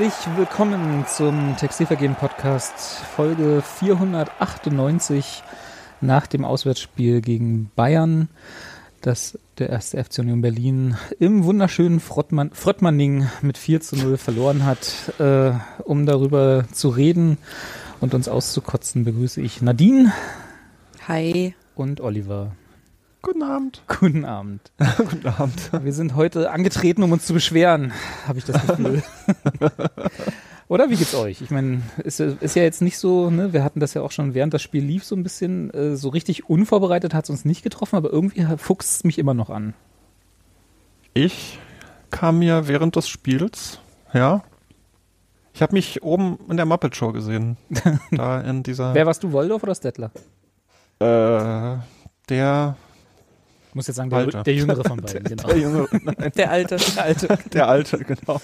Herzlich willkommen zum Textilvergehen Podcast Folge 498 nach dem Auswärtsspiel gegen Bayern, das der erste FC Union Berlin im wunderschönen Frottmann, Frottmanning mit 4 zu 0 verloren hat. Äh, um darüber zu reden und uns auszukotzen, begrüße ich Nadine. Hi. Und Oliver. Guten Abend. Guten Abend. Guten Abend. Wir sind heute angetreten, um uns zu beschweren, habe ich das Gefühl. Oder wie geht's euch? Ich meine, ist, ist ja jetzt nicht so, ne, wir hatten das ja auch schon während das Spiel lief so ein bisschen, äh, so richtig unvorbereitet hat es uns nicht getroffen, aber irgendwie fuchst es mich immer noch an. Ich kam mir während des Spiels, ja. Ich habe mich oben in der Muppet Show gesehen. da in dieser. Wer warst du, Woldorf oder Stettler? Äh, der ich muss jetzt sagen, der, der Jüngere von beiden, genau. Der, Jüngere, nein. der Alte. Der Alte. Der Alte, genau.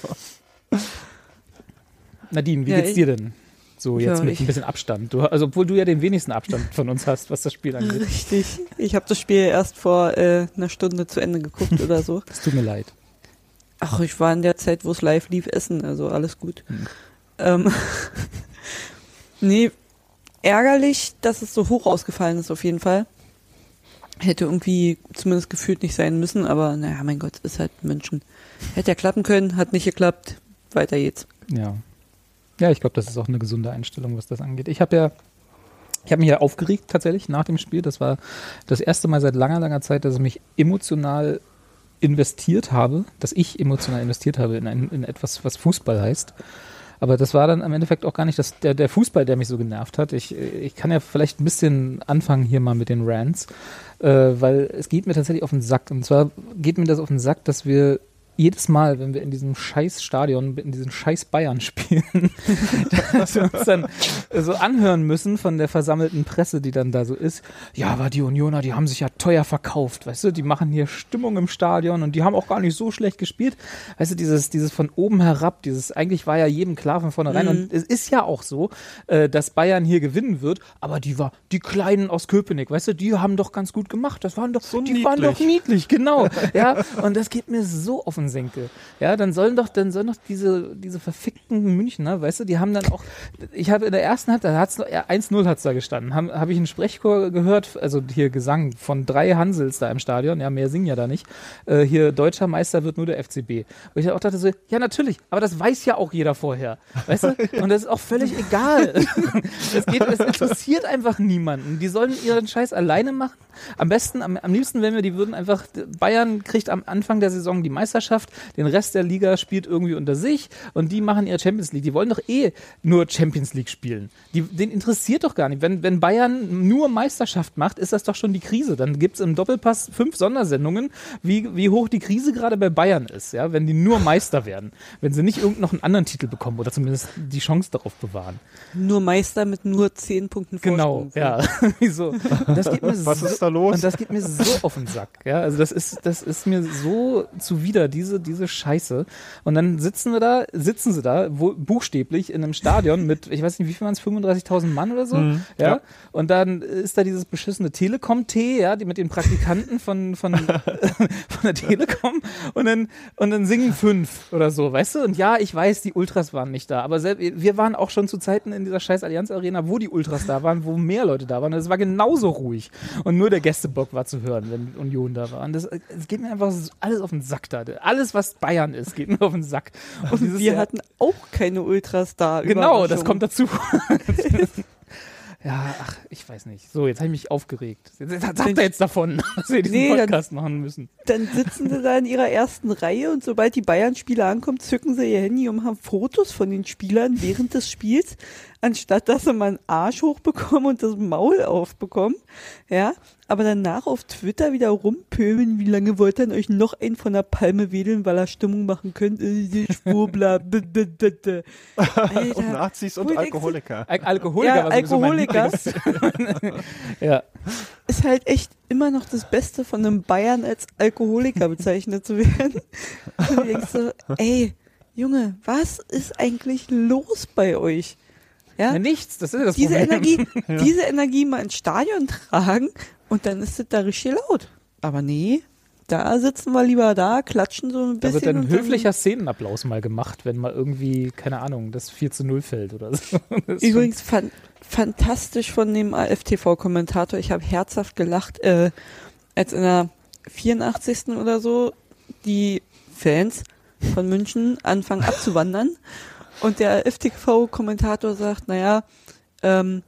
Nadine, wie ja, geht's dir denn? So jetzt ja, mit ein bisschen Abstand. Du, also obwohl du ja den wenigsten Abstand von uns hast, was das Spiel angeht. Richtig. Ich habe das Spiel erst vor äh, einer Stunde zu Ende geguckt oder so. Es tut mir leid. Ach, ich war in der Zeit, wo es live lief, essen, also alles gut. Hm. Ähm, nee, ärgerlich, dass es so hoch ausgefallen ist auf jeden Fall. Hätte irgendwie zumindest gefühlt nicht sein müssen, aber naja, mein Gott, ist halt München. Hätte ja klappen können, hat nicht geklappt. Weiter geht's. Ja. Ja, ich glaube, das ist auch eine gesunde Einstellung, was das angeht. Ich habe ja, ich habe mich ja aufgeregt tatsächlich nach dem Spiel. Das war das erste Mal seit langer, langer Zeit, dass ich mich emotional investiert habe, dass ich emotional investiert habe in, ein, in etwas, was Fußball heißt. Aber das war dann im Endeffekt auch gar nicht das, der, der Fußball, der mich so genervt hat. Ich, ich kann ja vielleicht ein bisschen anfangen hier mal mit den Rants, äh, weil es geht mir tatsächlich auf den Sack. Und zwar geht mir das auf den Sack, dass wir jedes Mal, wenn wir in diesem scheiß Stadion, in diesen scheiß Bayern spielen, dass wir uns dann so anhören müssen von der versammelten Presse, die dann da so ist. Ja, aber die Unioner, die haben sich ja teuer verkauft, weißt du, die machen hier Stimmung im Stadion und die haben auch gar nicht so schlecht gespielt. Weißt du, dieses, dieses von oben herab, dieses, eigentlich war ja jedem klar von vornherein mhm. und es ist ja auch so, äh, dass Bayern hier gewinnen wird, aber die war, die Kleinen aus Köpenick, weißt du, die haben doch ganz gut gemacht, das waren doch, so die niedlich. waren doch niedlich, genau, ja, und das geht mir so auf den Senke. Ja, dann sollen doch, dann sollen doch diese, diese verfickten Münchner, weißt du, die haben dann auch, ich habe in der ersten Halbzeit, da hat's 1-0 hat's da gestanden, habe hab ich einen Sprechchor gehört, also hier Gesang von drei Hansels da im Stadion, ja, mehr singen ja da nicht, äh, hier deutscher Meister wird nur der FCB. Und ich auch dachte so, ja, natürlich, aber das weiß ja auch jeder vorher, weißt du, und das ist auch völlig egal. Es geht, es interessiert einfach niemanden. Die sollen ihren Scheiß alleine machen. Am besten, am, am liebsten, wenn wir die würden einfach, Bayern kriegt am Anfang der Saison die Meisterschaft, Meisterschaft, den Rest der Liga spielt irgendwie unter sich und die machen ihre Champions League. Die wollen doch eh nur Champions League spielen. Die, den interessiert doch gar nicht. Wenn, wenn Bayern nur Meisterschaft macht, ist das doch schon die Krise. Dann gibt es im Doppelpass fünf Sondersendungen, wie, wie hoch die Krise gerade bei Bayern ist, ja, wenn die nur Meister werden. Wenn sie nicht irgendeinen noch einen anderen Titel bekommen oder zumindest die Chance darauf bewahren. Nur Meister mit nur zehn Punkten Vorsprung. Genau, ja. Wieso? Was so, ist da los? Und das geht mir so auf den Sack. Ja, also das ist, das ist mir so zuwider, diese diese, diese Scheiße. Und dann sitzen wir da, sitzen sie da, wo, buchstäblich in einem Stadion mit, ich weiß nicht, wie viel waren es, 35.000 Mann oder so, mhm, ja? ja? Und dann ist da dieses beschissene Telekom-T, ja, die mit den Praktikanten von, von, von der Telekom und dann, und dann singen fünf oder so, weißt du? Und ja, ich weiß, die Ultras waren nicht da, aber selbst, wir waren auch schon zu Zeiten in dieser scheiß Allianz Arena, wo die Ultras da waren, wo mehr Leute da waren. Und es war genauso ruhig. Und nur der Gästebock war zu hören, wenn Union da war. Und das, es geht mir einfach alles auf den Sack da. Alles alles, was Bayern ist, geht mir auf den Sack. Und wir hatten auch keine Ultras da. Genau, das kommt dazu. Ja, ach, ich weiß nicht. So, jetzt habe ich mich aufgeregt. Jetzt, sagt er jetzt davon, dass wir diesen nee, Podcast dann, machen müssen. Dann sitzen sie da in ihrer ersten Reihe und sobald die Bayern-Spieler ankommen, zücken sie ihr Handy und haben Fotos von den Spielern während des Spiels anstatt dass sie mal einen Arsch hochbekommen und das Maul aufbekommen, ja, aber danach auf Twitter wieder rumpöbeln, wie lange wollt ihr euch noch einen von der Palme wedeln, weil er Stimmung machen könnt, äh, Schwurbler, und Nazis und Alkoholiker. Al Alkoholiker, ja, Alkoholiker. ja. Ist halt echt immer noch das Beste von einem Bayern als Alkoholiker bezeichnet zu werden. Und du denkst so, ey, Junge, was ist eigentlich los bei euch? Ja? ja nichts, das ist das diese Problem. Energie, ja. Diese Energie mal ins Stadion tragen und dann ist es da richtig laut. Aber nee, Da sitzen wir lieber da, klatschen so ein Da bisschen. wird dann und höflicher Szenenapplaus mal gemacht, wenn mal irgendwie, keine Ahnung, das 4 zu 0 fällt oder so. Übrigens fan fantastisch von dem AFTV-Kommentator. Ich habe herzhaft gelacht, äh, als in der 84. oder so die Fans von München anfangen abzuwandern und der AFTV-Kommentator sagt, naja, ähm,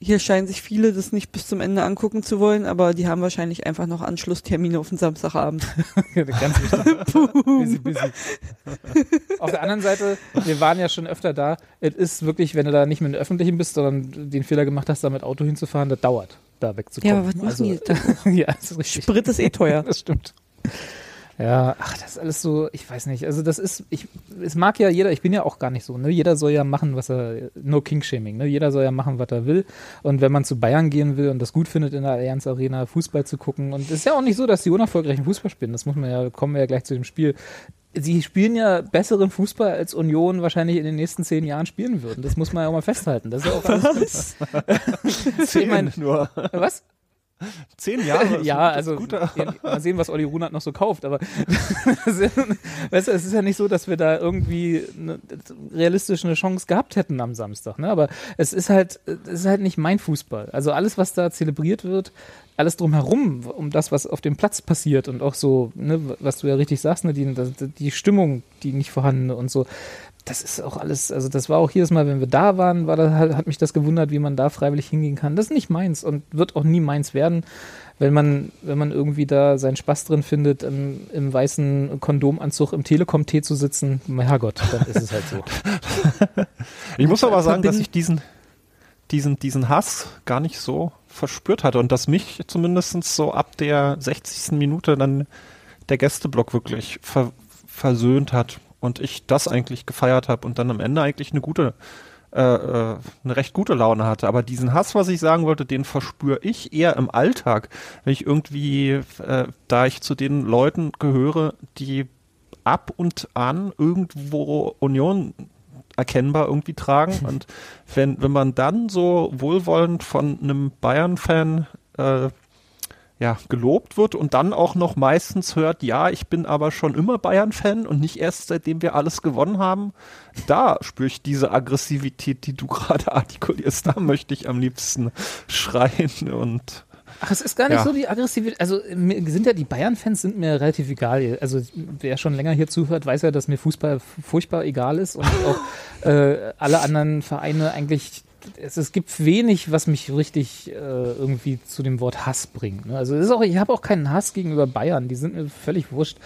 hier scheinen sich viele das nicht bis zum Ende angucken zu wollen, aber die haben wahrscheinlich einfach noch Anschlusstermine auf den Samstagabend. Ganz busy, busy. Auf der anderen Seite, wir waren ja schon öfter da. Es ist wirklich, wenn du da nicht mit den Öffentlichen bist, sondern den Fehler gemacht hast, da mit Auto hinzufahren, das dauert, da wegzukommen. Ja, aber was machen die da? ja, das ist richtig. Sprit ist eh teuer. Das stimmt. Ja, ach, das ist alles so, ich weiß nicht. Also das ist, ich, es mag ja jeder, ich bin ja auch gar nicht so, ne? Jeder soll ja machen, was er, no King-Shaming, ne? Jeder soll ja machen, was er will. Und wenn man zu Bayern gehen will und das gut findet, in der Allianz Arena Fußball zu gucken, und es ist ja auch nicht so, dass die unerfolgreichen Fußball spielen, das muss man ja, kommen wir ja gleich zu dem Spiel. Sie spielen ja besseren Fußball, als Union wahrscheinlich in den nächsten zehn Jahren spielen würden. Das muss man ja auch mal festhalten. Das ist ja auch alles. Zehn Ich mein- nur. Was? Zehn Jahre. ist ja, also guter- mal sehen, was Olli Runert noch so kauft. Aber weißt du, es ist ja nicht so, dass wir da irgendwie eine, realistisch eine Chance gehabt hätten am Samstag. Ne? Aber es ist halt, es ist halt nicht mein Fußball. Also alles, was da zelebriert wird, alles drumherum, um das, was auf dem Platz passiert und auch so, ne, was du ja richtig sagst, ne, die, die Stimmung, die nicht vorhandene und so. Das ist auch alles, also das war auch jedes Mal, wenn wir da waren, war das, hat mich das gewundert, wie man da freiwillig hingehen kann. Das ist nicht meins und wird auch nie meins werden, wenn man, wenn man irgendwie da seinen Spaß drin findet, im, im weißen Kondomanzug im Telekom-Tee zu sitzen. Na Herrgott, dann ist es halt so. Ich muss aber sagen, dass ich diesen, diesen, diesen Hass gar nicht so verspürt hatte und dass mich zumindest so ab der 60. Minute dann der Gästeblock wirklich ver versöhnt hat und ich das eigentlich gefeiert habe und dann am Ende eigentlich eine gute, äh, äh, eine recht gute Laune hatte. Aber diesen Hass, was ich sagen wollte, den verspüre ich eher im Alltag, wenn ich irgendwie, äh, da ich zu den Leuten gehöre, die ab und an irgendwo Union erkennbar irgendwie tragen. Und wenn, wenn man dann so wohlwollend von einem Bayern-Fan äh, ja, gelobt wird und dann auch noch meistens hört, ja, ich bin aber schon immer Bayern-Fan und nicht erst seitdem wir alles gewonnen haben, da spüre ich diese Aggressivität, die du gerade artikulierst. Da möchte ich am liebsten schreien und Ach, es ist gar nicht Ja. so die Aggressivität. Also mir sind ja die Bayern-Fans sind mir relativ egal. Also wer schon länger hier zuhört, weiß ja, dass mir Fußball furchtbar egal ist und auch äh, alle anderen Vereine eigentlich. Es, es gibt wenig, was mich richtig äh, irgendwie zu dem Wort Hass bringt. Ne? Also ist auch, ich habe auch keinen Hass gegenüber Bayern. Die sind mir völlig wurscht.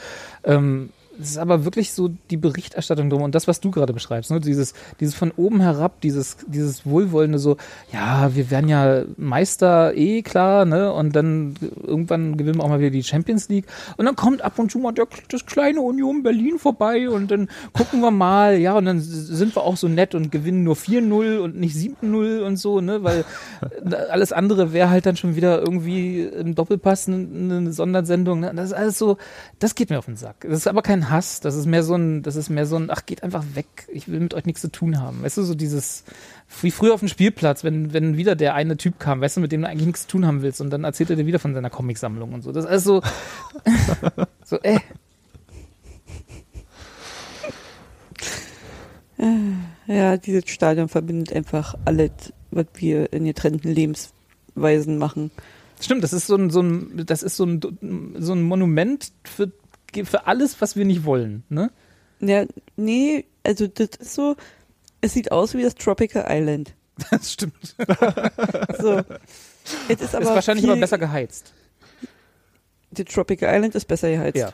Ähm, es ist aber wirklich so die Berichterstattung drum und das, was du gerade beschreibst, ne? dieses, dieses von oben herab, dieses, dieses Wohlwollende so, ja, wir werden ja Meister eh klar, ne? Und dann irgendwann gewinnen wir auch mal wieder die Champions League und dann kommt ab und zu mal der, das kleine Union Berlin vorbei und dann gucken wir mal, ja, und dann sind wir auch so nett und gewinnen nur 4-0 und nicht 7-0 und so, ne? Weil alles andere wäre halt dann schon wieder irgendwie im Doppelpass eine, eine Sondersendung. Ne? Das ist alles so, das geht mir auf den Sack. Das ist aber kein Hass, das ist mehr so ein, das ist mehr so ein, ach, geht einfach weg, ich will mit euch nichts zu tun haben. Weißt du, so dieses, wie früher auf dem Spielplatz, wenn, wenn wieder der eine Typ kam, weißt du, mit dem du eigentlich nichts zu tun haben willst und dann erzählt er dir wieder von seiner Comicsammlung und so. Das ist alles so, so, äh. Ja, dieses Stadion verbindet einfach alles, was wir in getrennten Lebensweisen machen. Stimmt, das ist so ein, so ein, das ist so ein, so ein Monument für, für alles, was wir nicht wollen, ne? Ja, nee, also das ist so, es sieht aus wie das Tropical Island. Das stimmt. So. Es ist aber ist wahrscheinlich viel, aber besser geheizt. Die Tropical Island ist besser geheizt. Ja.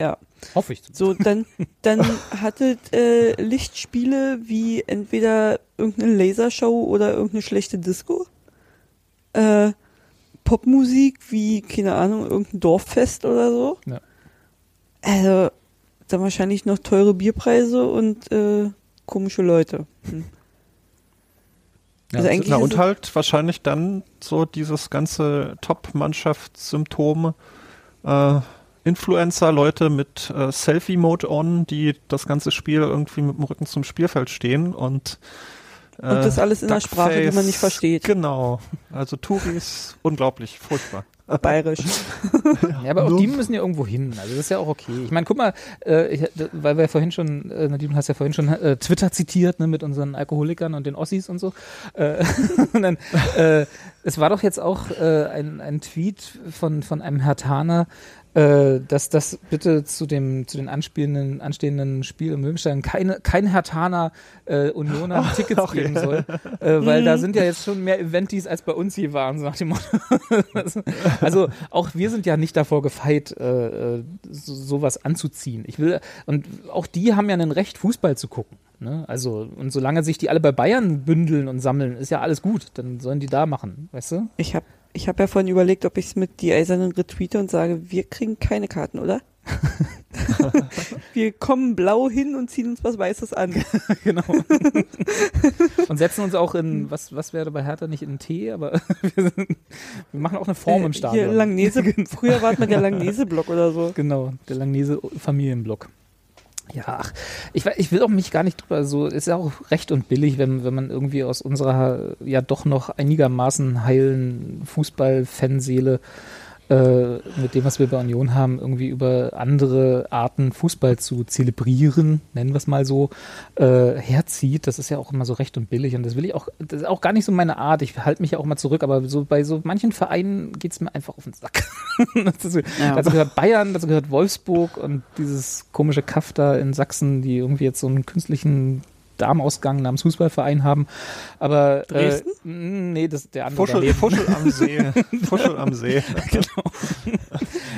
Ja. Hoffe ich. So, dann, dann hattet äh, Lichtspiele wie entweder irgendeine Lasershow oder irgendeine schlechte Disco. Äh, Popmusik wie, keine Ahnung, irgendein Dorffest oder so. Ja. Also, dann wahrscheinlich noch teure Bierpreise und äh, komische Leute. Hm. Also eigentlich Na, und halt wahrscheinlich dann so dieses ganze Top-Mannschaftssymptom, äh, Influencer, Leute mit äh, Selfie-Mode on, die das ganze Spiel irgendwie mit dem Rücken zum Spielfeld stehen und äh, Und das alles in einer Sprache, die man Duckface, nicht versteht. Genau. Also Touris, unglaublich, furchtbar. Bayerisch. Ja, aber auch die müssen ja irgendwo hin. Also das ist ja auch okay. Ich meine, guck mal, äh, ich, weil wir vorhin schon, äh, Nadine, du hast ja vorhin schon äh, Twitter zitiert, ne, mit unseren Alkoholikern und den Ossis und so. Äh, und dann, äh, es war doch jetzt auch äh, ein, ein Tweet von, von einem Herr Taner, äh, dass das bitte zu dem zu den anspielenden, anstehenden Spiel im Möwenstein keine, kein Hertaner äh, Unioner Tickets okay. geben soll, äh, weil da sind ja jetzt schon mehr Eventis als bei uns je waren, so nach dem Motto. also auch wir sind ja nicht davor gefeit, äh, äh, so, sowas anzuziehen. Ich will und auch die haben ja ein Recht, Fußball zu gucken. Ne? Also und solange sich die alle bei Bayern bündeln und sammeln, ist ja alles gut. Dann sollen die da machen, weißt du? Ich habe ich hab ja vorhin überlegt, ob ich es mit die Eisernen retweete und sage, wir kriegen keine Karten, oder? wir kommen blau hin und ziehen uns was Weißes an. genau. und setzen uns auch in, was, was wäre bei Hertha nicht in Tee, aber wir, sind, wir machen auch eine Form im Hier Stadion. Langnese, früher war es mal der Langnese-Block oder so. Genau, der Langnese Familienblock. Ja, ach, ich, ich will auch mich gar nicht drüber so, ist ja auch recht und billig, wenn, wenn man irgendwie aus unserer ja doch noch einigermaßen heilen Fußball-Fanseele äh, mit dem, was wir bei Union haben, irgendwie über andere Arten Fußball zu zelebrieren, nennen wir es mal so, äh, herzieht. Das ist ja auch immer so recht und billig und das will ich auch, das ist auch gar nicht so meine Art. Ich halte mich ja auch mal zurück, aber so bei so manchen Vereinen geht es mir einfach auf den Sack. ist, Ja. Dazu gehört Bayern, dazu gehört Wolfsburg und dieses komische Kaff da in Sachsen, die irgendwie jetzt so einen künstlichen Darmausgang namens Fußballverein haben. Aber Dresden? Äh, nee, das ist der andere. Fuschel. Fuschel am See. Fuschel am See. genau.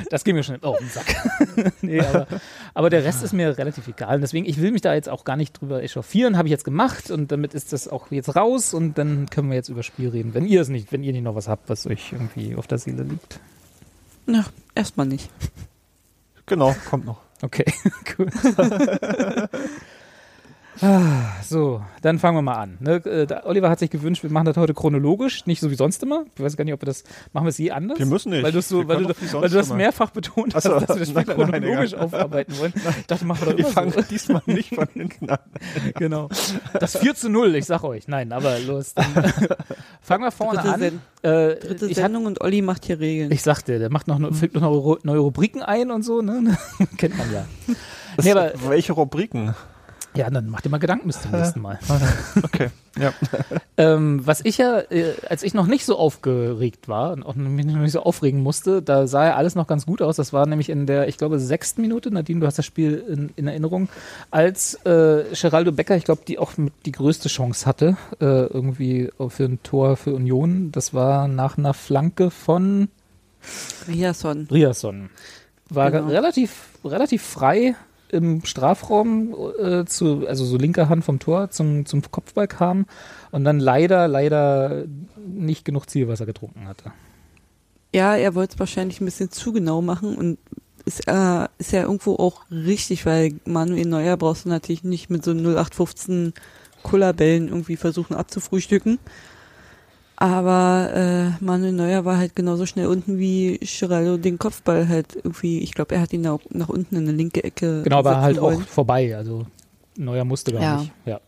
Das ging mir schon auf den Sack. nee, aber, aber der Rest ist mir relativ egal. Und deswegen, ich will mich da jetzt auch gar nicht drüber echauffieren. Habe ich jetzt gemacht und damit ist das auch jetzt raus und dann können wir jetzt über Spiel reden. Wenn ihr es nicht, wenn ihr nicht noch was habt, was euch irgendwie auf der Seele liegt. Na, erstmal nicht. Genau, kommt noch. Okay, cool. Ah, so, dann fangen wir mal an. Ne? Äh, Oliver hat sich gewünscht, wir machen das heute chronologisch, nicht so wie sonst immer. Ich weiß gar nicht, ob wir das machen wir es je anders. Wir müssen nicht. Weil du, so, Wir weil du, weil du das immer. mehrfach betont hast, so, dass wir das Spiel nein, nein, nein, chronologisch egal. aufarbeiten wollen. Ich dachte, machen wir doch Wir immer fangen so. diesmal nicht von hinten an. Genau. Das 4 zu 0, ich sag euch. Nein, aber los. Dann, fangen wir vorne Dritte an. Sen- Äh, Dritte Sendung und Olli macht hier Regeln. ich sagte, der macht noch, fügt noch neue, Ru- neue Rubriken ein und so, ne? Kennt man ja. Das, Nee, aber- welche Rubriken? Ja, dann mach dir mal Gedanken bis zum nächsten Mal. Okay. Ja. Ähm, was ich ja, äh, als ich noch nicht so aufgeregt war und auch mich noch nicht so aufregen musste, da sah ja alles noch ganz gut aus. Das war nämlich in der, ich glaube, sechsten Minute, Nadine, du hast das Spiel in, in Erinnerung, als äh, Geraldo Becker, ich glaube, die auch mit die größte Chance hatte, äh, irgendwie für ein Tor für Union. Das war nach einer Flanke von Riasson. Riasson. War Genau. relativ, relativ frei im Strafraum, äh, zu, also so linker Hand vom Tor zum, zum Kopfball kam und dann leider, leider nicht genug Zielwasser getrunken hatte. Ja, er wollte es wahrscheinlich ein bisschen zu genau machen und ist, äh, ist ja irgendwo auch richtig, weil Manuel Neuer brauchst du natürlich nicht mit so 0815 Kullerbällen irgendwie versuchen abzufrühstücken. Aber äh, Manuel Neuer war halt genauso schnell unten wie Geraldo den Kopfball halt irgendwie, ich glaube, er hat ihn nach, nach unten in eine linke Ecke Genau, war setzen halt auch wollen. vorbei. Also Neuer musste gar Ja. nicht. Ja,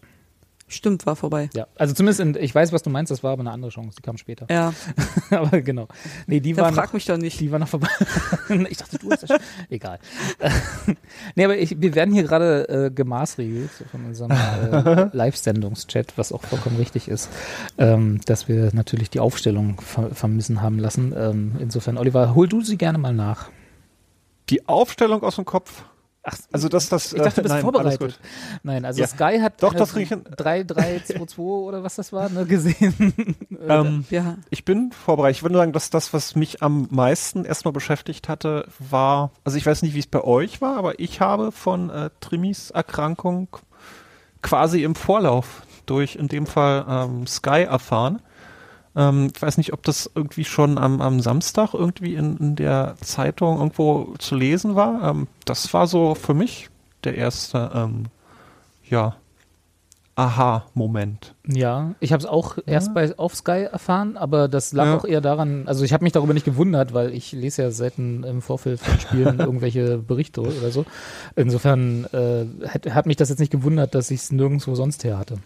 Stimmt, war vorbei. ja. Also zumindest, in, ich weiß, was du meinst, das war aber eine andere Chance, die kam später. Ja, aber genau. Nee, die da war noch, frag mich doch nicht. Die war noch vorbei. ich dachte, du hast das. Egal. nee, aber ich, wir werden hier gerade äh, gemaßregelt von unserem äh, Live-Sendungschat, was auch vollkommen richtig ist, ähm, dass wir natürlich die Aufstellung ver vermissen haben lassen. Ähm, insofern, Oliver, hol du sie gerne mal nach. Die Aufstellung aus dem Kopf. Ach, Also das, das. ich dachte, du äh, bist nein, vorbereitet. Nein, also Ja. Sky hat Doch, das krieg ich hin. 3-3-2-2 oder was das war, ne, gesehen. Ähm, Ja, Ich bin vorbereitet. Ich würde nur sagen, dass das, was mich am meisten erstmal beschäftigt hatte, war, also ich weiß nicht, wie es bei euch war, aber ich habe von äh, Trimis Erkrankung quasi im Vorlauf durch in dem Fall ähm, Sky erfahren. Ähm, ich weiß nicht, ob das irgendwie schon am, am Samstag irgendwie in, in der Zeitung irgendwo zu lesen war. Ähm, das war so für mich der erste, ähm, ja, Aha-Moment. Ja, ich habe es auch erst bei auf Sky erfahren, aber das lag Ja. auch eher daran, also ich habe mich darüber nicht gewundert, weil ich lese ja selten im Vorfeld von Spielen irgendwelche Berichte oder so. Insofern äh, hat, hat mich das jetzt nicht gewundert, dass ich es nirgendwo sonst her hatte.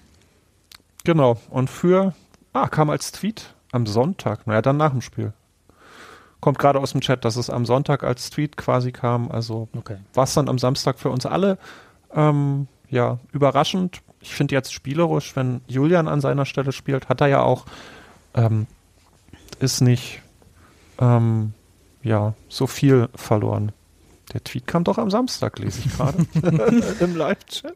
Genau. Und für, ah, kam als Tweet am Sonntag, naja, dann nach dem Spiel. kommt gerade aus dem Chat, dass es am Sonntag als Tweet quasi kam. Also Okay. war es dann am Samstag für uns alle ähm, ja überraschend. Ich finde jetzt spielerisch, wenn Julian an seiner Stelle spielt, hat er ja auch ähm, ist nicht ähm, ja so viel verloren. Der Tweet kam doch am Samstag, lese ich gerade im Live-Chat.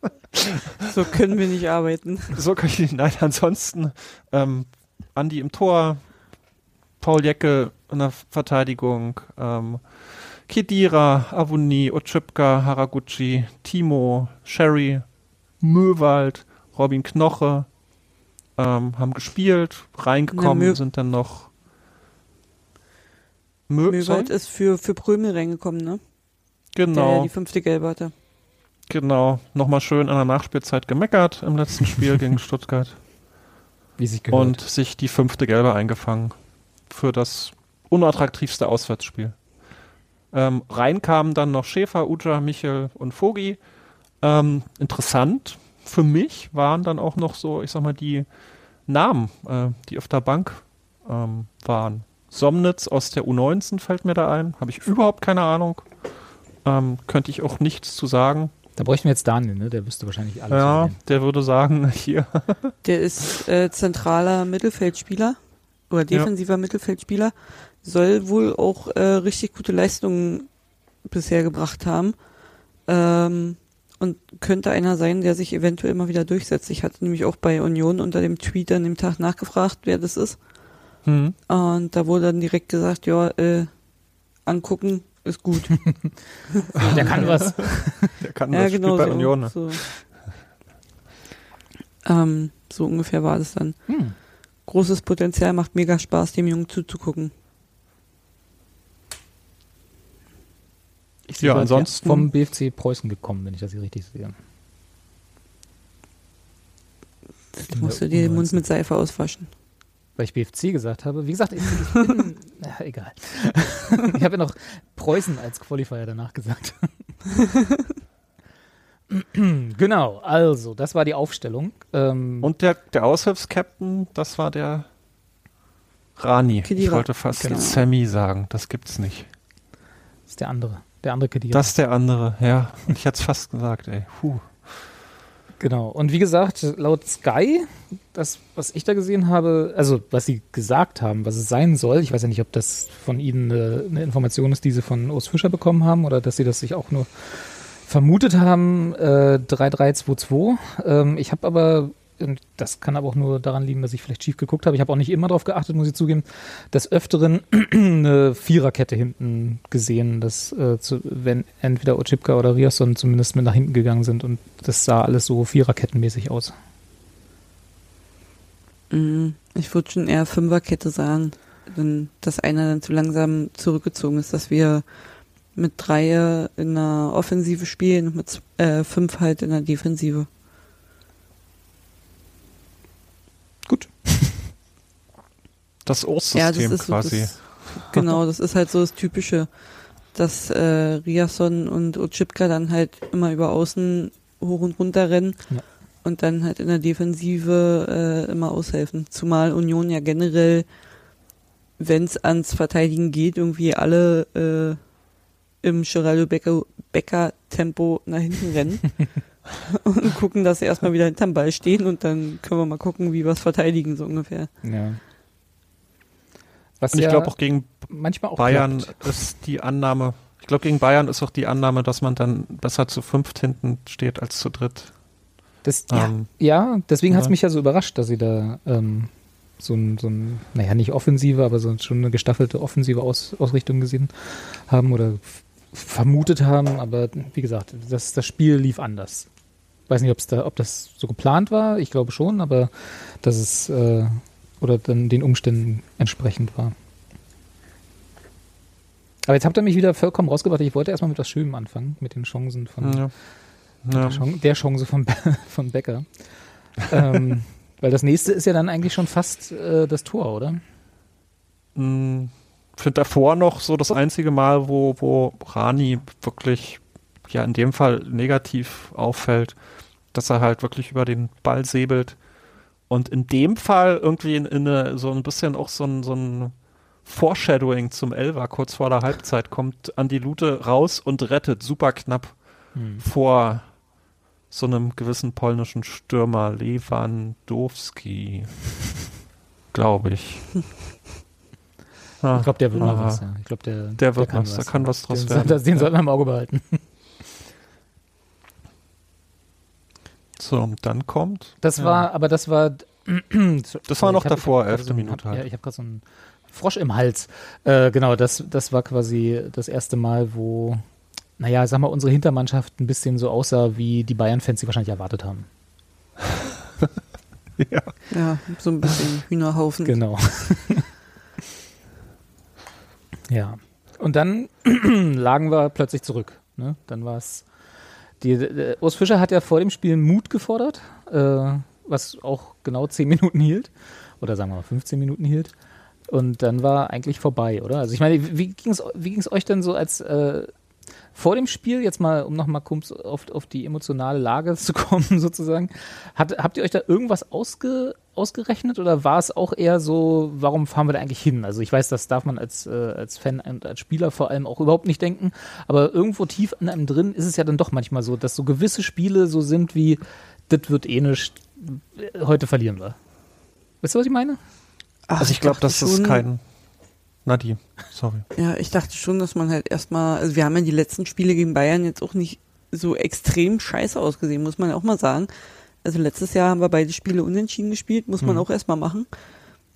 So können wir nicht arbeiten. So kann ich nein, ansonsten ähm, Andi im Tor, Paul Jecke in der Verteidigung, ähm, Kedira, Avuni, Otschipka, Haraguchi, Timo, Sherry, Möwald, Robin Knoche ähm, haben gespielt, reingekommen Na, sind dann noch Mö Möwald ist für, für Prömel reingekommen, ne? Der genau, die fünfte Gelbe hatte. genau, nochmal schön in der Nachspielzeit gemeckert im letzten Spiel gegen Stuttgart. Wie sich gehört. und sich die fünfte Gelbe eingefangen für das unattraktivste Auswärtsspiel. Ähm, rein kamen dann noch Schäfer, Uja, Michel und Vogi. Ähm, interessant für mich waren dann auch noch so, ich sag mal, die Namen, äh, die auf der Bank ähm, waren. Somnitz aus der U19 fällt mir da ein. Habe ich überhaupt keine Ahnung. Ähm, könnte ich auch nichts zu sagen. da bräuchten wir jetzt Daniel, ne? Der wüsste wahrscheinlich alles. Ja, der würde sagen, hier. Der ist äh, zentraler Mittelfeldspieler oder defensiver Mittelfeldspieler. Soll wohl auch äh, richtig gute Leistungen bisher gebracht haben. Ähm, und könnte einer sein, der sich eventuell mal wieder durchsetzt. Ich hatte nämlich auch bei Union unter dem Tweet an dem Tag nachgefragt, wer das ist. Hm. Und da wurde dann direkt gesagt, ja, äh, angucken ist gut. Der kann was. Der kann ja, das genau spielt bei so. Union. Ne? So. Ähm, so ungefähr war das dann. Hm. Großes Potenzial, macht mega Spaß, dem Jungen zuzugucken. Ich Ja, sehe ansonsten- Vom BFC Preußen gekommen, wenn ich das hier richtig sehe. Da musst du dir den Mund mit Seife auswaschen. Weil ich BFC gesagt habe. Wie gesagt, ich, ich bin. na, egal. ich habe ja noch Preußen als Qualifier danach gesagt. genau, also, das war die Aufstellung. Ähm, Und der, der Aushilfskapitän, das war der Rani. Ich Khedira. wollte fast Genau. Sammy sagen, das gibt's nicht. das ist der andere. Der andere Kedira. Das ist der andere, ja. Und ich hätte es fast gesagt, ey. Puh. Genau. Und wie gesagt, laut Sky, das, was ich da gesehen habe, also was sie gesagt haben, was es sein soll, ich weiß ja nicht, ob das von Ihnen eine, eine Information ist, die Sie von Urs Fischer bekommen haben oder dass Sie das sich auch nur vermutet haben, äh, 3322. Ähm, ich habe aber, und das kann aber auch nur daran liegen, dass ich vielleicht schief geguckt habe, ich habe auch nicht immer darauf geachtet, muss ich zugeben, des Öfteren eine Viererkette hinten gesehen, dass äh, zu, wenn entweder Ochipka oder Riasson zumindest mit nach hinten gegangen sind und das sah alles so Viererkettenmäßig aus. Mhm. Ich würde schon eher Fünferkette sagen, wenn dass einer dann zu langsam zurückgezogen ist, dass wir mit drei in der Offensive spielen und mit äh, fünf halt in der Defensive. Das Orsystem ja, das ist so quasi. das, genau, das ist halt so das Typische, dass äh, Riasson und Ochipka dann halt immer über außen hoch und runter rennen Ja. und dann halt in der Defensive äh, immer aushelfen. Zumal Union ja generell, wenn es ans Verteidigen geht, irgendwie alle äh, im Geraldo Becker, Becker Tempo nach hinten rennen und gucken, dass sie erstmal wieder hinterm Ball stehen und dann können wir mal gucken, wie wir es verteidigen, so ungefähr. Ja. Was Und ich ja glaube auch gegen manchmal auch Bayern klappt. ist die Annahme, ich glaube gegen Bayern ist auch die Annahme, dass man dann besser zu fünft hinten steht als zu dritt. Das, ja, Ähm, ja, deswegen hat es ja. mich ja so überrascht, dass sie da ähm, so ein, so ein, naja, nicht offensive, aber so schon eine gestaffelte offensive Aus, Ausrichtung gesehen haben oder vermutet haben. Aber wie gesagt, das, das Spiel lief anders. Weiß nicht, ob's da, ob das so geplant war. Ich glaube schon, aber dass es äh, oder dann den Umständen entsprechend war. Aber jetzt habt ihr mich wieder vollkommen rausgebracht. Ich wollte erstmal mit was Schönem anfangen, mit den Chancen von, ja. der, Ja. Chance, der Chance von, von Becker. ähm, weil das nächste ist ja dann eigentlich schon fast äh, das Tor, oder? Mm, finde davor noch so das einzige Mal, wo, wo Rani wirklich, ja, in dem Fall negativ auffällt, dass er halt wirklich über den Ball säbelt. Und in dem Fall irgendwie in, in eine, so ein bisschen auch so ein, so ein Foreshadowing zum Elfer, kurz vor der Halbzeit, kommt Andi Lute raus und rettet super knapp Hm. vor so einem gewissen polnischen Stürmer Lewandowski, glaube ich. Ich glaube, der wird mal ah, was. Ja. Ich glaube, der, Der wird was, da kann was draus den, werden. Den, sollten wir im Auge behalten. So, und dann kommt. Das Ja. war, aber das war. Das war noch hab- davor, elfte so, Minute Hab, halt. Ja, ich habe gerade so einen Frosch im Hals. Äh, genau, das, das war quasi das erste Mal, wo, naja, sag mal, unsere Hintermannschaft ein bisschen so aussah, wie die Bayern-Fans sie wahrscheinlich erwartet haben. Ja. Ja, so ein bisschen Hühnerhaufen. Genau. ja. Und dann lagen wir plötzlich zurück. Ne? Dann war es. Die, äh, Urs Fischer hat ja vor dem Spiel Mut gefordert, äh, was auch genau 10 Minuten hielt. Oder sagen wir mal 15 Minuten hielt. Und dann war eigentlich vorbei, oder? Also ich meine, wie ging es wie ging's euch denn so als äh, vor dem Spiel, jetzt mal, um nochmal auf, auf die emotionale Lage zu kommen, sozusagen, hat, habt ihr euch da irgendwas ausge, ausgerechnet oder war es auch eher so, warum fahren wir da eigentlich hin? Also ich weiß, das darf man als, äh, als Fan und als Spieler vor allem auch überhaupt nicht denken, aber irgendwo tief in einem drin ist es ja dann doch manchmal so, dass so gewisse Spiele so sind wie, das wird eh nicht, heute verlieren wir. Weißt du, was ich meine? Ach, Also ich glaube, dachte das ist kein. Nadi, sorry. Ja, ich dachte schon, dass man halt erstmal, also wir haben ja die letzten Spiele gegen Bayern jetzt auch nicht so extrem scheiße ausgesehen, muss man auch mal sagen. Also letztes Jahr haben wir beide Spiele unentschieden gespielt, muss man Mhm. auch erstmal machen.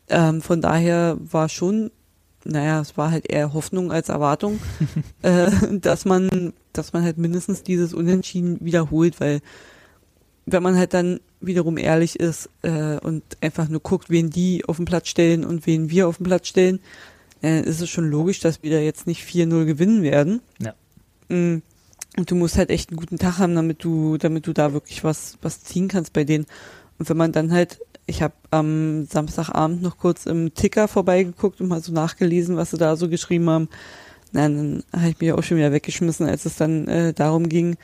Ähm, von daher war schon, naja, es war halt eher Hoffnung als Erwartung, äh, dass man, dass man halt mindestens dieses Unentschieden wiederholt, weil wenn man halt dann wiederum ehrlich ist äh, und einfach nur guckt, wen die auf den Platz stellen und wen wir auf den Platz stellen, äh, ist es schon logisch, dass wir da jetzt nicht 4-0 gewinnen werden. Ja. Mm, Und du musst halt echt einen guten Tag haben, damit du, damit du da wirklich was, was ziehen kannst bei denen. Und wenn man dann halt, ich habe am Samstagabend noch kurz im Ticker vorbeigeguckt und mal so nachgelesen, was sie da so geschrieben haben. Na, dann habe ich mich auch schon wieder weggeschmissen, als es dann äh, darum ging,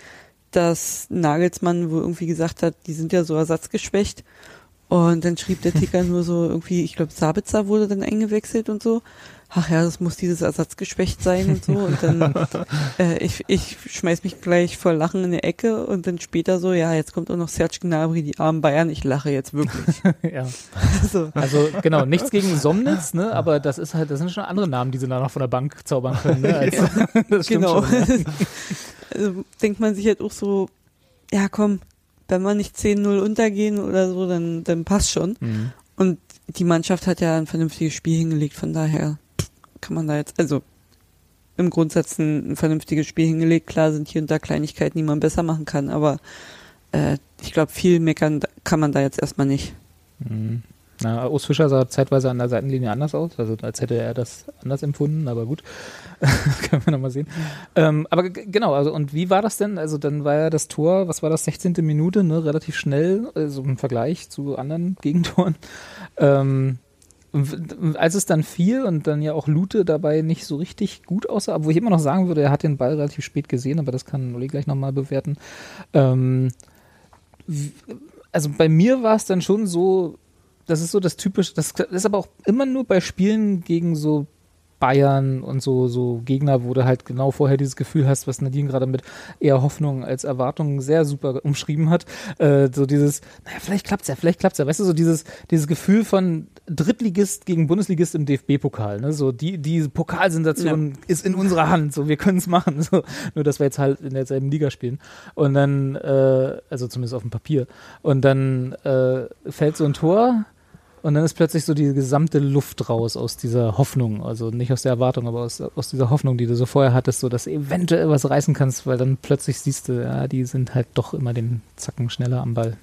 dass Nagelsmann wohl irgendwie gesagt hat, die sind ja so ersatzgeschwächt. Und dann schrieb der Ticker nur so irgendwie, ich glaube, Sabitzer wurde dann eingewechselt und so. Ach ja, das muss dieses Ersatzgeschwächt sein und so. Und dann, äh, ich, ich schmeiß mich gleich vor Lachen in die Ecke und dann später so, ja, jetzt kommt auch noch Serge Gnabry, die armen Bayern, ich lache jetzt wirklich. ja. so. Also genau, nichts gegen Somnitz, ne? aber das ist halt, das sind schon andere Namen, die sie da noch von der Bank zaubern können. Ne? Als, das Genau. Schon, ja. also denkt man sich halt auch so, ja komm, wenn wir nicht 10-0 untergehen oder so, dann, dann passt schon. Mhm. Und die Mannschaft hat ja ein vernünftiges Spiel hingelegt, von daher kann man da jetzt, also im Grundsatz ein, ein vernünftiges Spiel hingelegt. Klar sind hier und da Kleinigkeiten, die man besser machen kann, aber äh, ich glaube, viel meckern kann man da jetzt erstmal nicht. Mhm. Na, Urs Fischer sah zeitweise an der Seitenlinie anders aus, also als hätte er das anders empfunden, aber gut. Können wir nochmal sehen. Ähm, aber genau, also und wie war das denn? Also dann war ja das Tor, was war das, 16. Minute, ne, relativ schnell, also im Vergleich zu anderen Gegentoren. Ähm, als es dann fiel und dann ja auch Lute dabei nicht so richtig gut aussah, obwohl ich immer noch sagen würde, er hat den Ball relativ spät gesehen, aber das kann Uli gleich nochmal bewerten. Ähm, also bei mir war es dann schon so, das ist so das typische, das ist aber auch immer nur bei Spielen gegen so Bayern und so, so Gegner, wo du halt genau vorher dieses Gefühl hast, was Nadine gerade mit eher Hoffnung als Erwartung sehr super umschrieben hat. Äh, so dieses, naja, vielleicht klappt's ja, vielleicht klappt's ja. Weißt du, so dieses, dieses Gefühl von Drittligist gegen Bundesligist im DFB-Pokal. Ne? So die, die Pokalsensation ist in unserer Hand. So, wir können es machen. So, nur, dass wir jetzt halt in derselben Liga spielen. Und dann, äh, also zumindest auf dem Papier. Und dann äh, fällt so ein Tor. Und dann ist plötzlich so die gesamte Luft raus aus dieser Hoffnung, also nicht aus der Erwartung, aber aus, aus dieser Hoffnung, die du so vorher hattest, so dass du eventuell was reißen kannst, weil dann plötzlich siehst du, ja, die sind halt doch immer den Zacken schneller am Ball.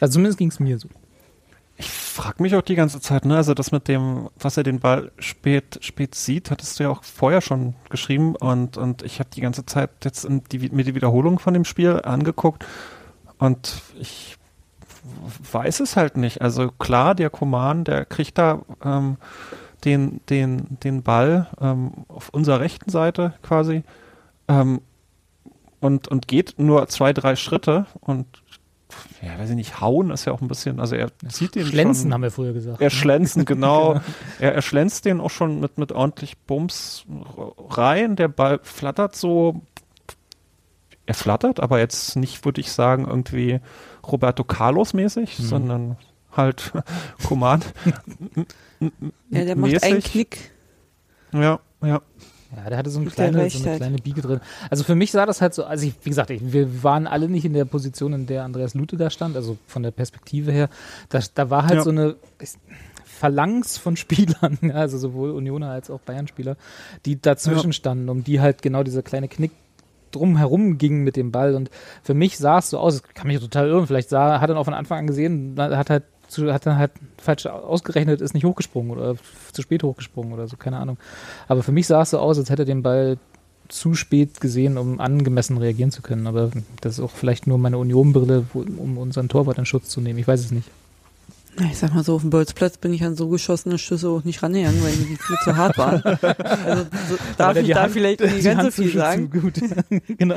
Also zumindest ging es mir so. Ich frage mich auch die ganze Zeit, ne, also das mit dem, was er den Ball spät, spät sieht, hattest du ja auch vorher schon geschrieben und, und ich habe die ganze Zeit jetzt die, mir die Wiederholung von dem Spiel angeguckt und ich weiß es halt nicht. Also klar, der Koman, der kriegt da ähm, den, den, den Ball ähm, auf unserer rechten Seite quasi ähm, und, und geht nur zwei, drei Schritte und ja, weiß ich nicht, hauen ist ja auch ein bisschen, also er zieht den Schlänzen schon, haben wir früher gesagt. Er ne? schlänzen, genau. er, er schlänzt den auch schon mit, mit ordentlich Bums rein. Der Ball flattert so. Er flattert, aber jetzt nicht, würde ich sagen, irgendwie Roberto Carlos mäßig, Mhm. sondern halt Command. Ja, der macht einen. Knick. Ja, ja. Ja, der hatte so eine Der kleine, so eine kleine Biege drin. Also für mich sah das halt so, also ich, wie gesagt, ich, wir waren alle nicht in der Position, in der Andreas Lute da stand, also von der Perspektive her. Da, da war halt Ja. so eine Phalanx von Spielern, ja, also sowohl Unioner als auch Bayern-Spieler, die dazwischen standen, um die halt genau dieser kleine Knick drumherum ging mit dem Ball. Und für mich sah es so aus, ich kann mich total irren, vielleicht sah, hat er auch von Anfang an gesehen, hat halt zu, hat dann halt falsch ausgerechnet, ist nicht hochgesprungen oder zu spät hochgesprungen oder so, keine Ahnung. Aber für mich sah es so aus, als hätte er den Ball zu spät gesehen, um angemessen reagieren zu können. Aber das ist auch vielleicht nur meine Union-Brille, um unseren Torwart in Schutz zu nehmen. Ich weiß es nicht. Ich sag mal so, auf dem Bolzplatz bin ich an so geschossene Schüsse auch nicht rangegangen, weil die viel zu hart waren. Also so, darf ich da Hand- vielleicht nicht die ganz so viel zu- sagen. Gut. genau.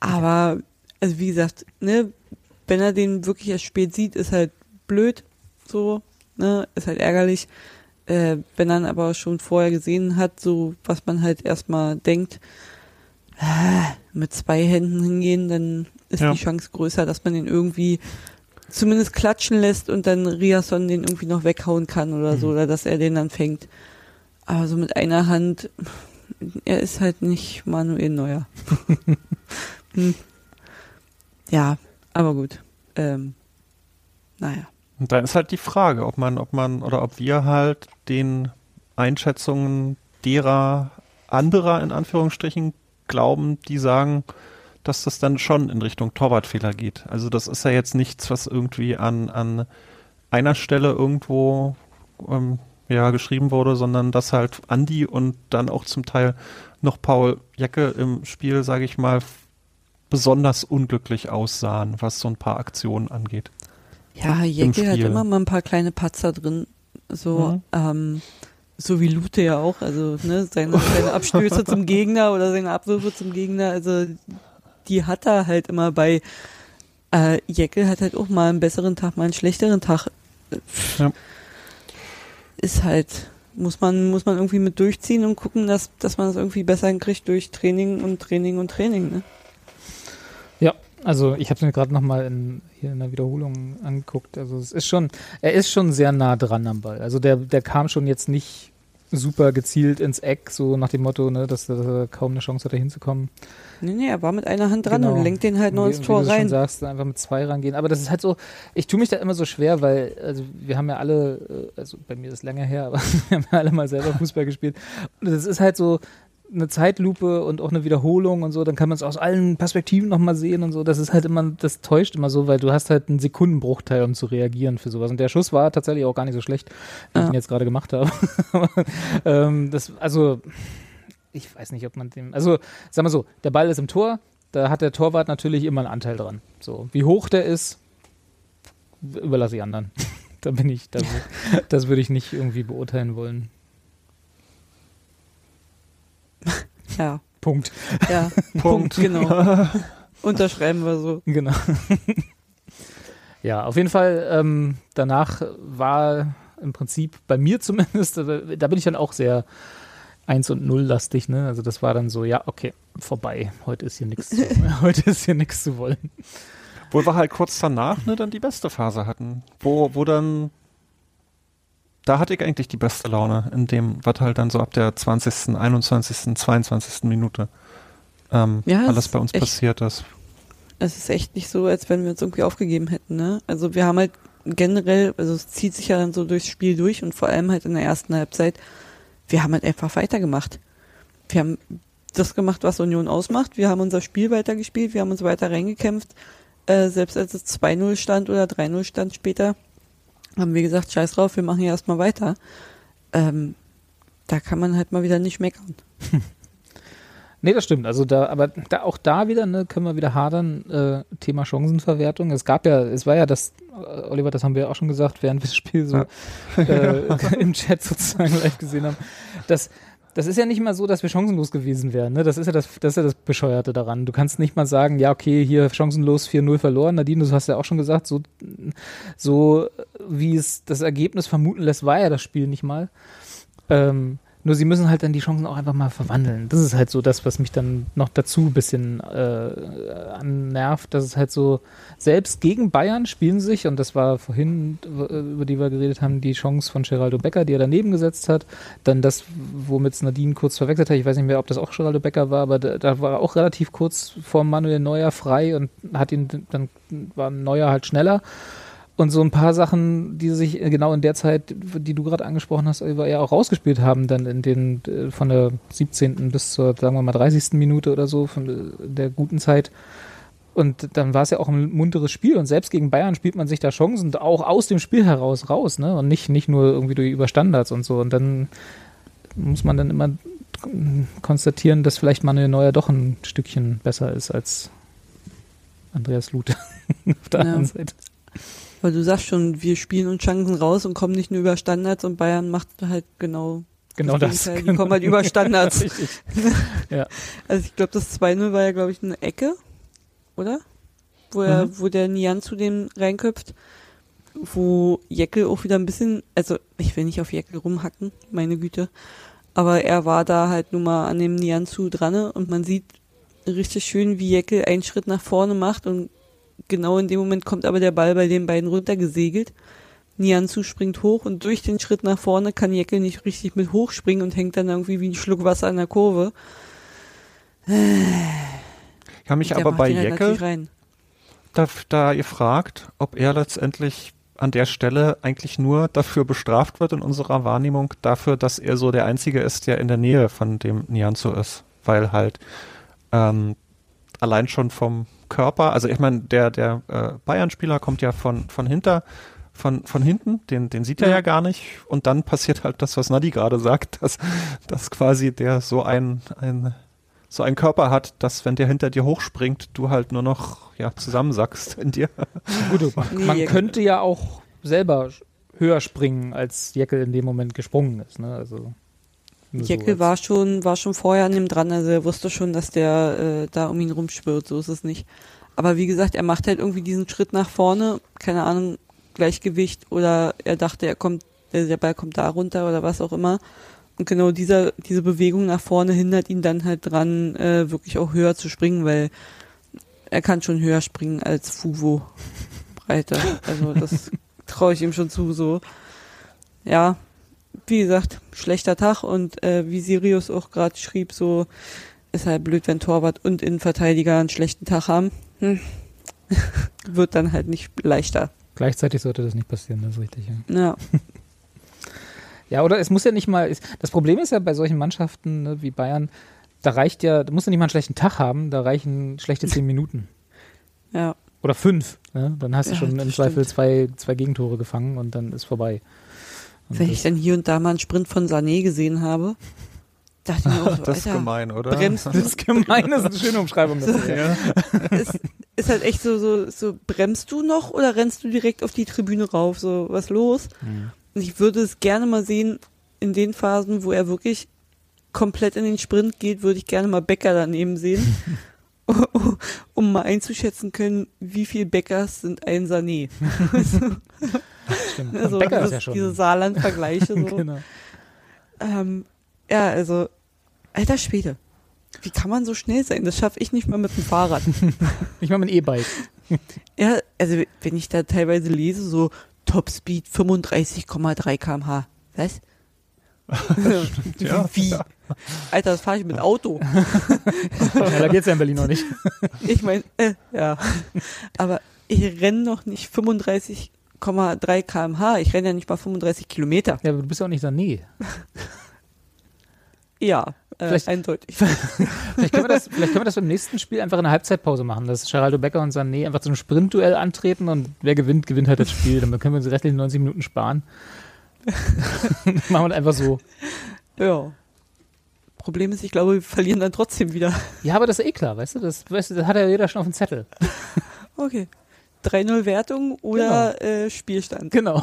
Aber, also wie gesagt, ne, wenn er den wirklich erst spät sieht, ist halt blöd, so, ne, ist halt ärgerlich. Äh, wenn er ihn aber schon vorher gesehen hat, so was man halt erstmal denkt, äh, mit zwei Händen hingehen, dann ist Ja. die Chance größer, dass man den irgendwie zumindest klatschen lässt und dann Riasson den irgendwie noch weghauen kann oder so, Mhm. oder dass er den dann fängt. Aber so mit einer Hand, er ist halt nicht Manuel Neuer. hm. Ja, aber gut. Ähm, naja. Und dann ist halt die Frage, ob man, ob man oder ob wir halt den Einschätzungen derer anderer in Anführungsstrichen glauben, die sagen, dass das dann schon in Richtung Torwartfehler geht. Also das ist ja jetzt nichts, was irgendwie an, an einer Stelle irgendwo ähm, ja, geschrieben wurde, sondern dass halt Andi und dann auch zum Teil noch Paul Jacke im Spiel, sage ich mal, besonders unglücklich aussahen, was so ein paar Aktionen angeht. Ja, Jecke hat immer mal ein paar kleine Patzer drin. So, Mhm. ähm, so wie Lute ja auch. Also, ne, seine, seine Abstöße zum Gegner oder seine Abwürfe zum Gegner, also die hat er halt immer bei. Äh, Jeckel hat halt auch mal einen besseren Tag, mal einen schlechteren Tag. Ja. Ist halt, muss man, muss man irgendwie mit durchziehen und gucken, dass, dass man es irgendwie besser hinkriegt durch Training und Training und Training, ne? Ja, also ich habe es mir gerade nochmal in, hier in der Wiederholung angeguckt. Also es ist schon, er ist schon sehr nah dran am Ball. Also der, der kam schon jetzt nicht super gezielt ins Eck, so nach dem Motto, ne, dass, dass er kaum eine Chance hatte hinzukommen. Nee, nee, er war mit einer Hand dran Genau. und lenkt den halt nur Wie- ins Tor wie du rein. schon sagst, einfach mit zwei rangehen. Aber das ist halt so, ich tue mich da immer so schwer, weil, also wir haben ja alle, äh, also bei mir ist es länger her, aber wir haben ja alle mal selber Fußball gespielt. Und das ist halt so eine Zeitlupe und auch eine Wiederholung und so, dann kann man es aus allen Perspektiven nochmal sehen und so. Das ist halt immer, das täuscht immer so, weil du hast halt einen Sekundenbruchteil, um zu reagieren für sowas. Und der Schuss war tatsächlich auch gar nicht so schlecht, wie ich Ja. ihn jetzt gerade gemacht habe. Ähm, das, also, ich weiß nicht, ob man dem, also, sag mal so, der Ball ist im Tor, da hat der Torwart natürlich immer einen Anteil dran. So, wie hoch der ist, überlasse ich anderen. da bin ich, da, das würde ich nicht irgendwie beurteilen wollen. Ja, Punkt. ja. Punkt, genau. Unterschreiben wir so. Genau. ja, auf jeden Fall, ähm, danach war im Prinzip bei mir zumindest, da bin ich dann auch sehr 1 und 0 lastig, ne? Also das war dann so, ja, okay, vorbei. Heute ist hier nichts zu, heute ist hier nichts zu wollen. Wo wir halt kurz danach ne, dann die beste Phase hatten. Wo, wo dann, da hatte ich eigentlich die beste Laune, in dem, was halt dann so ab der 20., 21., 22. Minute ähm, Ja, alles bei uns echt- passiert ist. Es ist echt nicht so, als wenn wir uns irgendwie aufgegeben hätten, ne? Also wir haben halt generell, also es zieht sich ja dann so durchs Spiel durch und vor allem halt in der ersten Halbzeit, wir haben halt einfach weitergemacht. Wir haben das gemacht, was Union ausmacht. Wir haben unser Spiel weitergespielt, wir haben uns weiter reingekämpft. Äh, selbst als es 2-0 stand oder 3-0 stand später, haben wir gesagt, scheiß drauf, wir machen hier erstmal weiter. Ähm, da kann man halt mal wieder nicht meckern. Nee, das stimmt. Also da, aber da, auch da wieder, ne, können wir wieder hadern, äh, Thema Chancenverwertung. Es gab ja, es war ja das, äh, Oliver, das haben wir auch schon gesagt, während wir das Spiel so Ja. äh, im Chat sozusagen live gesehen haben, dass das ist ja nicht mal so, dass wir chancenlos gewesen wären. Ne? Das ist ja das, das ist ja das Bescheuerte daran. Du kannst nicht mal sagen, ja, okay, hier chancenlos 4-0 verloren. Nadine, du hast ja auch schon gesagt, so, so wie es das Ergebnis vermuten lässt, war ja das Spiel nicht mal. Ähm, nur sie müssen halt dann die Chancen auch einfach mal verwandeln. Das ist halt so das, was mich dann noch dazu ein bisschen äh, annervt, dass es halt so, selbst gegen Bayern spielen sich, und das war vorhin, über die wir geredet haben, die Chance von Geraldo Becker, die er daneben gesetzt hat. Dann das, womit es Nadine kurz verwechselt hat, ich weiß nicht mehr, ob das auch Geraldo Becker war, aber da, da war er auch relativ kurz vor Manuel Neuer frei und hat ihn, dann war Neuer halt schneller. Und so ein paar Sachen, die sich genau in der Zeit, die du gerade angesprochen hast, ja auch rausgespielt haben, dann in den äh, von der 17. bis zur, sagen wir mal, 30. Minute oder so von der guten Zeit. Und dann war es ja auch ein munteres Spiel und selbst gegen Bayern spielt man sich da Chancen auch aus dem Spiel heraus raus, ne? Und nicht, nicht nur irgendwie durch über Standards und so. Und dann muss man dann immer konstatieren, dass vielleicht Manuel Neuer doch ein Stückchen besser ist als Andreas Lute auf der Ja. anderen Seite. Weil du sagst schon, wir spielen uns Chancen raus und kommen nicht nur über Standards und Bayern macht halt genau Genau das. Gegenteil. Die kommen halt über Standards. Ja. Also ich glaube, das 2-0 war ja, glaube ich, eine Ecke, oder? Wo er, Mhm. wo der Nian zu dem reinköpft, wo Jeckel auch wieder ein bisschen, also ich will nicht auf Jeckel rumhacken, meine Güte, aber er war da halt nun mal an dem Nian zu dran und man sieht richtig schön, wie Jeckel einen Schritt nach vorne macht und genau in dem Moment kommt aber der Ball bei den beiden runtergesegelt. Nianzu springt hoch und durch den Schritt nach vorne kann Jeckel nicht richtig mit hochspringen und hängt dann irgendwie wie ein Schluck Wasser an der Kurve. Ich habe mich aber bei halt rein. da, da gefragt, ob er letztendlich an der Stelle eigentlich nur dafür bestraft wird in unserer Wahrnehmung, dafür, dass er so der Einzige ist, der in der Nähe von dem Nianzo ist. Weil halt ähm, allein schon vom Körper, also ich meine, der, der äh, Bayern-Spieler kommt ja von, von hinter, von, von hinten, den, den sieht er Ja. ja gar nicht. Und dann passiert halt das, was Nadi gerade sagt, dass, dass quasi der so ein, ein so einen Körper hat, dass wenn der hinter dir hochspringt, du halt nur noch ja, zusammensackst in dir. Gut, man, könnte ja auch selber höher springen, als Jeckel in dem Moment gesprungen ist. Ne? Also, als- war schon, war schon vorher an dem dran, also er wusste schon, dass der äh, da um ihn rumschwirrt, so ist es nicht. Aber wie gesagt, er macht halt irgendwie diesen Schritt nach vorne, keine Ahnung, Gleichgewicht oder er dachte, er kommt, der, der Ball kommt da runter oder was auch immer. Und genau dieser, diese Bewegung nach vorne hindert ihn dann halt dran, äh, wirklich auch höher zu springen, weil er kann schon höher springen als Fuvo Breite. Also das traue ich ihm schon zu, so. Ja, wie gesagt, schlechter Tag und äh, wie Sirius auch gerade schrieb, so ist halt blöd, wenn Torwart und Innenverteidiger einen schlechten Tag haben. Hm. Wird dann halt nicht leichter. Gleichzeitig sollte das nicht passieren, das ist richtig. Ja. Ja, ja, oder es muss ja nicht mal. Das Problem ist ja bei solchen Mannschaften ne, wie Bayern, da reicht ja, da musst du nicht mal einen schlechten Tag haben, da reichen schlechte zehn Minuten. ja. Oder fünf. Ne? Dann hast du Ja, schon im Zweifel stimmt. zwei, zwei Gegentore gefangen und dann ist vorbei. Und Wenn ich dann hier und da mal einen Sprint von Sané gesehen habe, dachte ich mir auch so, Das ist gemein, oder? bremst das ist gemein, das ist eine schöne Umschreibung dafür. ja. ist, ist halt echt so, so, so, bremst du noch oder rennst du direkt auf die Tribüne rauf? So, was los? Mhm. Und ich würde es gerne mal sehen, in den Phasen, wo er wirklich komplett in den Sprint geht, würde ich gerne mal Bäcker daneben sehen, um mal einzuschätzen können, wie viel Bäckers sind ein Sané. Stimmt. Also Und Becker ist ja schon. diese Saarland-Vergleiche. So. genau. ähm, ja, also, alter Schwede. Wie kann man so schnell sein? Das schaffe ich nicht mal mit dem Fahrrad. Ich mache mein E-Bike. Ja, also wenn ich da teilweise lese, so Topspeed 35,3 km/h. Was? ja. Wie? Alter, das fahre ich mit Auto. Schneller geht's ja in Berlin noch nicht. Ich meine, äh, ja. Aber ich renne noch nicht 35,3 km/h. Ich renne ja nicht mal 35 Kilometer. Ja, aber du bist ja auch nicht Sané. Ja, äh, Vielleicht- eindeutig. Vielleicht können, wir das, vielleicht können wir das beim nächsten Spiel einfach in der Halbzeitpause machen, dass Geraldo Becker und Sané einfach zu einem Sprintduell antreten und wer gewinnt, gewinnt halt das Spiel. Dann können wir uns die restlichen 90 Minuten sparen. machen wir einfach so. Ja. Problem ist, ich glaube, wir verlieren dann trotzdem wieder. Ja, aber das ist eh klar, weißt du? Das, weißt du, das hat ja jeder schon auf dem Zettel. Okay. 3-0 Wertung oder äh, Spielstand. Genau.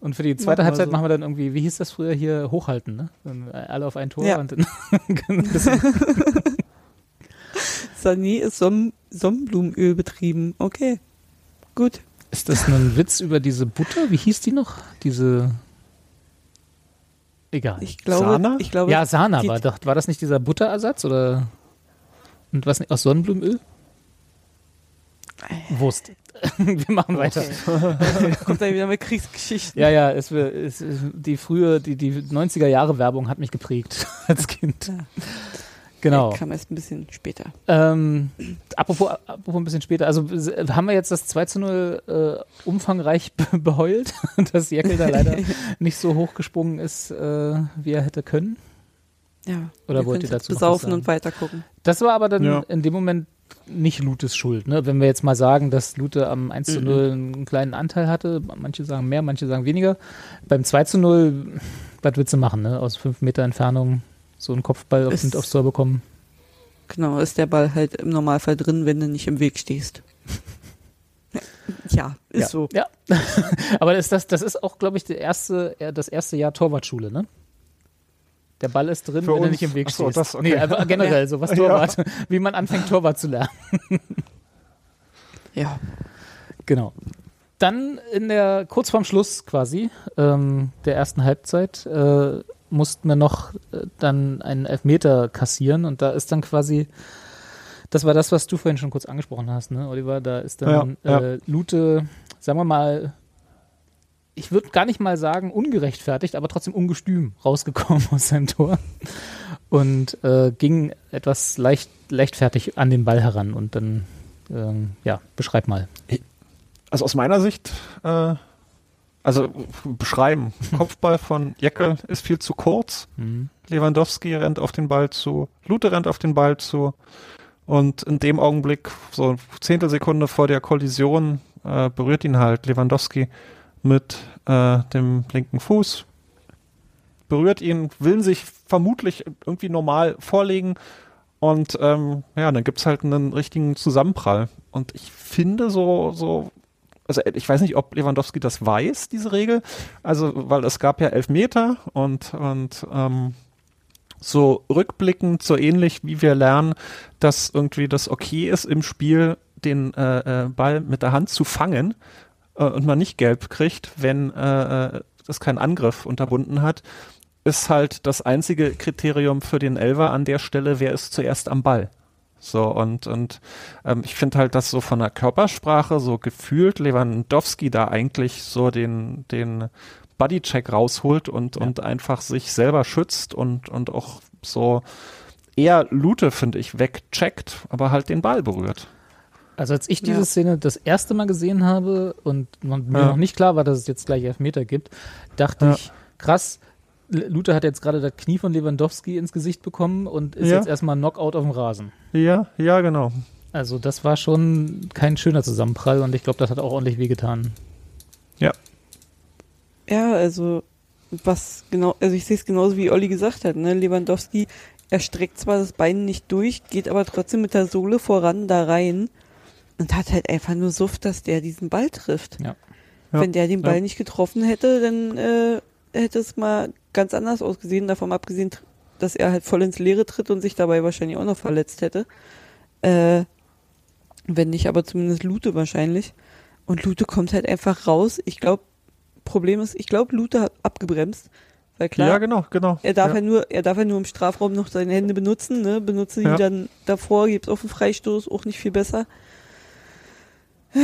Und für die zweite Machen Halbzeit so. machen wir dann irgendwie, wie hieß das früher hier, hochhalten, ne? Dann alle auf ein Tor Ja. und dann Sané ist Sonnen Sonnenblumenöl betrieben. Okay. Gut. Ist das ein Witz über diese Butter? Wie hieß die noch? Diese. Egal. Ich glaube, Sana? ich glaube, ja, Sana war, doch, war das nicht dieser Butterersatz oder? Und was aus Sonnenblumenöl? Wurst. Wir machen weiter. kommt da wieder mit Kriegsgeschichten. Ja, ja, es, es, die frühe, die, die 90er Jahre Werbung hat mich geprägt als Kind. Ja. Genau. Kam erst ein bisschen später. Ähm, apropos, apropos ein bisschen später, also haben wir jetzt das 2 zu 0 äh, umfangreich be beheult, dass Jekyll da leider nicht so hochgesprungen ist, äh, wie er hätte können. Ja. Oder wir wollt ihr dazu besaufen sagen? und weitergucken. Das war aber dann Ja. in dem Moment nicht Lutes Schuld. Ne? Wenn wir jetzt mal sagen, dass Lute am 1 zu Mhm. 0 einen kleinen Anteil hatte, manche sagen mehr, manche sagen weniger. Beim 2 zu 0, was willst du machen? Ne? Aus fünf Meter Entfernung so einen Kopfball auf, Ist- aufs Tor bekommen. Genau, ist der Ball halt im Normalfall drin, wenn du nicht im Weg stehst. Ja, ist ja. so. Ja, aber ist das, das ist auch, glaube ich, der erste, das erste Jahr Torwartschule, ne? Der Ball ist drin, Für wenn du uns? nicht im Weg Ach so, stehst. das, okay. Nee, aber generell, so was Ja. Torwart, wie man anfängt, Torwart zu lernen. Ja. Genau. Dann in der, kurz vorm Schluss quasi, ähm, der ersten Halbzeit, äh, mussten wir noch äh, dann einen Elfmeter kassieren und da ist dann quasi, das war das, was du vorhin schon kurz angesprochen hast, ne, Oliver? Da ist dann Ja, ja. Äh, Lute, sagen wir mal, ich würde gar nicht mal sagen ungerechtfertigt, aber trotzdem ungestüm rausgekommen aus seinem Tor und äh, ging etwas leicht, leichtfertig an den Ball heran und dann, ähm, ja, beschreib mal. Also aus meiner Sicht, äh, also beschreiben, Kopfball von Jeckel ist viel zu kurz. Mhm. Lewandowski rennt auf den Ball zu, Lute rennt auf den Ball zu. Und in dem Augenblick, so Zehntelsekunde vor der Kollision, äh, berührt ihn halt Lewandowski mit äh, dem linken Fuß. Berührt ihn, will sich vermutlich irgendwie normal vorlegen. Und ähm, ja, dann gibt's halt einen richtigen Zusammenprall. Und ich finde so, so, also ich weiß nicht, ob Lewandowski das weiß, diese Regel. Also, weil es gab ja elf Meter und, und ähm, so rückblickend, so ähnlich wie wir lernen, dass irgendwie das okay ist im Spiel, den äh, äh, Ball mit der Hand zu fangen äh, und man nicht gelb kriegt, wenn äh, äh, das keinen Angriff unterbunden hat, ist halt das einzige Kriterium für den Elver an der Stelle, wer ist zuerst am Ball. So, und, und ähm, ich finde halt, dass so von der Körpersprache so gefühlt Lewandowski da eigentlich so den, den Bodycheck rausholt und, Ja. und einfach sich selber schützt und, und auch so eher Lute, finde ich, wegcheckt, aber halt den Ball berührt. Also als ich diese Ja. Szene das erste Mal gesehen habe und mir Ja. noch nicht klar war, dass es jetzt gleich Elfmeter gibt, dachte Ja. ich, krass, Luther hat jetzt gerade das Knie von Lewandowski ins Gesicht bekommen und ist Ja. jetzt erstmal Knockout auf dem Rasen. Ja, ja, genau. Also das war schon kein schöner Zusammenprall und ich glaube, das hat auch ordentlich wehgetan. Ja, also was genau, also ich sehe es genauso wie Olli gesagt hat, ne? Lewandowski, er streckt zwar das Bein nicht durch, geht aber trotzdem mit der Sohle voran da rein und hat halt einfach nur Suft, dass der diesen Ball trifft. Ja. Ja, Wenn der den Ball ja. nicht getroffen hätte, dann äh, hätte es mal ganz anders ausgesehen, davon abgesehen, dass er halt voll ins Leere tritt und sich dabei wahrscheinlich auch noch verletzt hätte. Äh, wenn nicht, aber zumindest Lute wahrscheinlich. Und Lute kommt halt einfach raus. Ich glaube, Problem ist, ich glaube, Lute hat abgebremst. Weil klar, Ja, genau, genau. er darf ja. ja. nur, er darf ja nur im Strafraum noch seine Hände benutzen, ne? Benutze die Ja. dann davor, gibt's auf den Freistoß auch nicht viel besser.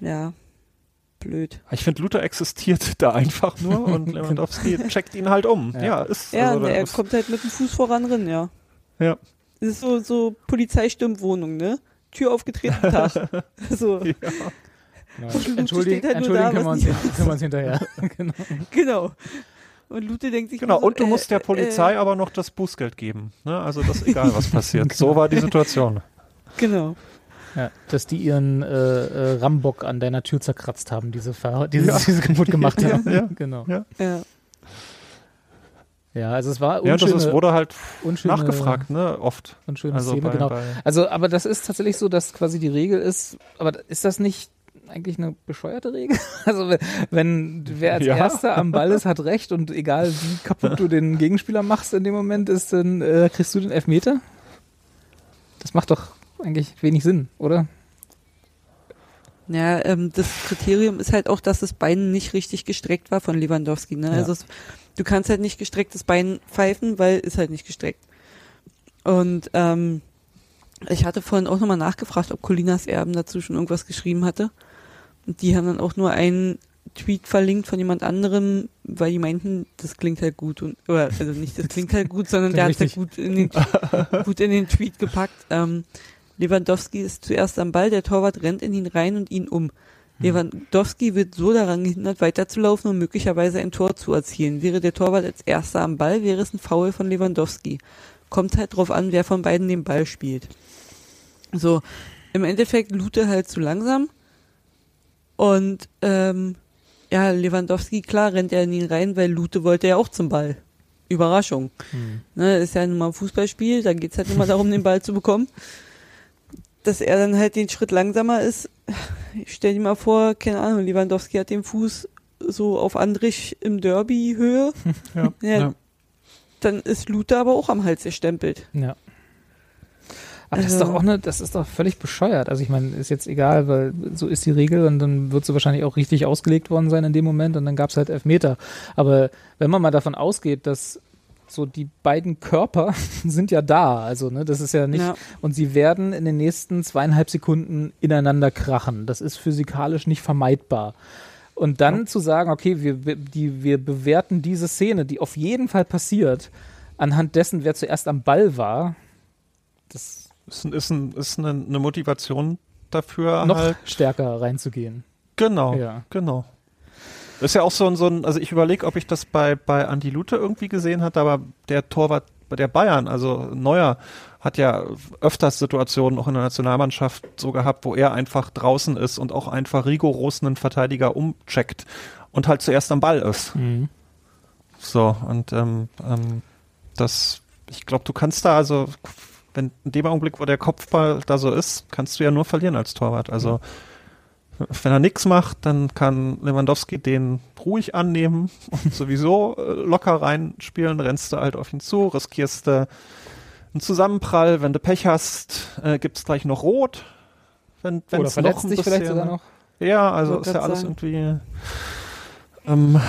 Ja. Blöd. Ich finde, Luther existiert da einfach nur und Lewandowski checkt ihn halt um. Ja. Ja, ist Ja, also, ne, er ist- kommt halt mit dem Fuß voran drin, ja. Ja. Es ist so, so Polizeistürmwohnung, ne? Tür aufgetreten, Tag. so, ja. Genau. Entschuldigen, halt entschuldigen da, können, wir uns, können wir uns hinterher. genau. genau. Und Lute denkt sich Genau, so, und du äh, musst der Polizei Äh, aber noch das Bußgeld geben. Ne? Also das ist egal, was passiert. So war die Situation. genau. Ja, dass die ihren äh, äh, Rambock an deiner Tür zerkratzt haben, diese, Ver die Ja. sie kaputt gemacht haben. ja. Genau. Ja. Ja. Ja, also es war Ja, das unschöne, ist, wurde halt unschöne, nachgefragt, ne? Oft. unschöne Also Szene, bei, genau. bei, Also, aber das ist tatsächlich so, dass quasi die Regel ist, aber ist das nicht eigentlich eine bescheuerte Regel. Also wenn, wenn wer als Ja. erster am Ball ist, hat recht und egal wie kaputt du den Gegenspieler machst in dem Moment, ist dann äh, kriegst du den Elfmeter. Das macht doch eigentlich wenig Sinn, oder? Ja, ähm, das Kriterium ist halt auch, dass das Bein nicht richtig gestreckt war von Lewandowski. Ne? Ja. Also es, du kannst halt nicht gestrecktes Bein pfeifen, weil ist halt nicht gestreckt. Und ähm, ich hatte vorhin auch nochmal nachgefragt, ob Colinas Erben dazu schon irgendwas geschrieben hatte. Und die haben dann auch nur einen Tweet verlinkt von jemand anderem, weil die meinten, das klingt halt gut und oder also nicht, das klingt halt gut, sondern der hat Klingt halt gut in den, gut in den Tweet gepackt. Ähm, Lewandowski ist zuerst am Ball, der Torwart rennt in ihn rein und ihn um. Lewandowski wird so daran gehindert, weiterzulaufen und möglicherweise ein Tor zu erzielen. Wäre der Torwart als erster am Ball, wäre es ein Foul von Lewandowski. Kommt halt drauf an, wer von beiden den Ball spielt. So, im Endeffekt Lute halt zu langsam. Und ähm, ja, Lewandowski, klar, rennt er in ihn rein, weil Lute wollte ja auch zum Ball. Überraschung. Ne, ist ja nun mal ein Fußballspiel, da geht's halt mal darum, den Ball zu bekommen. Dass er dann halt den Schritt langsamer ist. Ich stell dir mal vor, keine Ahnung, Lewandowski hat den Fuß so auf Andrich im Derby-Höhe. Ja. Ja, Ja. Dann ist Lute aber auch am Hals gestempelt. Ja. Aber das ist Also- doch auch eine, das ist doch völlig bescheuert. Also ich meine, ist jetzt egal, weil so ist die Regel und dann wird sie wahrscheinlich auch richtig ausgelegt worden sein in dem Moment und dann gab es halt Elfmeter. Aber wenn man mal davon ausgeht, dass so die beiden Körper sind ja da, also ne, das ist ja nicht Ja. und sie werden in den nächsten zweieinhalb Sekunden ineinander krachen. Das ist physikalisch nicht vermeidbar. Und dann zu sagen, okay, wir, wir- die, wir bewerten diese Szene, die auf jeden Fall passiert, anhand dessen, wer zuerst am Ball war, das Ist, ein- ist, ein, ist eine, eine Motivation dafür noch halt. stärker reinzugehen. Genau, Ja. genau. Ist ja auch so ein, so ein also ich überlege, ob ich das bei, bei Andi Lute irgendwie gesehen hatte, aber der Torwart bei der Bayern, also Neuer, hat ja öfters Situationen auch in der Nationalmannschaft so gehabt, wo er einfach draußen ist und auch einfach rigoros einen Verteidiger umcheckt und halt zuerst am Ball ist. So, und ähm, ähm, das, ich glaube, du kannst da also, wenn in dem Augenblick, wo der Kopfball da so ist, kannst du ja nur verlieren als Torwart. Also wenn er nichts macht, dann kann Lewandowski den ruhig annehmen und sowieso äh, locker reinspielen, rennst du halt auf ihn zu, riskierst du einen Zusammenprall, wenn du Pech hast, äh, gibt's gleich noch Rot. Wenn, Oder wenn's verletzt ein sich vielleicht bisschen- sogar noch. Ja, also ist ja alles sagen. irgendwie ähm,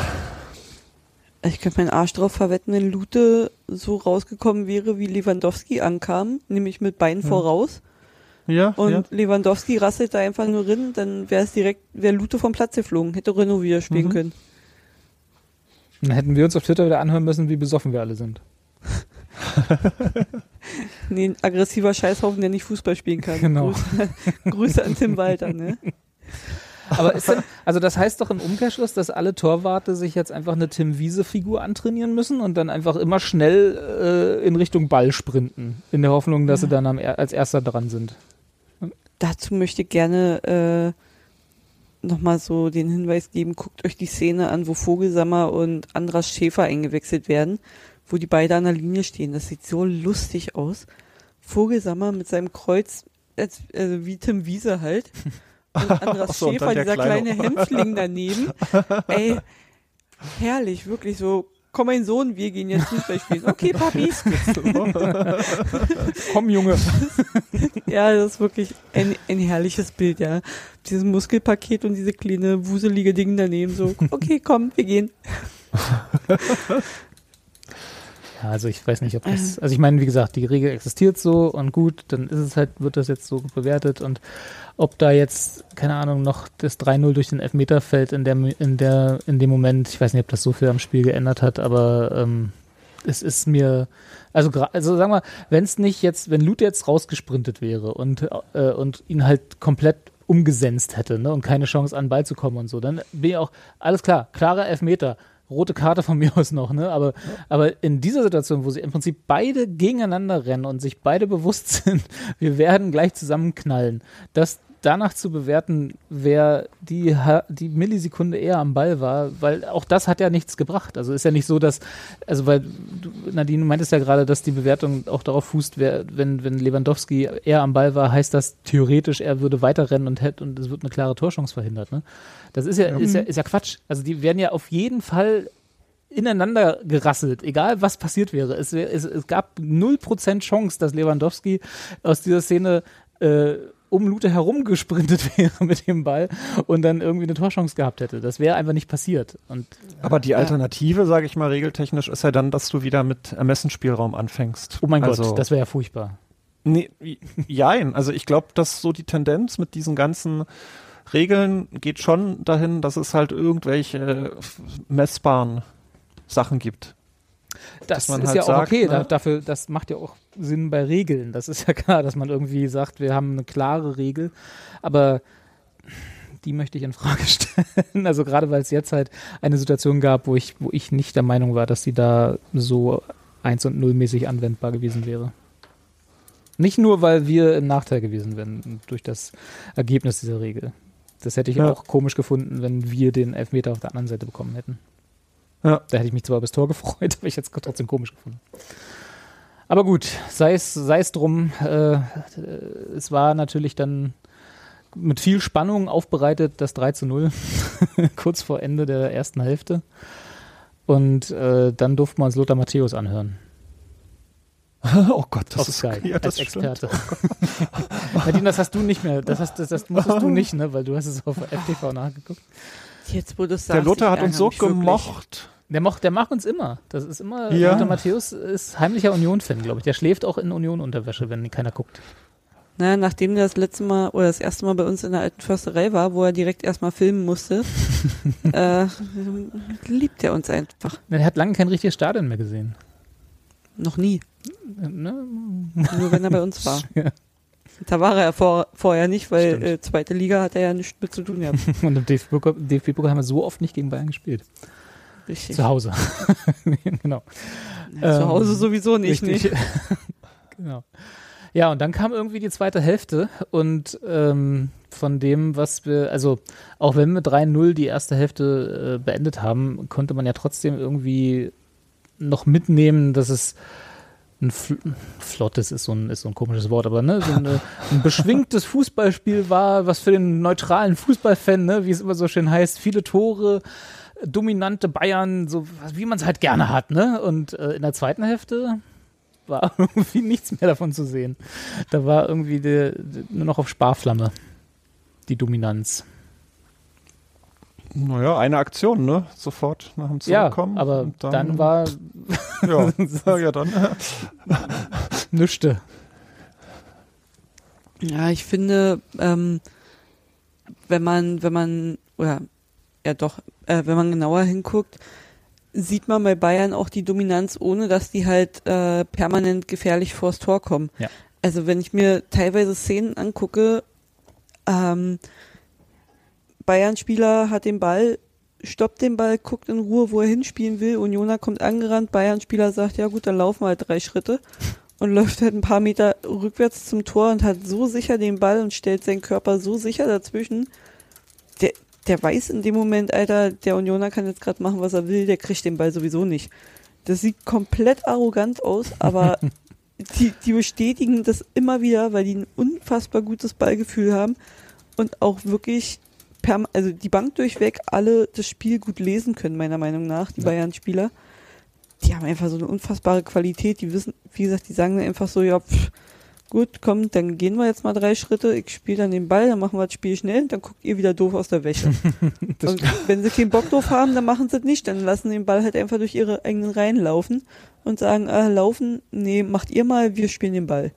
Ich könnte meinen Arsch drauf verwetten, wenn Lute so rausgekommen wäre, wie Lewandowski ankam, nämlich mit Beinen voraus. Ja, Und ja. Lewandowski rasselt da einfach nur rein, dann wäre es direkt, wäre Lute vom Platz geflogen, hätte Renault wieder spielen Mhm. können. Dann hätten wir uns auf Twitter wieder anhören müssen, wie besoffen wir alle sind. Nee, ein aggressiver Scheißhaufen, der nicht Fußball spielen kann. Genau. Grüße, Grüße an Tim Walter, ne? Aber ist denn, also das heißt doch im Umkehrschluss, dass alle Torwarte sich jetzt einfach eine Tim Wiese-Figur antrainieren müssen und dann einfach immer schnell äh, in Richtung Ball sprinten, in der Hoffnung, dass sie dann am, als erster dran sind. Dazu möchte ich gerne äh, nochmal so den Hinweis geben, guckt euch die Szene an, wo Vogelsammer und Andras Schäfer eingewechselt werden, wo die beide an der Linie stehen. Das sieht so lustig aus. Vogelsammer mit seinem Kreuz, als, also wie Tim Wiese halt. Und Andras so, und Schäfer, der dieser kleine- kleine Hämpfling daneben. Ey, herrlich, wirklich so. Komm, mein Sohn, wir gehen jetzt Fußball spielen. Okay, Papi. Komm, Junge. Ja, das ist wirklich ein, ein herrliches Bild, ja. Dieses Muskelpaket und diese kleine wuselige Ding daneben, so, okay, komm, wir gehen. Ja, also ich weiß nicht, ob das, also ich meine, wie gesagt, die Regel existiert so und gut, dann ist es halt, wird das jetzt so bewertet und ob da jetzt, keine Ahnung, noch das 3-0 durch den Elfmeter fällt in der, in der, in dem Moment, ich weiß nicht, ob das so viel am Spiel geändert hat, aber ähm, es ist mir, also, also sagen wir, wenn es nicht jetzt, wenn Lute jetzt rausgesprintet wäre und, äh, und ihn halt komplett umgesenzt hätte ne, und keine Chance an den Ball zu kommen und so, dann bin ich auch, alles klar, klarer Elfmeter, rote Karte von mir aus noch, ne? Aber, aber in dieser Situation, wo sie im Prinzip beide gegeneinander rennen und sich beide bewusst sind, wir werden gleich zusammenknallen, das danach zu bewerten, wer die, die Millisekunde eher am Ball war, weil auch das hat ja nichts gebracht. Also ist ja nicht so, dass, also weil du, Nadine, du meintest ja gerade, dass die Bewertung auch darauf fußt, wer, wenn, wenn Lewandowski eher am Ball war, heißt das theoretisch, er würde weiterrennen und hätte und es wird eine klare Torchance verhindert. Ne? Das ist ja, mhm. ist ja, ist ja Quatsch. Also die werden ja auf jeden Fall ineinander gerasselt, egal was passiert wäre. Es, es, es gab 0% Chance, dass Lewandowski aus dieser Szene äh, um Lute herumgesprintet wäre mit dem Ball und dann irgendwie eine Torchance gehabt hätte. Das wäre einfach nicht passiert. Und, Aber die Alternative, ja. sage ich mal, regeltechnisch ist ja dann, dass du wieder mit Ermessensspielraum anfängst. Oh mein also, Gott, das wäre ja furchtbar. Nee, jein. Also ich glaube, dass so die Tendenz mit diesen ganzen Regeln geht schon dahin, dass es halt irgendwelche messbaren Sachen gibt. Das ist halt ja auch sagt, okay. Ne? dafür, das macht ja auch Sinn bei Regeln. Das ist ja klar, dass man irgendwie sagt, wir haben eine klare Regel. Aber die möchte ich in Frage stellen. Also gerade weil es jetzt halt eine Situation gab, wo ich, wo ich nicht der Meinung war, dass sie da so 1 und 0 mäßig anwendbar gewesen wäre. Nicht nur, weil wir im Nachteil gewesen wären durch das Ergebnis dieser Regel. Das hätte ich ja. auch komisch gefunden, wenn wir den Elfmeter auf der anderen Seite bekommen hätten. Ja. Da hätte ich mich zwar über das Tor gefreut, aber ich hätte es trotzdem komisch gefunden. Aber gut, sei es, sei es drum. Äh, es war natürlich dann mit viel Spannung aufbereitet, das 3 zu 0, kurz vor Ende der ersten Hälfte. Und äh, dann durften wir uns Lothar Matthäus anhören. Oh Gott, das Auf ist geil. Ja, das als Experte. Oh Nadine, das hast du nicht mehr. Das, hast, das, das musstest du nicht, ne? Weil du hast es auf FTV nachgeguckt. Jetzt, wo du sagst, der Lothar hat uns so gemocht. Der, mocht, der macht uns immer. Das ist immer. Ja. Lothar Matthäus ist heimlicher Union-Fan, glaube ich. Der schläft auch in Union-Unterwäsche, wenn keiner guckt. Naja, nachdem er das letzte Mal oder das erste Mal bei uns in der alten Försterei war, wo er direkt erstmal filmen musste, äh, liebt er uns einfach. Er hat lange kein richtiges Stadion mehr gesehen. Noch nie. Ne? Nur wenn er bei uns war. Ja. Da war er vor, vorher nicht, weil äh, zweite Liga hat er ja nichts mit zu tun gehabt. Und im DFB-Pokal haben wir so oft nicht gegen Bayern gespielt. Richtig. Zu Hause. genau. Ja, zu Hause ähm, sowieso nicht, richtig. nicht. genau. Ja, und dann kam irgendwie die zweite Hälfte und ähm, von dem, was wir, also auch wenn wir 3-0 die erste Hälfte äh, beendet haben, konnte man ja trotzdem irgendwie noch mitnehmen, dass es ein Fl flottes ist so ein, ist so ein komisches Wort, aber ne, so eine, ein beschwingtes Fußballspiel war, was für den neutralen Fußballfan, ne, wie es immer so schön heißt, viele Tore, dominante Bayern, so wie man es halt gerne hat, ne? Und äh, in der zweiten Hälfte war irgendwie nichts mehr davon zu sehen. Da war irgendwie die, die, nur noch auf Sparflamme die Dominanz. Naja, eine Aktion, ne? Sofort nach dem Zurückkommen. Ja, aber dann, dann, war. ja, ja, dann. Nüchte. Ja, ich finde, ähm, wenn man, wenn man, oder ja doch, äh, wenn man genauer hinguckt, sieht man bei Bayern auch die Dominanz, ohne dass die halt äh, permanent gefährlich vors Tor kommen. Ja. Also wenn ich mir teilweise Szenen angucke, ähm, Bayern-Spieler hat den Ball, stoppt den Ball, guckt in Ruhe, wo er hinspielen will. Unioner kommt angerannt, Bayern-Spieler sagt, ja gut, dann laufen wir halt drei Schritte und läuft halt ein paar Meter rückwärts zum Tor und hat so sicher den Ball und stellt seinen Körper so sicher dazwischen. Der, der weiß in dem Moment, Alter, der Unioner kann jetzt gerade machen, was er will, der kriegt den Ball sowieso nicht. Das sieht komplett arrogant aus, aber die, die bestätigen das immer wieder, weil die ein unfassbar gutes Ballgefühl haben und auch wirklich also die Bank durchweg alle das Spiel gut lesen können, meiner Meinung nach, die ja. Bayern-Spieler. Die haben einfach so eine unfassbare Qualität. Die wissen, wie gesagt, die sagen einfach so, ja, pff, gut, komm, dann gehen wir jetzt mal drei Schritte, ich spiele dann den Ball, dann machen wir das Spiel schnell, dann guckt ihr wieder doof aus der Wäsche. und wenn sie keinen Bock drauf haben, dann machen sie es nicht, dann lassen den Ball halt einfach durch ihre eigenen Reihen laufen und sagen, äh, laufen, nee, macht ihr mal, wir spielen den Ball.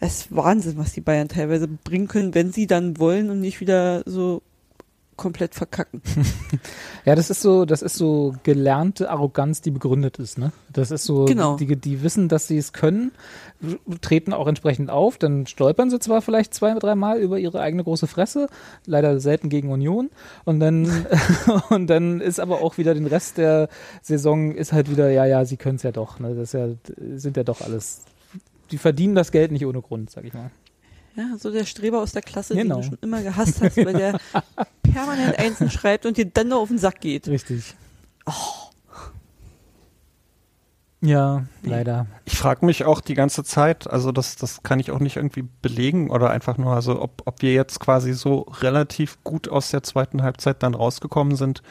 Das ist Wahnsinn, was die Bayern teilweise bringen können, wenn sie dann wollen und nicht wieder so komplett verkacken. ja, das ist so, das ist so gelernte Arroganz, die begründet ist, ne? Das ist so, genau. die, die wissen, dass sie es können, treten auch entsprechend auf, dann stolpern sie zwar vielleicht zwei, dreimal über ihre eigene große Fresse, leider selten gegen Union, und dann, und dann ist aber auch wieder den Rest der Saison ist halt wieder, ja, ja, sie können es ja doch, ne? Das ja, sind ja doch alles, die verdienen das Geld nicht ohne Grund, sag ich mal. Ja, so der Streber aus der Klasse, Genau. den du schon immer gehasst hast, weil der permanent Einsen schreibt und dir dann noch auf den Sack geht. Richtig. Ja, Nee. leider. Ich frage mich auch die ganze Zeit, also das, das kann ich auch nicht irgendwie belegen oder einfach nur, also ob, ob wir jetzt quasi so relativ gut aus der zweiten Halbzeit dann rausgekommen sind,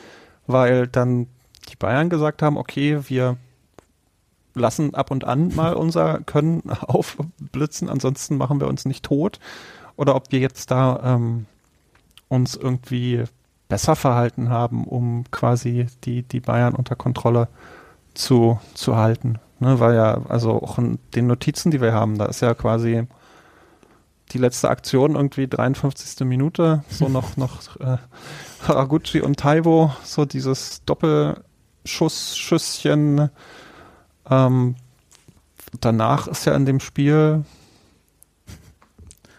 weil dann die Bayern gesagt haben, okay, wir lassen ab und an mal unser Können aufblitzen, ansonsten machen wir uns nicht tot. Oder ob wir jetzt da ähm, uns irgendwie besser verhalten haben, um quasi die, die Bayern unter Kontrolle zu, zu halten. Ne, weil ja, also auch in den Notizen, die wir haben, da ist ja quasi die letzte Aktion irgendwie 53. Minute, so noch, noch äh, Haraguchi und Taiwo, so dieses Doppelschuss, Schüsschen. Ähm, danach ist ja in dem Spiel,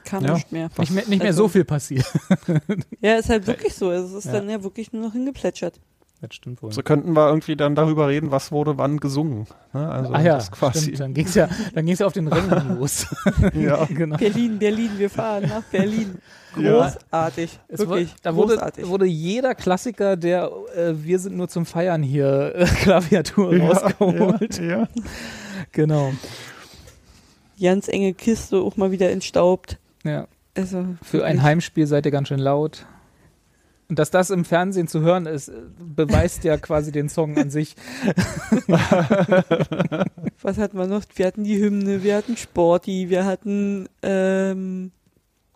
Kam Ja. nicht mehr. Was- Nicht mehr, nicht mehr Also- so viel passiert. Ja, ist halt wirklich so. Es ist Ja. dann ja wirklich nur noch hingeplätschert. Das stimmt wohl. so könnten wir irgendwie dann darüber reden, was wurde wann gesungen. Ne? Also ah ja, das quasi. stimmt. Dann ging es ja, dann ging's ja auf den Rängen los. Ja. genau. Berlin, Berlin, wir fahren nach Berlin. Ja. Großartig. Es wirklich. da wurde, großartig. wurde jeder Klassiker, der äh, Wir sind nur zum Feiern hier äh, Klaviatur Ja, rausgeholt. ja, ja. Genau. Ganz enge Kiste auch mal wieder entstaubt. Ja. Also Für ein wirklich. Heimspiel seid ihr ganz schön laut. Und dass das im Fernsehen zu hören ist, äh, beweist ja quasi den Song an sich. Was hatten wir noch? Wir hatten die Hymne, wir hatten Sporty, wir hatten ähm,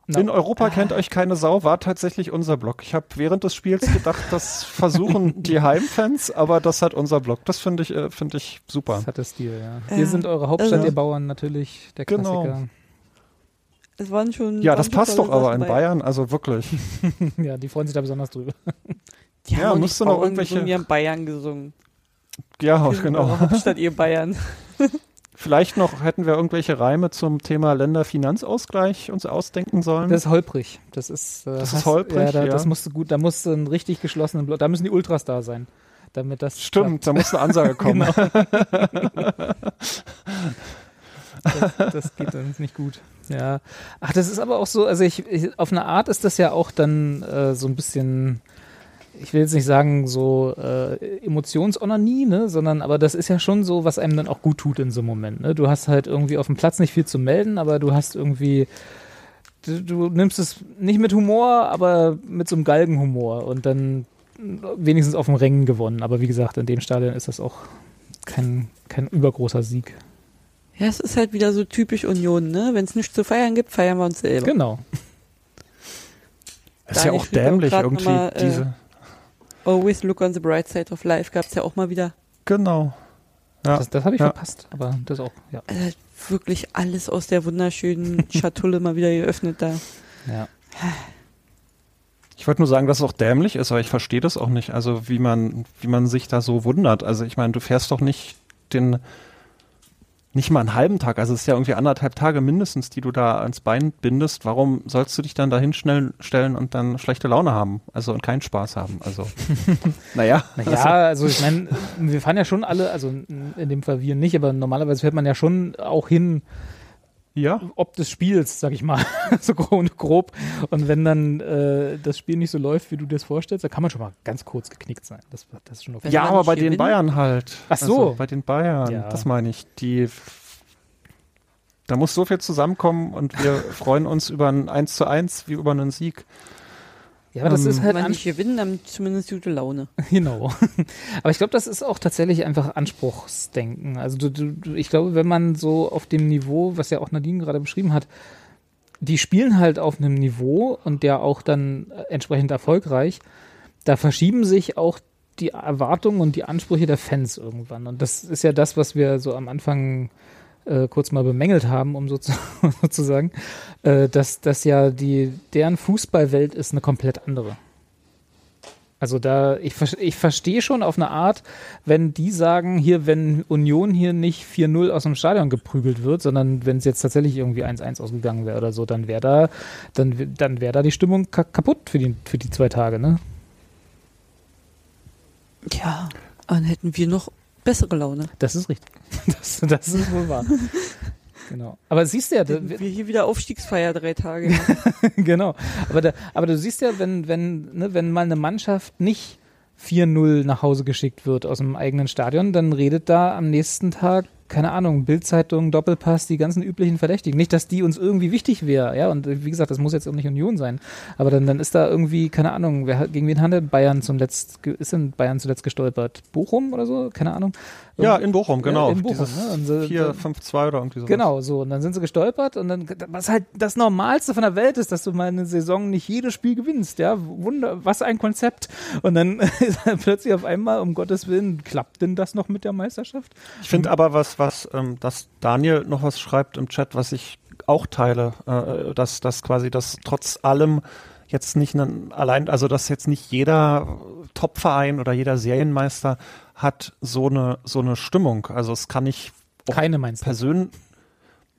Na, In Europa kennt euch keine Sau, war tatsächlich unser Blog. Ich habe während des Spiels gedacht, das versuchen die Heimfans, aber das hat unser Blog. Das finde ich, äh, finde ich super. das hatte Stil, ja. Wir sind eure Hauptstadt, Also- ihr Bauern natürlich, der Genau. Klassiker. es waren schon. Ja, waren das passt doch aber in bei. Bayern, also wirklich. Ja, die freuen sich da besonders drüber. Die Ja, musst du noch irgendwelche- Die haben Bayern gesungen. Ja, Wir sind genau. eure Hauptstadt, ihr Bayern. Vielleicht noch hätten wir irgendwelche Reime zum Thema Länderfinanzausgleich uns ausdenken sollen. Das ist holprig. Das ist, äh, Das ist hast- holprig, ja, da, ja. Das musst du gut, da musst du einen richtig geschlossenen Block, da müssen die Ultras da sein. Damit das Stimmt, da muss eine Ansage kommen. das, das geht dann nicht gut. Ja. Ach, das ist aber auch so, also ich, ich auf eine Art ist das ja auch dann äh, so ein bisschen, ich will jetzt nicht sagen so äh, Emotionsonanie, ne, sondern aber das ist ja schon so, was einem dann auch gut tut in so einem Moment. Ne? Du hast halt irgendwie auf dem Platz nicht viel zu melden, aber du hast irgendwie du, du nimmst es nicht mit Humor, aber mit so einem Galgenhumor und dann wenigstens auf dem Rängen gewonnen. Aber wie gesagt, in dem Stadion ist das auch kein, kein übergroßer Sieg. Ja, es ist halt wieder so typisch Union, ne? Wenn es nichts zu feiern gibt, feiern wir uns selber. Genau. Das ist ja auch dämlich irgendwie, nochmal, äh, diese. Always look on the bright side of life gab es ja auch mal wieder. Genau. Ja. Das, das habe ich Ja. verpasst, aber das auch, ja. Also wirklich alles aus der wunderschönen Schatulle mal wieder geöffnet da. ja. Ich wollte nur sagen, dass es auch dämlich ist, aber ich verstehe das auch nicht. Also wie man, wie man sich da so wundert. Also ich meine, du fährst doch nicht den, nicht mal einen halben Tag, also es ist ja irgendwie anderthalb Tage mindestens, die du da ans Bein bindest. Warum sollst du dich dann dahin schnell stellen und dann schlechte Laune haben? Also und keinen Spaß haben. Also naja. Naja, also ich meine, wir fahren ja schon alle, also in in dem Fall wir nicht, aber normalerweise fährt man ja schon auch hin, Ja. ob des Spiels, sag ich mal, so grob und grob. Und wenn dann äh, das Spiel nicht so läuft, wie du dir das vorstellst, dann kann man schon mal ganz kurz geknickt sein. Das, das ist schon okay. Ja, aber bei den. Bayern halt. Ach so. Also bei den Bayern, Ja. das meine ich. Die da muss so viel zusammenkommen und wir freuen uns über ein 1 zu 1 wie über einen Sieg. Ja, aber das Ähm, ist Wenn halt wir an, nicht gewinnen, dann zumindest gute Laune. Genau. Aber ich glaube, das ist auch tatsächlich einfach Anspruchsdenken. Also du, du, du- ich glaube, wenn man so auf dem Niveau, was ja auch Nadine gerade beschrieben hat, die spielen halt auf einem Niveau und der auch dann äh, entsprechend erfolgreich, da verschieben sich auch die Erwartungen und die Ansprüche der Fans irgendwann. Und das ist ja das, was wir so am Anfang äh, kurz mal bemängelt haben, um so zu, sozusagen, äh, dass, dass ja die, deren Fußballwelt ist eine komplett andere. Also da, ich, ich verstehe schon auf eine Art, wenn die sagen, hier, wenn Union hier nicht 4-0 aus dem Stadion geprügelt wird, sondern wenn es jetzt tatsächlich irgendwie 1-1 ausgegangen wäre oder so, dann wäre da, dann, dann wäre da die Stimmung ka kaputt für die, für die zwei Tage, ne? Ja, dann hätten wir noch bessere Laune. Das ist richtig. Das, das ist wohl wahr. Genau. Aber siehst du ja, da, Wir hier wieder Aufstiegsfeier drei Tage. genau. Aber, da, aber du siehst ja, wenn, wenn, ne, wenn mal eine Mannschaft nicht 4-0 nach Hause geschickt wird aus dem eigenen Stadion, dann redet da am nächsten Tag keine Ahnung, Bildzeitung, Doppelpass, die ganzen üblichen Verdächtigen. Nicht, dass die uns irgendwie wichtig wäre, ja, und wie gesagt, das muss jetzt auch nicht Union sein, aber dann, dann ist da irgendwie, keine Ahnung, wer, gegen wen handelt Bayern zum letzt, ist in Bayern zuletzt gestolpert? Bochum oder so? Keine Ahnung. Ja, in Bochum, genau. Ja, in Bochum, ne? 4, 5, 2 oder irgendwie so. Genau, so. Und dann sind sie gestolpert und dann, was halt das Normalste von der Welt ist, dass du mal eine Saison nicht jedes Spiel gewinnst, ja. Wunder, was ein Konzept. Und dann ist plötzlich auf einmal, um Gottes Willen, klappt denn das noch mit der Meisterschaft? Ich finde aber was, was, ähm, dass Daniel noch was schreibt im Chat, was ich auch teile, äh, dass, dass quasi das trotz allem jetzt nicht ein, allein, also dass jetzt nicht jeder Topverein oder jeder Serienmeister hat so eine so eine Stimmung. Also es kann nicht keine meinst du? Persön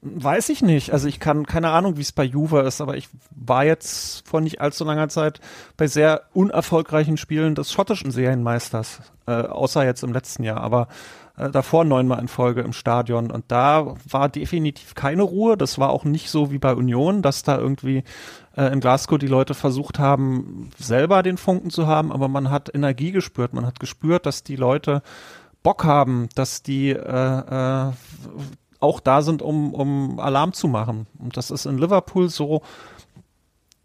weiß ich nicht. Also ich kann keine Ahnung, wie es bei Juve ist, aber ich war jetzt vor nicht allzu langer Zeit bei sehr unerfolgreichen Spielen des schottischen Serienmeisters, äh, außer jetzt im letzten Jahr. Aber äh, davor neunmal in Folge im Stadion und da war definitiv keine Ruhe. Das war auch nicht so wie bei Union, dass da irgendwie äh, in Glasgow die Leute versucht haben, selber den Funken zu haben, aber man hat Energie gespürt. Man hat gespürt, dass die Leute Bock haben, dass die äh, äh, auch da sind, um, um Alarm zu machen. Und das ist in Liverpool so,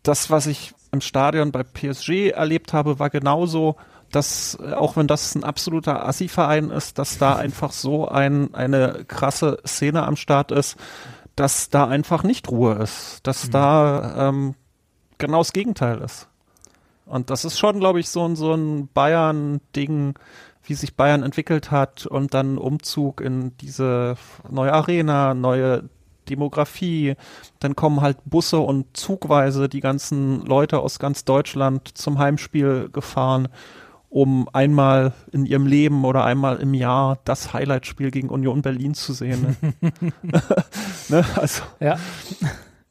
das, was ich im Stadion bei PSG erlebt habe, war genauso dass, auch wenn das ein absoluter Assi-Verein ist, dass da einfach so ein, eine krasse Szene am Start ist, dass da einfach nicht Ruhe ist, dass mhm. da ähm, genau das Gegenteil ist. Und das ist schon, glaube ich, so ein, so ein Bayern-Ding, wie sich Bayern entwickelt hat und dann Umzug in diese neue Arena, neue Demografie. Dann kommen halt Busse und zugweise die ganzen Leute aus ganz Deutschland zum Heimspiel gefahren um einmal in ihrem Leben oder einmal im Jahr das Highlight-Spiel gegen Union Berlin zu sehen. Ne? ne? Also, ja.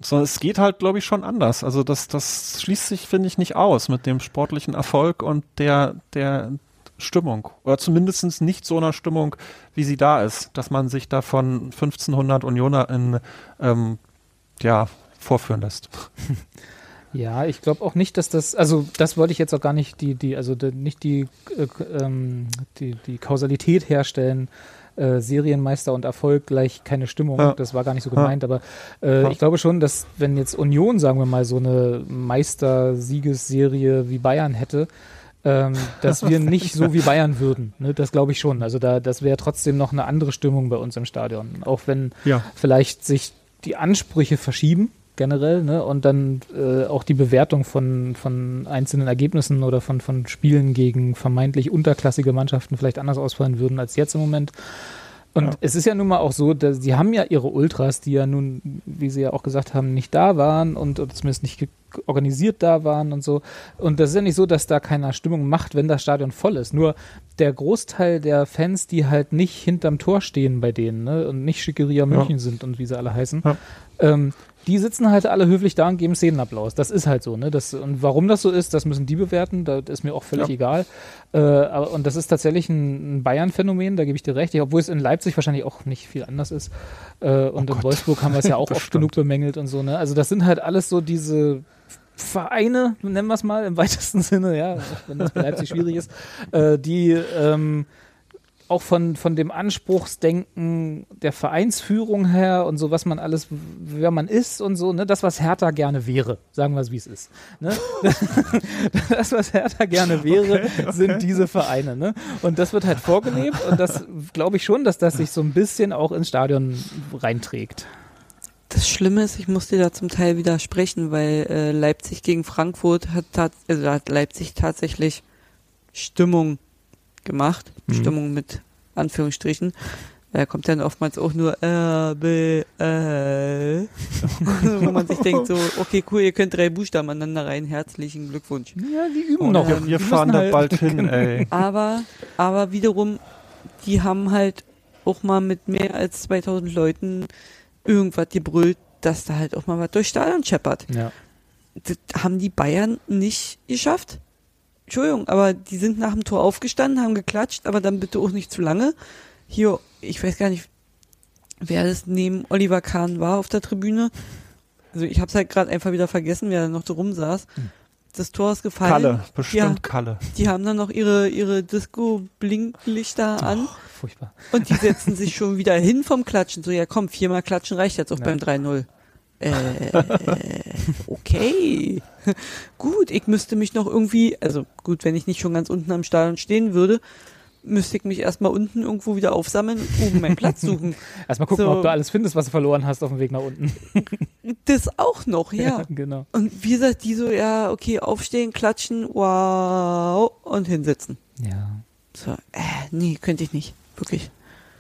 So, es geht halt, glaube ich, schon anders. Also das, das schließt sich, finde ich, nicht aus mit dem sportlichen Erfolg und der, der Stimmung. Oder zumindest nicht so einer Stimmung, wie sie da ist, dass man sich da von 1500 Unioner in, ähm, ja, vorführen lässt. Ja, ich glaube auch nicht, dass das, also das wollte ich jetzt auch gar nicht die, die, also die, nicht die, äh, ähm, die, die Kausalität herstellen, äh, Serienmeister und Erfolg gleich keine Stimmung. Ja. Das war gar nicht so gemeint, ja. aber äh, ja. ich glaube schon, dass wenn jetzt Union, sagen wir mal, so eine Meister-Siegesserie wie Bayern hätte, ähm, dass wir nicht so wie Bayern würden. Ne? Das glaube ich schon. Also da, das wäre trotzdem noch eine andere Stimmung bei uns im Stadion. Auch wenn vielleicht sich die Ansprüche verschieben generell, ne? Und dann äh, auch die Bewertung von, von einzelnen Ergebnissen oder von, von Spielen gegen vermeintlich unterklassige Mannschaften vielleicht anders ausfallen würden als jetzt im Moment. Und ja. es ist ja nun mal auch so, dass sie haben ja ihre Ultras, die ja nun, wie sie ja auch gesagt haben, nicht da waren und oder zumindest nicht organisiert da waren und so. Und das ist ja nicht so, dass da keiner Stimmung macht, wenn das Stadion voll ist. Nur der Großteil der Fans, die halt nicht hinterm Tor stehen bei denen ne, und nicht Schickeria München ja. sind und wie sie alle heißen, ja. Ähm, die sitzen halt alle höflich da und geben Szenenapplaus. Das ist halt so, ne? Das, und warum das so ist, das müssen die bewerten, das ist mir auch völlig ja. egal. Äh, aber, und das ist tatsächlich ein, ein Bayern-Phänomen, da gebe ich dir recht, obwohl es in Leipzig wahrscheinlich auch nicht viel anders ist. Äh, und oh in. Wolfsburg haben wir es ja auch oft genug bemängelt und so, ne? Also das sind halt alles so diese Vereine, nennen wir es mal im weitesten Sinne, ja, wenn das bei Leipzig schwierig ist, äh, die ähm, auch von, von dem Anspruchsdenken der Vereinsführung her und so, was man alles, wer man ist und so, ne, das, was Hertha gerne wäre, sagen wir es, wie es ist. Ne? das, was Hertha gerne wäre, okay, okay. sind diese Vereine. Ne? Und das wird halt vorgelebt und das glaube ich schon, dass das sich so ein bisschen auch ins Stadion reinträgt. Das Schlimme ist, ich muss dir da zum Teil widersprechen, weil äh, Leipzig gegen Frankfurt hat, also hat Leipzig tatsächlich Stimmung gemacht. Mhm. Stimmung mit Anführungsstrichen. Da kommt dann oftmals auch nur äh, B, äh, wo man sich denkt so, okay, cool, ihr könnt drei Buchstaben aneinander rein, herzlichen Glückwunsch. Ja, die üben Und, noch. Ähm, wir fahren da halt bald hin, ey. Aber, aber wiederum, die haben halt auch mal mit mehr als 2000 Leuten irgendwas gebrüllt, dass da halt auch mal was durch Stadion scheppert. Ja. Das haben die Bayern nicht geschafft. Entschuldigung, aber die sind nach dem Tor aufgestanden, haben geklatscht, aber dann bitte auch nicht zu lange. Hier, ich weiß gar nicht, wer es neben Oliver Kahn war auf der Tribüne. Also ich habe es halt gerade einfach wieder vergessen, wer da noch so rumsaß. Hm. Das Tor ist gefallen. Kalle, bestimmt Ja. Kalle. Die haben dann noch ihre, ihre Disco-Blinklichter an Oh, furchtbar. und die setzen sich schon wieder hin vom Klatschen. So, ja komm, viermal klatschen reicht jetzt auch Ja. beim 3-0. Äh, okay. gut, ich müsste mich noch irgendwie, also gut, wenn ich nicht schon ganz unten am Stadion stehen würde, müsste ich mich erstmal unten irgendwo wieder aufsammeln oben meinen Platz suchen. Erstmal gucken, So. ob du alles findest, was du verloren hast auf dem Weg nach unten. Das auch noch, ja. genau. Und wie gesagt, die so, ja, okay, aufstehen, klatschen, wow, und hinsetzen. Ja. So, äh, nee, könnte ich nicht. Wirklich.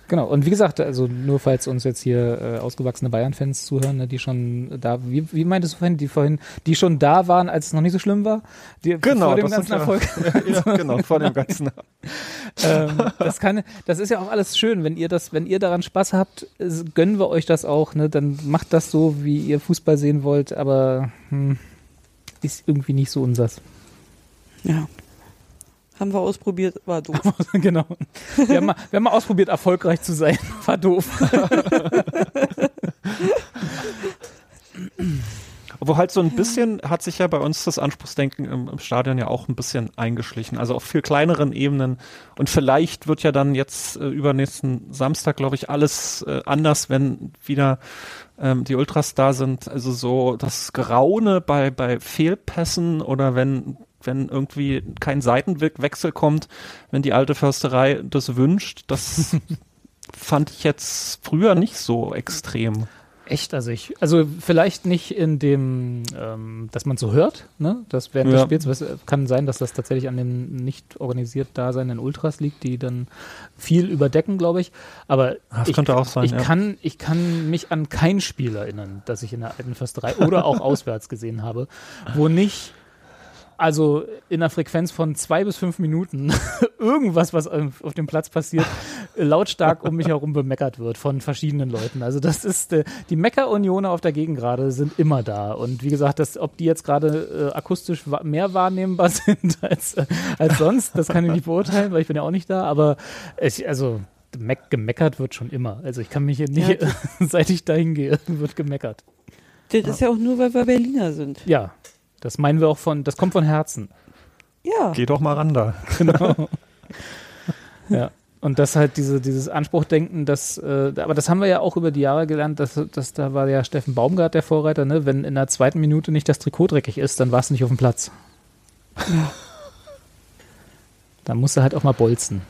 Genau, und wie gesagt, also nur falls uns jetzt hier äh, ausgewachsene Bayern-Fans zuhören, ne, die schon da, wie, wie meintest du vorhin, die vorhin, die schon da waren, als es noch nicht so schlimm war? Die, Genau, vor dem das ganzen sind ja- Erfolg. ja, genau, vor dem ganzen. ähm, das kann, das ist ja auch alles schön, wenn ihr das, wenn ihr daran Spaß habt, gönnen wir euch das auch, ne, dann macht das so, wie ihr Fußball sehen wollt, aber hm, ist irgendwie nicht so unsers. Ja. Haben wir ausprobiert, war doof. genau. Wir haben, mal, wir haben mal ausprobiert, erfolgreich zu sein. War doof. Wo halt so ein bisschen hat sich ja bei uns das Anspruchsdenken im, im Stadion ja auch ein bisschen eingeschlichen. Also auf viel kleineren Ebenen. Und vielleicht wird ja dann jetzt äh, übernächsten Samstag, glaube ich, alles äh, anders, wenn wieder ähm, die Ultras da sind. Also so das Geraune bei, bei Fehlpässen oder wenn wenn irgendwie kein Seitenwechsel kommt, wenn die alte Försterei das wünscht, das fand ich jetzt früher nicht so extrem. Echt, also ich, also vielleicht nicht in dem, ähm, dass man so hört, ne? Das während des Ja. Spiels was, kann sein, dass das tatsächlich an den nicht organisiert daseinenden Ultras liegt, die dann viel überdecken, glaube ich. Aber Das ich, könnte auch sein, ich ja. kann, ich kann mich an kein Spiel erinnern, das ich in der alten Försterei oder auch auswärts gesehen habe, wo nicht also in einer Frequenz von zwei bis fünf Minuten irgendwas, was auf dem Platz passiert, lautstark um mich herum bemeckert wird von verschiedenen Leuten. Also das ist, äh, die Mecker-Unioner auf der Gegend gerade sind immer da. Und wie gesagt, das, ob die jetzt gerade äh, akustisch wa mehr wahrnehmbar sind als, äh, als sonst, das kann ich nicht beurteilen, weil ich bin ja auch nicht da. Aber ich, also meck, gemeckert wird schon immer. Also ich kann mich hier nicht, Ja, seit ich dahin gehe, wird gemeckert. Das ist ja auch nur, weil wir Berliner sind. Ja, das meinen wir auch von, das kommt von Herzen. Ja. Geh doch mal ran da. Genau. ja. Und das halt diese, dieses Anspruchdenken, das, äh, aber das haben wir ja auch über die Jahre gelernt, dass, dass da war ja Steffen Baumgart der Vorreiter, ne? Wenn in der zweiten Minute nicht das Trikot dreckig ist, dann warst du nicht auf dem Platz. Dann musst du halt auch mal bolzen.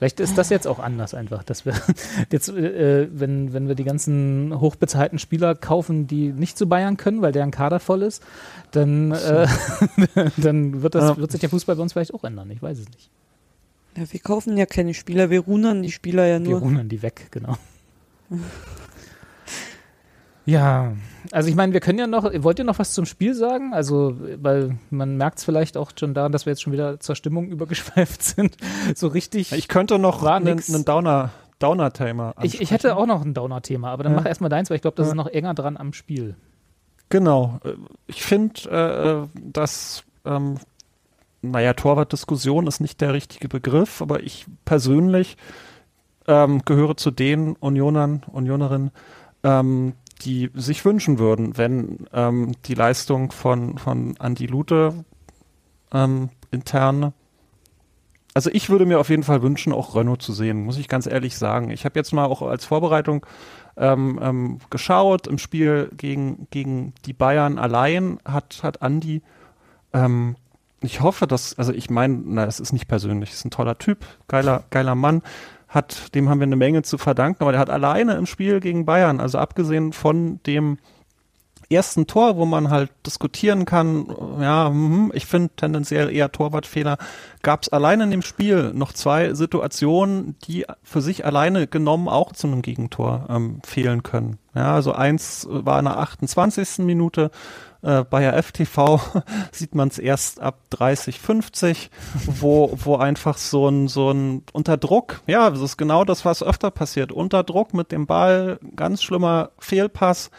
Vielleicht ist das jetzt auch anders einfach, dass wir jetzt, äh, wenn, wenn wir die ganzen hochbezahlten Spieler kaufen, die nicht zu Bayern können, weil deren Kader voll ist, dann, äh, dann wird, das, wird sich der Fußball bei uns vielleicht auch ändern. Ich weiß es nicht. ja. Wir kaufen ja keine Spieler, wir runern die Spieler ja Wir nur. runern die weg, genau. Ja, also ich meine, wir können ja noch, wollt ihr noch was zum Spiel sagen? Also, weil man merkt es vielleicht auch schon daran, dass wir jetzt schon wieder zur Stimmung übergeschweift sind. So richtig. Ich könnte noch einen, einen Downer, Downer-Thema Ich, ich hätte auch noch ein Downer-Thema, aber dann Ja. mach erstmal deins, weil ich glaube, das Ja. ist noch enger dran am Spiel. Genau. Äh, Ich finde, äh, dass, ähm, naja, Torwartdiskussion ist nicht der richtige Begriff, aber ich persönlich ähm, gehöre zu den Unionern, Unionerinnen, ähm, die sich wünschen würden, wenn ähm, die Leistung von, von Andi Lute ähm, intern also ich würde mir auf jeden Fall wünschen, auch Renault zu sehen, muss ich ganz ehrlich sagen. Ich habe jetzt mal auch als Vorbereitung ähm, ähm, geschaut, im Spiel gegen, gegen die Bayern allein hat, hat Andi, ähm, ich hoffe, dass, also ich meine, na, es ist nicht persönlich, ist ein toller Typ, geiler, geiler Mann, hat, dem haben wir eine Menge zu verdanken, aber der hat alleine im Spiel gegen Bayern, also abgesehen von dem ersten Tor, wo man halt diskutieren kann, ja, hm, ich finde tendenziell eher Torwartfehler, gab es alleine in dem Spiel noch zwei Situationen, die für sich alleine genommen auch zu einem Gegentor ähm, fehlen können. Ja, also eins war in der 28. Minute, äh, bei der FTV sieht man es erst ab 30, 50, wo, wo einfach so ein, so ein unter Druck, ja, das ist genau das, was öfter passiert, unter Druck mit dem Ball, ganz schlimmer Fehlpass,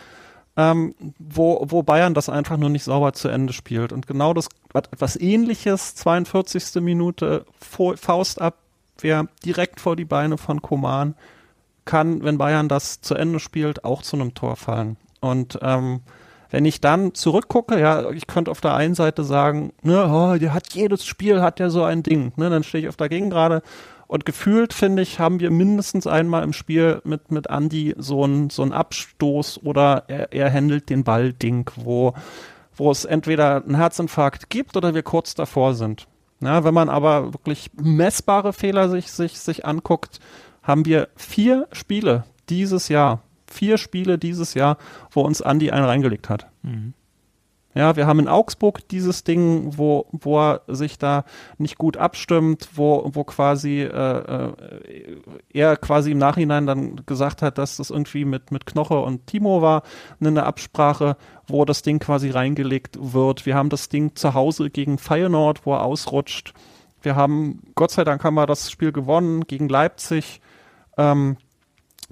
ähm, wo, wo Bayern das einfach nur nicht sauber zu Ende spielt. Und genau das, etwas ähnliches, 42. Minute, Fo- Faust ab, Abwehr direkt vor die Beine von Koman, kann, wenn Bayern das zu Ende spielt, auch zu einem Tor fallen. Und ähm, wenn ich dann zurückgucke, ja, ich könnte auf der einen Seite sagen, ne, oh, der hat jedes Spiel hat ja so ein Ding, ne, dann stehe ich auf der Gegengrade und gefühlt finde ich, haben wir mindestens einmal im Spiel mit mit Andy so ein so Abstoß oder er, er handelt den Ball Ding, wo wo es entweder einen Herzinfarkt gibt oder wir kurz davor sind. Ja, wenn man aber wirklich messbare Fehler sich sich sich anguckt, haben wir vier Spiele dieses Jahr vier Spiele dieses Jahr, wo uns Andi einen reingelegt hat. Mhm. Ja, wir haben in Augsburg dieses Ding, wo, wo er sich da nicht gut abstimmt, wo, wo quasi äh, äh, er quasi im Nachhinein dann gesagt hat, dass das irgendwie mit, mit Knoche und Timo war, eine Absprache, wo das Ding quasi reingelegt wird. Wir haben das Ding zu Hause gegen Feyenoord, wo er ausrutscht. Wir haben, Gott sei Dank haben wir das Spiel gewonnen gegen Leipzig. Ähm,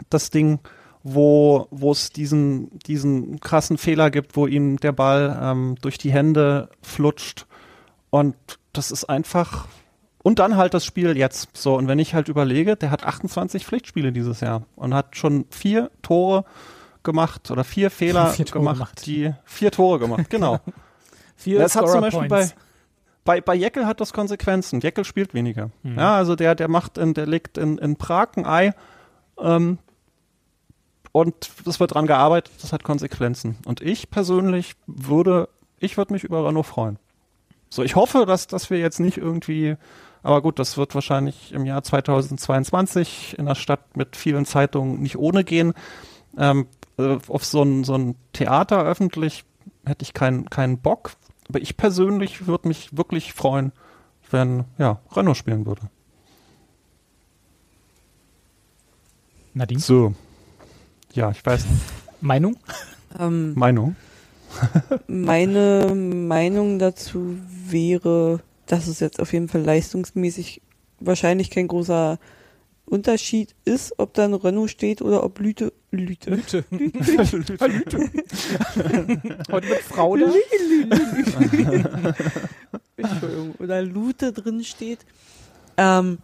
das Ding wo wo es diesen diesen krassen Fehler gibt, wo ihm der Ball ähm, durch die Hände flutscht und das ist einfach und dann halt das Spiel jetzt so und wenn ich halt überlege, der hat 28 Pflichtspiele dieses Jahr und hat schon vier Tore gemacht oder vier Fehler vier gemacht, gemacht, die vier Tore gemacht, genau. vier das hat zum Beispiel bei bei, bei Jeckel hat das Konsequenzen. Jeckel spielt weniger. Mhm. Ja, also der, der macht in, der legt in, in Prag ein Ei, ähm, und es wird dran gearbeitet, das hat Konsequenzen. Und ich persönlich würde, ich würde mich über Renault freuen. So, ich hoffe, dass, dass wir jetzt nicht irgendwie, aber gut, das wird wahrscheinlich im Jahr 2022 in der Stadt mit vielen Zeitungen nicht ohne gehen. Ähm, äh, auf so ein, so ein Theater öffentlich hätte ich keinen keinen Bock. Aber ich persönlich würde mich wirklich freuen, wenn ja, Renault spielen würde. Nadine? So. Ja, ich weiß. Meinung? Ähm, Meinung? meine Meinung dazu wäre, dass es jetzt auf jeden Fall leistungsmäßig wahrscheinlich kein großer Unterschied ist, ob da ein Renault steht oder ob Lüte. Lüte. Lüte. Lüte. Lüte. Lüte. Heute mit Frau da. Entschuldigung. Oder Lute drin steht. Ähm,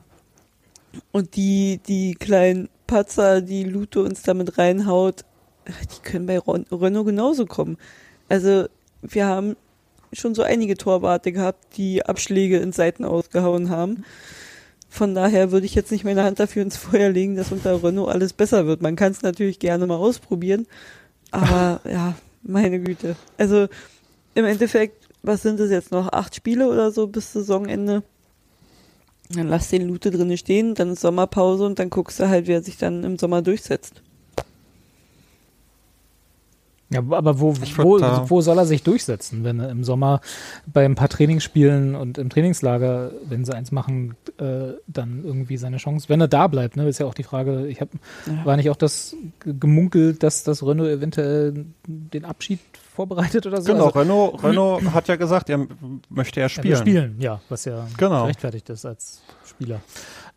und die, die kleinen Patzer, die Lute uns damit reinhaut, die können bei Renault genauso kommen. Also wir haben schon so einige Torwarte gehabt, die Abschläge in Seiten ausgehauen haben. Von daher würde ich jetzt nicht meine Hand dafür ins Feuer legen, dass unter Renault alles besser wird. Man kann es natürlich gerne mal ausprobieren, aber ja, meine Güte. Also im Endeffekt, was sind es jetzt noch? Acht Spiele oder so bis Saisonende? Dann lass den Lute drinne stehen, dann ist Sommerpause und dann guckst du halt, wer sich dann im Sommer durchsetzt. Ja, aber wo, wo, wo soll er sich durchsetzen, wenn er im Sommer bei ein paar Trainingsspielen und im Trainingslager, wenn sie eins machen, äh, dann irgendwie seine Chance, wenn er da bleibt, ne, ist ja auch die Frage, ich habe, ja. war nicht auch das gemunkelt, dass das Renault eventuell den Abschied vorbereitet oder so? Genau, also, Renault, Renault hat ja gesagt, er möchte ja spielen. Er spielen, ja, was ja genau. gerechtfertigt ist als Spieler.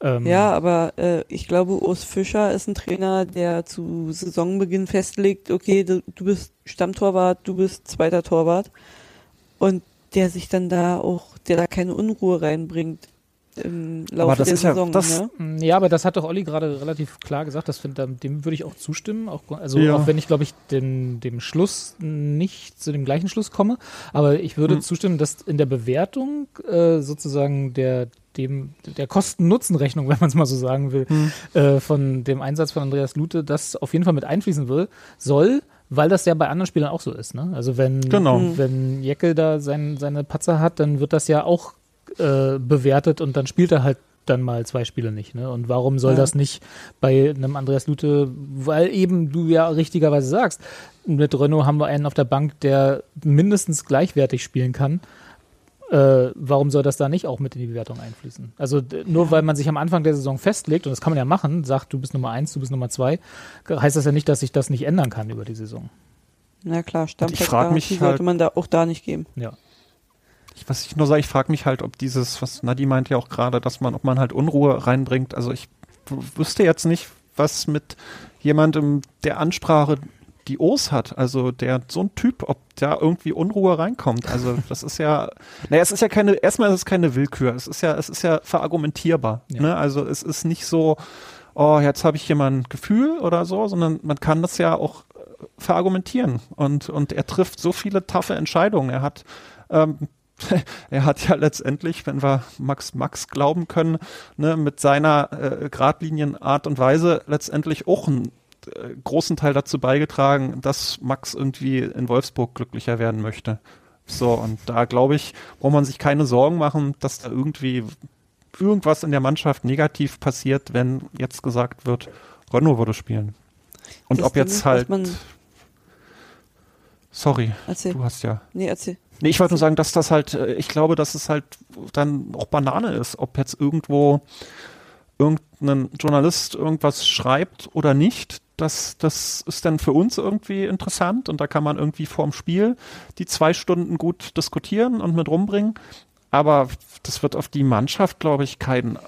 Ähm, ja, aber äh, ich glaube, Urs Fischer ist ein Trainer, der zu Saisonbeginn festlegt, okay, du, du bist Stammtorwart, du bist zweiter Torwart und der sich dann da auch, der da keine Unruhe reinbringt im Laufe der Saison. Ja, das, ne? Mm, ja, aber das hat doch Olli gerade relativ klar gesagt. Das find, dem würde ich auch zustimmen. Auch, also ja. auch wenn ich, glaube ich, den, dem Schluss nicht zu dem gleichen Schluss komme. Aber ich würde hm. zustimmen, dass in der Bewertung äh, sozusagen der dem der Kosten-Nutzen-Rechnung, wenn man es mal so sagen will, hm. äh, von dem Einsatz von Andreas Lute, das auf jeden Fall mit einfließen will, soll, weil das ja bei anderen Spielern auch so ist. Ne? Also wenn, genau. wenn Jeckel da sein, seine Patzer hat, dann wird das ja auch äh, bewertet und dann spielt er halt dann mal zwei Spiele nicht. Ne? Und warum soll ja. das nicht bei einem Andreas Lute, weil eben du ja richtigerweise sagst, mit Renault haben wir einen auf der Bank, der mindestens gleichwertig spielen kann. Äh, warum soll das da nicht auch mit in die Bewertung einfließen? Also nur ja. weil man sich am Anfang der Saison festlegt, und das kann man ja machen, sagt, du bist Nummer eins, du bist Nummer zwei, heißt das ja nicht, dass sich das nicht ändern kann über die Saison. Na klar, Stammplatz sollte halt, man da auch da nicht geben. Ja ich, was ich nur sage, ich frage mich halt, ob dieses, was Nadi meint ja auch gerade, dass man, ob man halt Unruhe reinbringt. Also ich wüsste jetzt nicht, was mit jemandem der Ansprache, die O's hat. Also der so ein Typ, ob da irgendwie Unruhe reinkommt. Also das ist ja, naja, es ist ja keine, erstmal ist es keine Willkür. Es ist ja, es ist ja verargumentierbar. Ja. Ne? Also es ist nicht so, oh, jetzt habe ich hier mal ein Gefühl oder so, sondern man kann das ja auch äh, verargumentieren. Und, und er trifft so viele taffe Entscheidungen. Er hat ähm, er hat ja letztendlich, wenn wir Max Max glauben können, ne, mit seiner äh, geradlinien Art und Weise letztendlich auch einen äh, großen Teil dazu beigetragen, dass Max irgendwie in Wolfsburg glücklicher werden möchte. So, und da glaube ich, braucht man sich keine Sorgen machen, dass da irgendwie irgendwas in der Mannschaft negativ passiert, wenn jetzt gesagt wird, Renault würde spielen. Und Das ob jetzt halt, sorry, Erzähl. du hast ja. Nee, erzähl. Nee, ich wollte nur sagen, dass das halt, äh, ich glaube, dass es halt dann auch Banane ist, ob jetzt irgendwo irgendein Journalist irgendwas schreibt oder nicht. Das, das ist dann für uns irgendwie interessant und da kann man irgendwie vorm Spiel die zwei Stunden gut diskutieren und mit rumbringen. Aber das wird auf die Mannschaft, glaube ich, keinen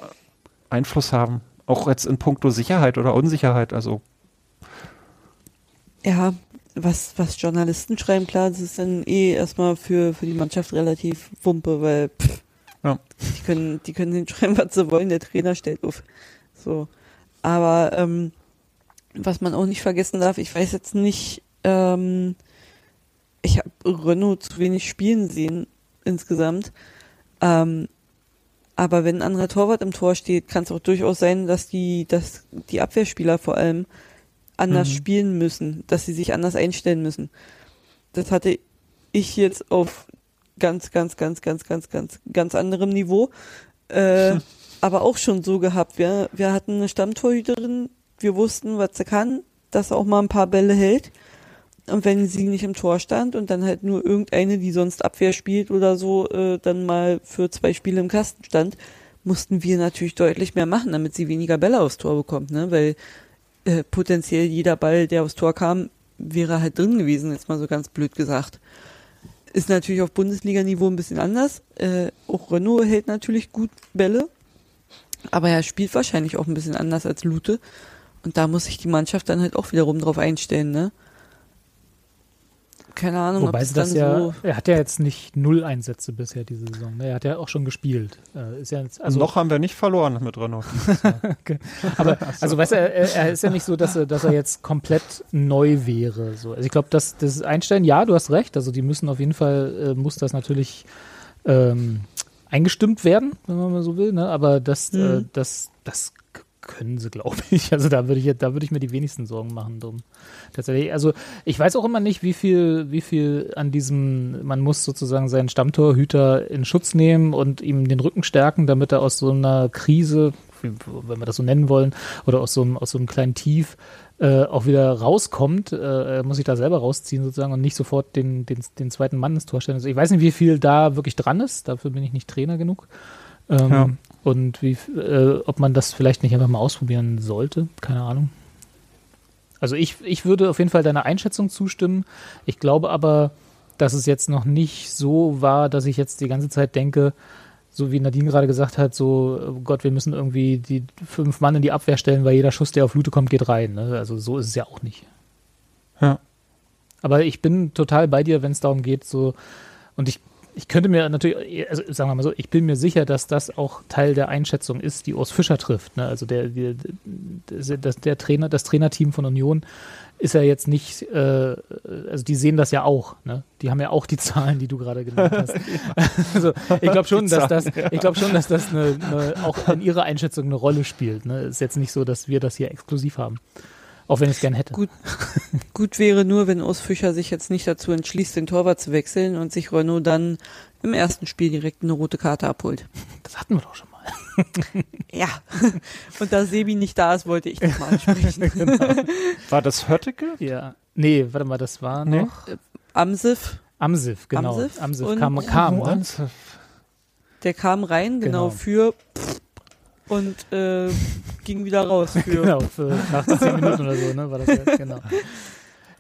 Einfluss haben. Auch jetzt in puncto Sicherheit oder Unsicherheit. Also, Ja, was, was Journalisten schreiben, klar, das ist dann eh erstmal für, für die Mannschaft relativ Wumpe, weil pff, Ja. die können, die können den schreiben, was sie wollen, der Trainer stellt auf. So. Aber ähm, was man auch nicht vergessen darf, ich weiß jetzt nicht, ähm, ich habe Renault zu wenig spielen sehen insgesamt. Ähm, aber wenn ein anderer Torwart im Tor steht, kann es auch durchaus sein, dass die, dass die Abwehrspieler vor allem anders Mhm. spielen müssen, dass sie sich anders einstellen müssen. Das hatte ich jetzt auf ganz, ganz, ganz, ganz, ganz, ganz, ganz anderem Niveau. Äh, aber auch schon so gehabt. Wir, wir hatten eine Stammtorhüterin, wir wussten, was sie kann, dass sie auch mal ein paar Bälle hält. Und wenn sie nicht im Tor stand und dann halt nur irgendeine, die sonst Abwehr spielt oder so, äh, dann mal für zwei Spiele im Kasten stand, mussten wir natürlich deutlich mehr machen, damit sie weniger Bälle aufs Tor bekommt, ne? Weil äh, potenziell jeder Ball, der aufs Tor kam, wäre halt drin gewesen, jetzt mal so ganz blöd gesagt. Ist natürlich auf Bundesliga-Niveau ein bisschen anders. Äh, auch Renault hält natürlich gut Bälle, aber er spielt wahrscheinlich auch ein bisschen anders als Lute. Und da muss sich die Mannschaft dann halt auch wiederum drauf einstellen, ne? Keine Ahnung, Wobei ob sie das dann ja, so. er hat ja jetzt nicht null Einsätze bisher diese Saison. ne? Er hat ja auch schon gespielt. Äh, Ist ja jetzt, also, noch haben wir nicht verloren mit Renault. aber, also weißt du, er, er ist ja nicht so, dass er, dass er jetzt komplett neu wäre. So. Also ich glaube, dass das Einstellen, ja, du hast recht. Also die müssen auf jeden Fall, äh, muss das natürlich ähm, eingestimmt werden, wenn man mal so will. Ne? Aber das, äh, Mhm. das, das k- können sie, glaube ich. Also da würde ich, da würde ich mir die wenigsten Sorgen machen drum. Tatsächlich. Also ich weiß auch immer nicht, wie viel, wie viel an diesem, man muss sozusagen seinen Stammtorhüter in Schutz nehmen und ihm den Rücken stärken, damit er aus so einer Krise, wenn wir das so nennen wollen, oder aus so einem, aus so einem kleinen Tief äh, auch wieder rauskommt, äh, muss sich da selber rausziehen sozusagen und nicht sofort den, den, den zweiten Mann ins Tor stellen. Also ich weiß nicht, wie viel da wirklich dran ist, dafür bin ich nicht Trainer genug. Ähm, Ja. Und wie, äh, ob man das vielleicht nicht einfach mal ausprobieren sollte, keine Ahnung. Also ich, ich würde auf jeden Fall deiner Einschätzung zustimmen. Ich glaube aber, dass es jetzt noch nicht so war, dass ich jetzt die ganze Zeit denke, so wie Nadine gerade gesagt hat, so, oh Gott, wir müssen irgendwie die fünf Mann in die Abwehr stellen, weil jeder Schuss, der auf Lute kommt, geht rein. Ne? Also so ist es ja auch nicht. Ja. Aber ich bin total bei dir, wenn es darum geht, so, und ich, ich könnte mir natürlich, also sagen wir mal so, ich bin mir sicher, dass das auch Teil der Einschätzung ist, die Urs Fischer trifft. Ne? Also der, der, das, der Trainer, das Trainerteam von Union ist ja jetzt nicht, äh, also die sehen das ja auch, ne? Die haben ja auch die Zahlen, die du gerade genannt hast. also ich glaube schon, dass das, ich glaube schon, dass das eine, eine, auch in ihrer Einschätzung eine Rolle spielt. Ne? Ist jetzt nicht so, dass wir das hier exklusiv haben. Auch wenn ich es gern hätte. Gut. Gut wäre nur, wenn Urs Fischer sich jetzt nicht dazu entschließt, den Torwart zu wechseln und sich Renault dann im ersten Spiel direkt eine rote Karte abholt. Das hatten wir doch schon mal. Ja. Und da Sebi nicht da ist, wollte ich das mal ansprechen. War das Hötteke? Ja. Nee, warte mal, das war Nee. noch Amsif, Amsif, genau. Amsif Amsif, kam, kam ne? Ansef. der kam rein, genau, Genau. für und äh, ging wieder raus für. Genau, für nach zehn Minuten oder so, ne? War das ja, genau.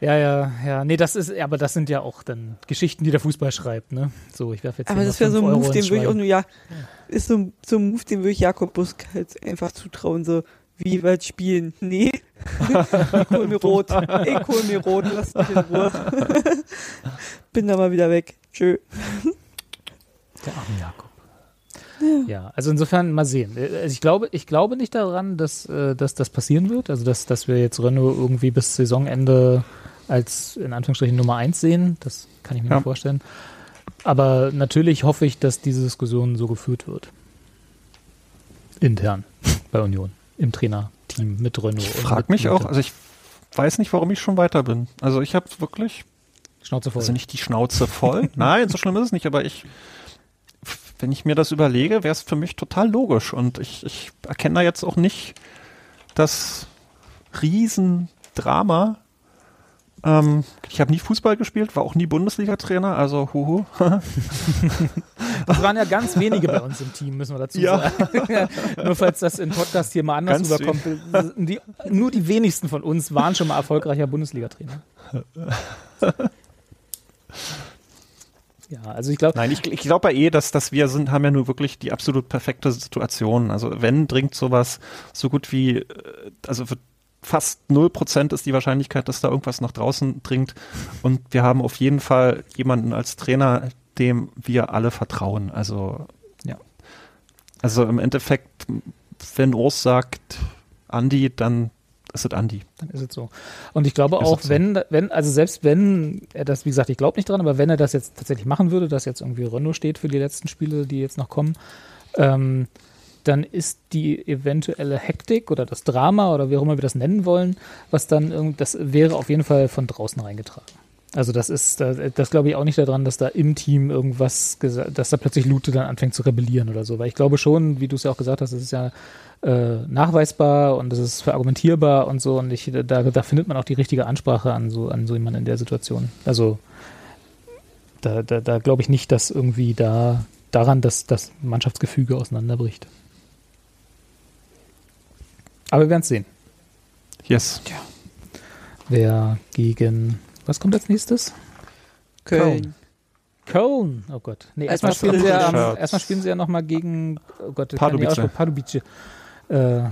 Ja, ja, ja. Nee, das ist, aber das sind ja auch dann Geschichten, die der Fußball schreibt, ne? So, ich werfe jetzt Aber das wäre so ein Euro Move, den würde ich auch nur, ja, ist so, ein- so ein Move, den würde ich Jakob Busk halt einfach zutrauen, so, wie weit spielen? Nee, ich hol mir rot. Ich hol mir rot, lass mich in Ruhe. Bin da mal wieder weg. Tschö. Der arme Jakob. Ja. also insofern mal sehen. Also ich glaube, ich glaube nicht daran, dass, äh, dass das passieren wird. Also dass, dass wir jetzt Renault irgendwie bis Saisonende als in Anführungsstrichen Nummer eins sehen. Das kann ich mir Ja. nicht vorstellen. Aber natürlich hoffe ich, dass diese Diskussion so geführt wird. Intern bei Union, im Trainerteam mit Renault. Ich frage mich auch, also ich weiß nicht, warum ich schon weiter bin. Also ich habe wirklich, Schnauze voll. also nicht die Schnauze voll. Nein, so schlimm ist es nicht, aber ich, wenn ich mir das überlege, wäre es für mich total logisch. Und ich, ich erkenne da jetzt auch nicht das Riesendrama. Ähm, ich habe nie Fußball gespielt, war auch nie Bundesliga-Trainer, also huhu. Das waren ja ganz wenige bei uns im Team, müssen wir dazu Ja. sagen. nur falls das im Podcast hier mal anders Ganz rüberkommt. Die, nur die wenigsten von uns waren schon mal erfolgreicher Bundesliga-Trainer. Ja, also ich glaube, Nein, ich, ich glaube ja eh, dass, dass wir sind, haben ja nur wirklich die absolut perfekte Situation. Also wenn dringt sowas so gut wie, äh, also für fast 0% ist die Wahrscheinlichkeit, dass da irgendwas nach draußen dringt. Und wir haben auf jeden Fall jemanden als Trainer, dem wir alle vertrauen. Also, Ja. Also im Endeffekt, wenn Urs sagt, Andi, dann ist es Andi. dann ist es so. Und ich glaube Ist auch, so. wenn, wenn, also selbst wenn er das, wie gesagt, ich glaube nicht dran, aber wenn er das jetzt tatsächlich machen würde, dass jetzt irgendwie Renault steht für die letzten Spiele, die jetzt noch kommen, ähm, dann ist die eventuelle Hektik oder das Drama oder wie auch immer wir das nennen wollen, was dann irgend, das wäre auf jeden Fall von draußen reingetragen. Also das ist, das, das glaube ich auch nicht daran, dass da im Team irgendwas, dass da plötzlich Lute dann anfängt zu rebellieren oder so. Weil ich glaube schon, wie du es ja auch gesagt hast, es ist ja äh, nachweisbar und es ist verargumentierbar und so. Und ich, da, da findet man auch die richtige Ansprache an so, an so jemanden in der Situation. Also da, da, da glaube ich nicht, dass irgendwie da daran, dass das Mannschaftsgefüge auseinanderbricht. Aber wir werden es sehen. Yes. Wer gegen was kommt als nächstes? Köln. Köln. Oh Gott. Nee, erstmal spielen, sie ja, erstmal spielen sie ja nochmal gegen oh Gott, das Pardubice. Pardubice. Äh,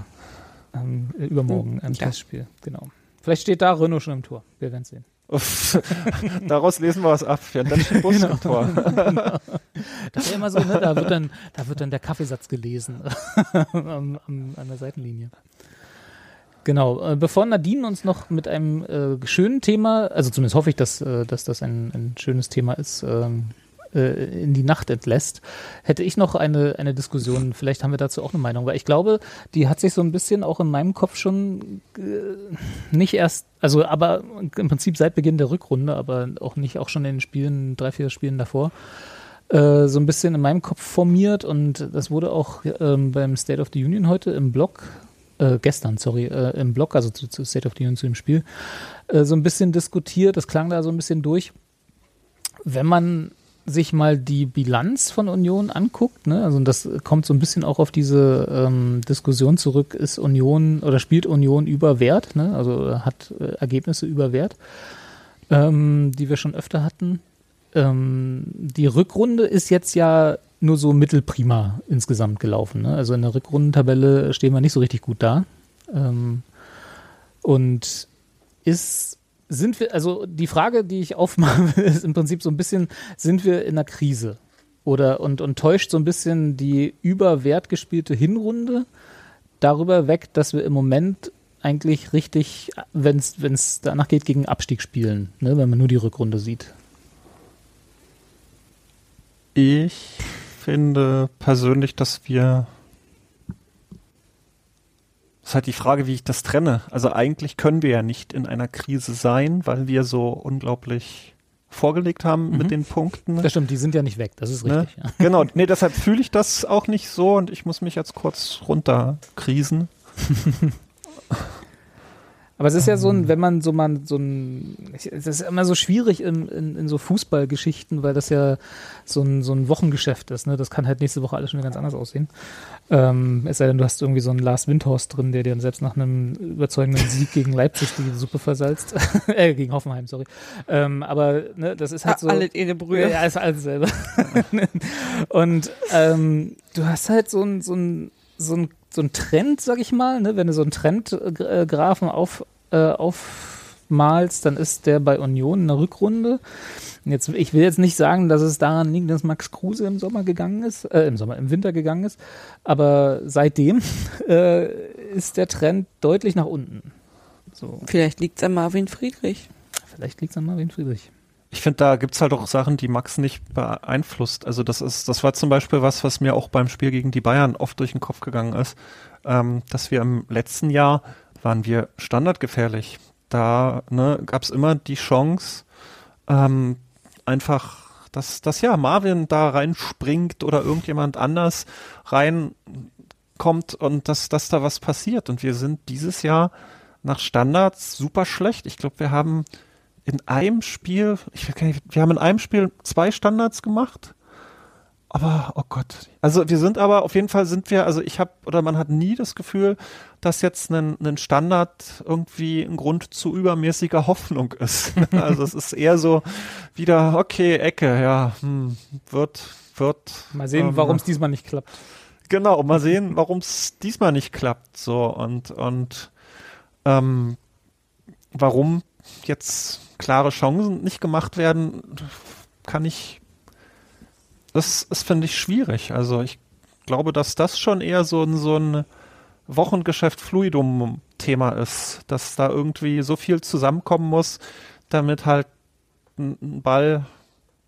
ähm, übermorgen ein Ja. Testspiel, genau. Vielleicht steht da Renault schon im Tor. Wir werden sehen. Daraus lesen wir was ab. Ja, dann steht Bus im Tor. Das ist ja immer so, ne? Da wird dann, da wird dann der Kaffeesatz gelesen am, am, an der Seitenlinie. Genau. Äh, bevor Nadine uns noch mit einem äh, schönen Thema, also zumindest hoffe ich, dass, äh, dass das ein, ein schönes Thema ist, ähm, äh, in die Nacht entlässt, hätte ich noch eine, eine Diskussion. Vielleicht haben wir dazu auch eine Meinung, weil ich glaube, die hat sich so ein bisschen auch in meinem Kopf schon äh, nicht erst, also aber im Prinzip seit Beginn der Rückrunde, aber auch nicht auch schon in den Spielen, drei, vier Spielen davor, äh, so ein bisschen in meinem Kopf formiert und das wurde auch ähm, beim State of the Union heute im Blog, äh, gestern, sorry, äh, im Blog, also zu, zu State of the Union zu dem Spiel, äh, so ein bisschen diskutiert, das klang da so ein bisschen durch. Wenn man sich mal die Bilanz von Union anguckt, ne, also das kommt so ein bisschen auch auf diese ähm, Diskussion zurück, ist Union oder spielt Union über Wert, ne, also hat äh, Ergebnisse über Wert, ähm, die wir schon öfter hatten. Ähm, die Rückrunde ist jetzt ja nur so mittelprima insgesamt gelaufen. Ne? Also in der Rückrundentabelle stehen wir nicht so richtig gut da. Ähm, und ist, sind wir, also die Frage, die ich aufmache, ist im Prinzip so ein bisschen, sind wir in einer Krise? Oder und, und täuscht so ein bisschen die über Wert gespielte Hinrunde darüber weg, dass wir im Moment eigentlich richtig, wenn es danach geht, gegen Abstieg spielen, ne? wenn man nur die Rückrunde sieht. Ich finde persönlich, dass wir. Das ist halt die Frage, wie ich das trenne. Also eigentlich können wir ja nicht in einer Krise sein, weil wir so unglaublich vorgelegt haben Mhm. mit den Punkten. Das stimmt, die sind ja nicht weg, das ist Ne? richtig. Ja. Genau, nee, deshalb fühle ich das auch nicht so und ich muss mich jetzt kurz runterkrisen. Aber es ist ja so ein, wenn man so mal so ein, es ist immer so schwierig in, in, in so Fußballgeschichten, weil das ja so ein, so ein Wochengeschäft ist. Ne? Das kann halt nächste Woche alles schon ganz anders aussehen. Ähm, es sei denn, du hast irgendwie so einen Lars Windhorst drin, der dir dann selbst nach einem überzeugenden Sieg gegen Leipzig die Suppe versalzt. äh, gegen Hoffenheim, sorry. Ähm, aber ne, das ist halt so. Alle eine Brühe. Ja, ist alles selber. und ähm, du hast halt so ein, so ein, so ein so ein Trend, sag ich mal, ne? wenn du so einen Trendgrafen auf, äh, aufmalst, dann ist der bei Union in der Rückrunde. Jetzt, ich will jetzt nicht sagen, dass es daran liegt, dass Max Kruse im Sommer gegangen ist, äh, im Sommer, im Winter gegangen ist, aber seitdem äh, ist der Trend deutlich nach unten. So. Vielleicht liegt es an Marvin Friedrich. Vielleicht liegt es an Marvin Friedrich. Ich finde, da gibt es halt auch Sachen, die Max nicht beeinflusst. Also das ist, das war zum Beispiel was, was mir auch beim Spiel gegen die Bayern oft durch den Kopf gegangen ist, ähm, dass wir im letzten Jahr waren wir standardgefährlich. Da ne, gab es immer die Chance, ähm, einfach, dass, dass ja Marvin da reinspringt oder irgendjemand anders reinkommt und dass, dass da was passiert. Und wir sind dieses Jahr nach Standards super schlecht. Ich glaube, wir haben in einem Spiel, ich weiß nicht, wir haben in einem Spiel zwei Standards gemacht. Aber, oh Gott. Also wir sind aber, auf jeden Fall sind wir, also ich habe, oder man hat nie das Gefühl, dass jetzt ein, ein Standard irgendwie ein Grund zu übermäßiger Hoffnung ist. also es ist eher so wieder, okay, Ecke, ja, hm, wird, wird. Mal sehen, ähm, warum es diesmal nicht klappt. Genau, mal sehen, warum es diesmal nicht klappt. So, und, und ähm, warum jetzt klare Chancen nicht gemacht werden, kann ich, das, das finde ich schwierig. Also ich glaube, dass das schon eher so ein, so ein Wochengeschäft Fluidum-Thema ist, dass da irgendwie so viel zusammenkommen muss, damit halt ein Ball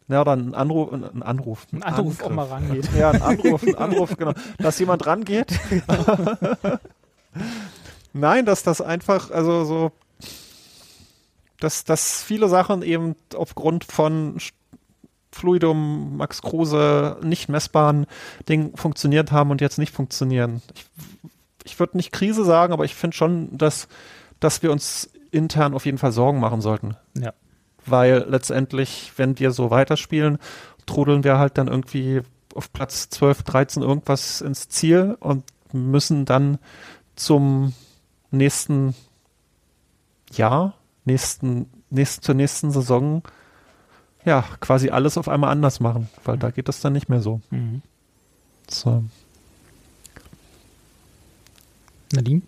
ja, oder ein Anruf, ein Anruf. Ein Anruf Angriff. auch mal rangeht. Ja, ein Anruf, ein Anruf, genau. Dass jemand rangeht. Nein, dass das einfach, also so, dass, dass viele Sachen eben aufgrund von Fluidum, Max Kruse nicht messbaren Dingen funktioniert haben und jetzt nicht funktionieren. Ich, ich würde nicht Krise sagen, aber ich finde schon, dass, dass wir uns intern auf jeden Fall Sorgen machen sollten. Ja. Weil letztendlich, wenn wir so weiterspielen, trudeln wir halt dann irgendwie auf Platz 12, 13 irgendwas ins Ziel und müssen dann zum nächsten Jahr, nächsten, nächst, zur nächsten Saison ja quasi alles auf einmal anders machen, weil da geht es dann nicht mehr so. Mhm. So. Nadine?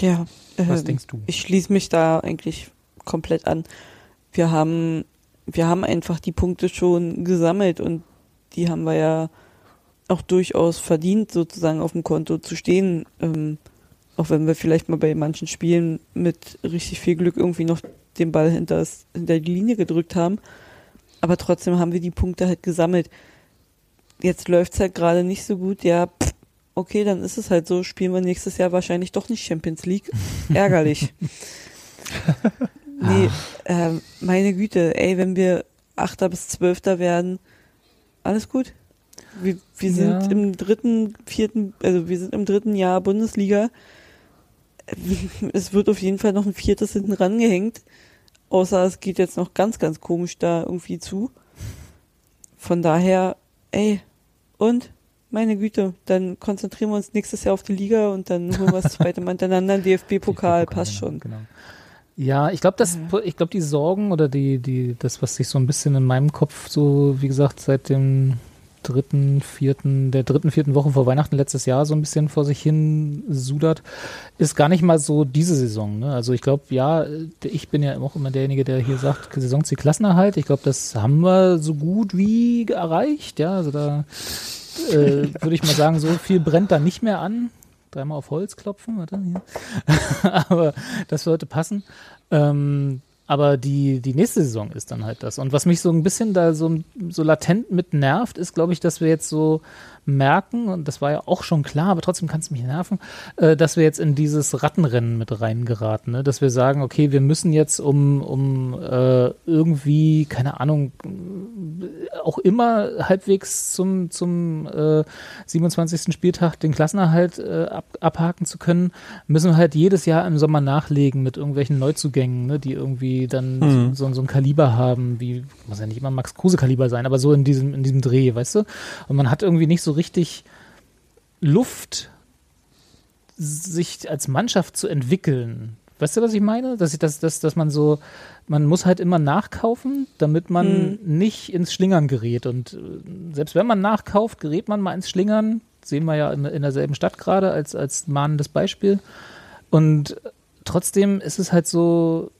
Ja, äh, was denkst du? Ich schließe mich da eigentlich komplett an. Wir haben, wir haben einfach die Punkte schon gesammelt und die haben wir ja auch durchaus verdient, sozusagen auf dem Konto zu stehen. Ähm, auch wenn wir vielleicht mal bei manchen Spielen mit richtig viel Glück irgendwie noch den Ball hinter, das, hinter die Linie gedrückt haben. Aber trotzdem haben wir die Punkte halt gesammelt. Jetzt läuft es halt gerade nicht so gut. Ja, pff, okay, dann ist es halt so. Spielen wir nächstes Jahr wahrscheinlich doch nicht Champions League. Ärgerlich. nee, äh, meine Güte, ey, wenn wir Achter bis Zwölfter werden, alles gut. Wir, wir sind ja. im dritten, vierten, also wir sind im dritten Jahr Bundesliga es wird auf jeden Fall noch ein viertes hinten rangehängt. Außer es geht jetzt noch ganz, ganz komisch da irgendwie zu. Von daher, ey, und? Meine Güte, dann konzentrieren wir uns nächstes Jahr auf die Liga und dann holen wir das zweite Mal hintereinander. DFB-Pokal, passt genau, schon. Genau. Ja, ich glaube, das, ich glaube, die Sorgen oder die, die, das, was sich so ein bisschen in meinem Kopf so, wie gesagt, seit dem dritten, vierten, der dritten, vierten Woche vor Weihnachten letztes Jahr so ein bisschen vor sich hin sudert, ist gar nicht mal so diese Saison. Ne? Also ich glaube, ja, ich bin ja auch immer derjenige, der hier sagt, Saisonziel Klassenerhalt. Ich glaube, das haben wir so gut wie erreicht. Ja, also da äh, würde ich mal sagen, so viel brennt da nicht mehr an. Dreimal auf Holz klopfen, warte, hier. aber das sollte passen. Ähm, aber die, die nächste Saison ist dann halt das. Und was mich so ein bisschen da so, so latent mit nervt, ist, glaube ich, dass wir jetzt so merken, und das war ja auch schon klar, aber trotzdem kann es mich nerven, äh, dass wir jetzt in dieses Rattenrennen mit reingeraten, ne? dass wir sagen, okay, wir müssen jetzt um, um äh, irgendwie, keine Ahnung, auch immer halbwegs zum, zum äh, 27. Spieltag den Klassenerhalt äh, ab, abhaken zu können, müssen wir halt jedes Jahr im Sommer nachlegen mit irgendwelchen Neuzugängen, ne? die irgendwie dann mhm. so, so, ein Kaliber haben, wie, muss ja nicht immer Max Kruse Kaliber sein, aber so in diesem, in diesem Dreh, weißt du? Und man hat irgendwie nicht so richtig Luft, sich als Mannschaft zu entwickeln. Weißt du, was ich meine? Dass, ich, dass, dass, dass man so, man muss halt immer nachkaufen, damit man hm. nicht ins Schlingern gerät. Und äh, selbst wenn man nachkauft, gerät man mal ins Schlingern, sehen wir ja in, in derselben Stadt gerade als, als mahnendes Beispiel. Und trotzdem ist es halt so,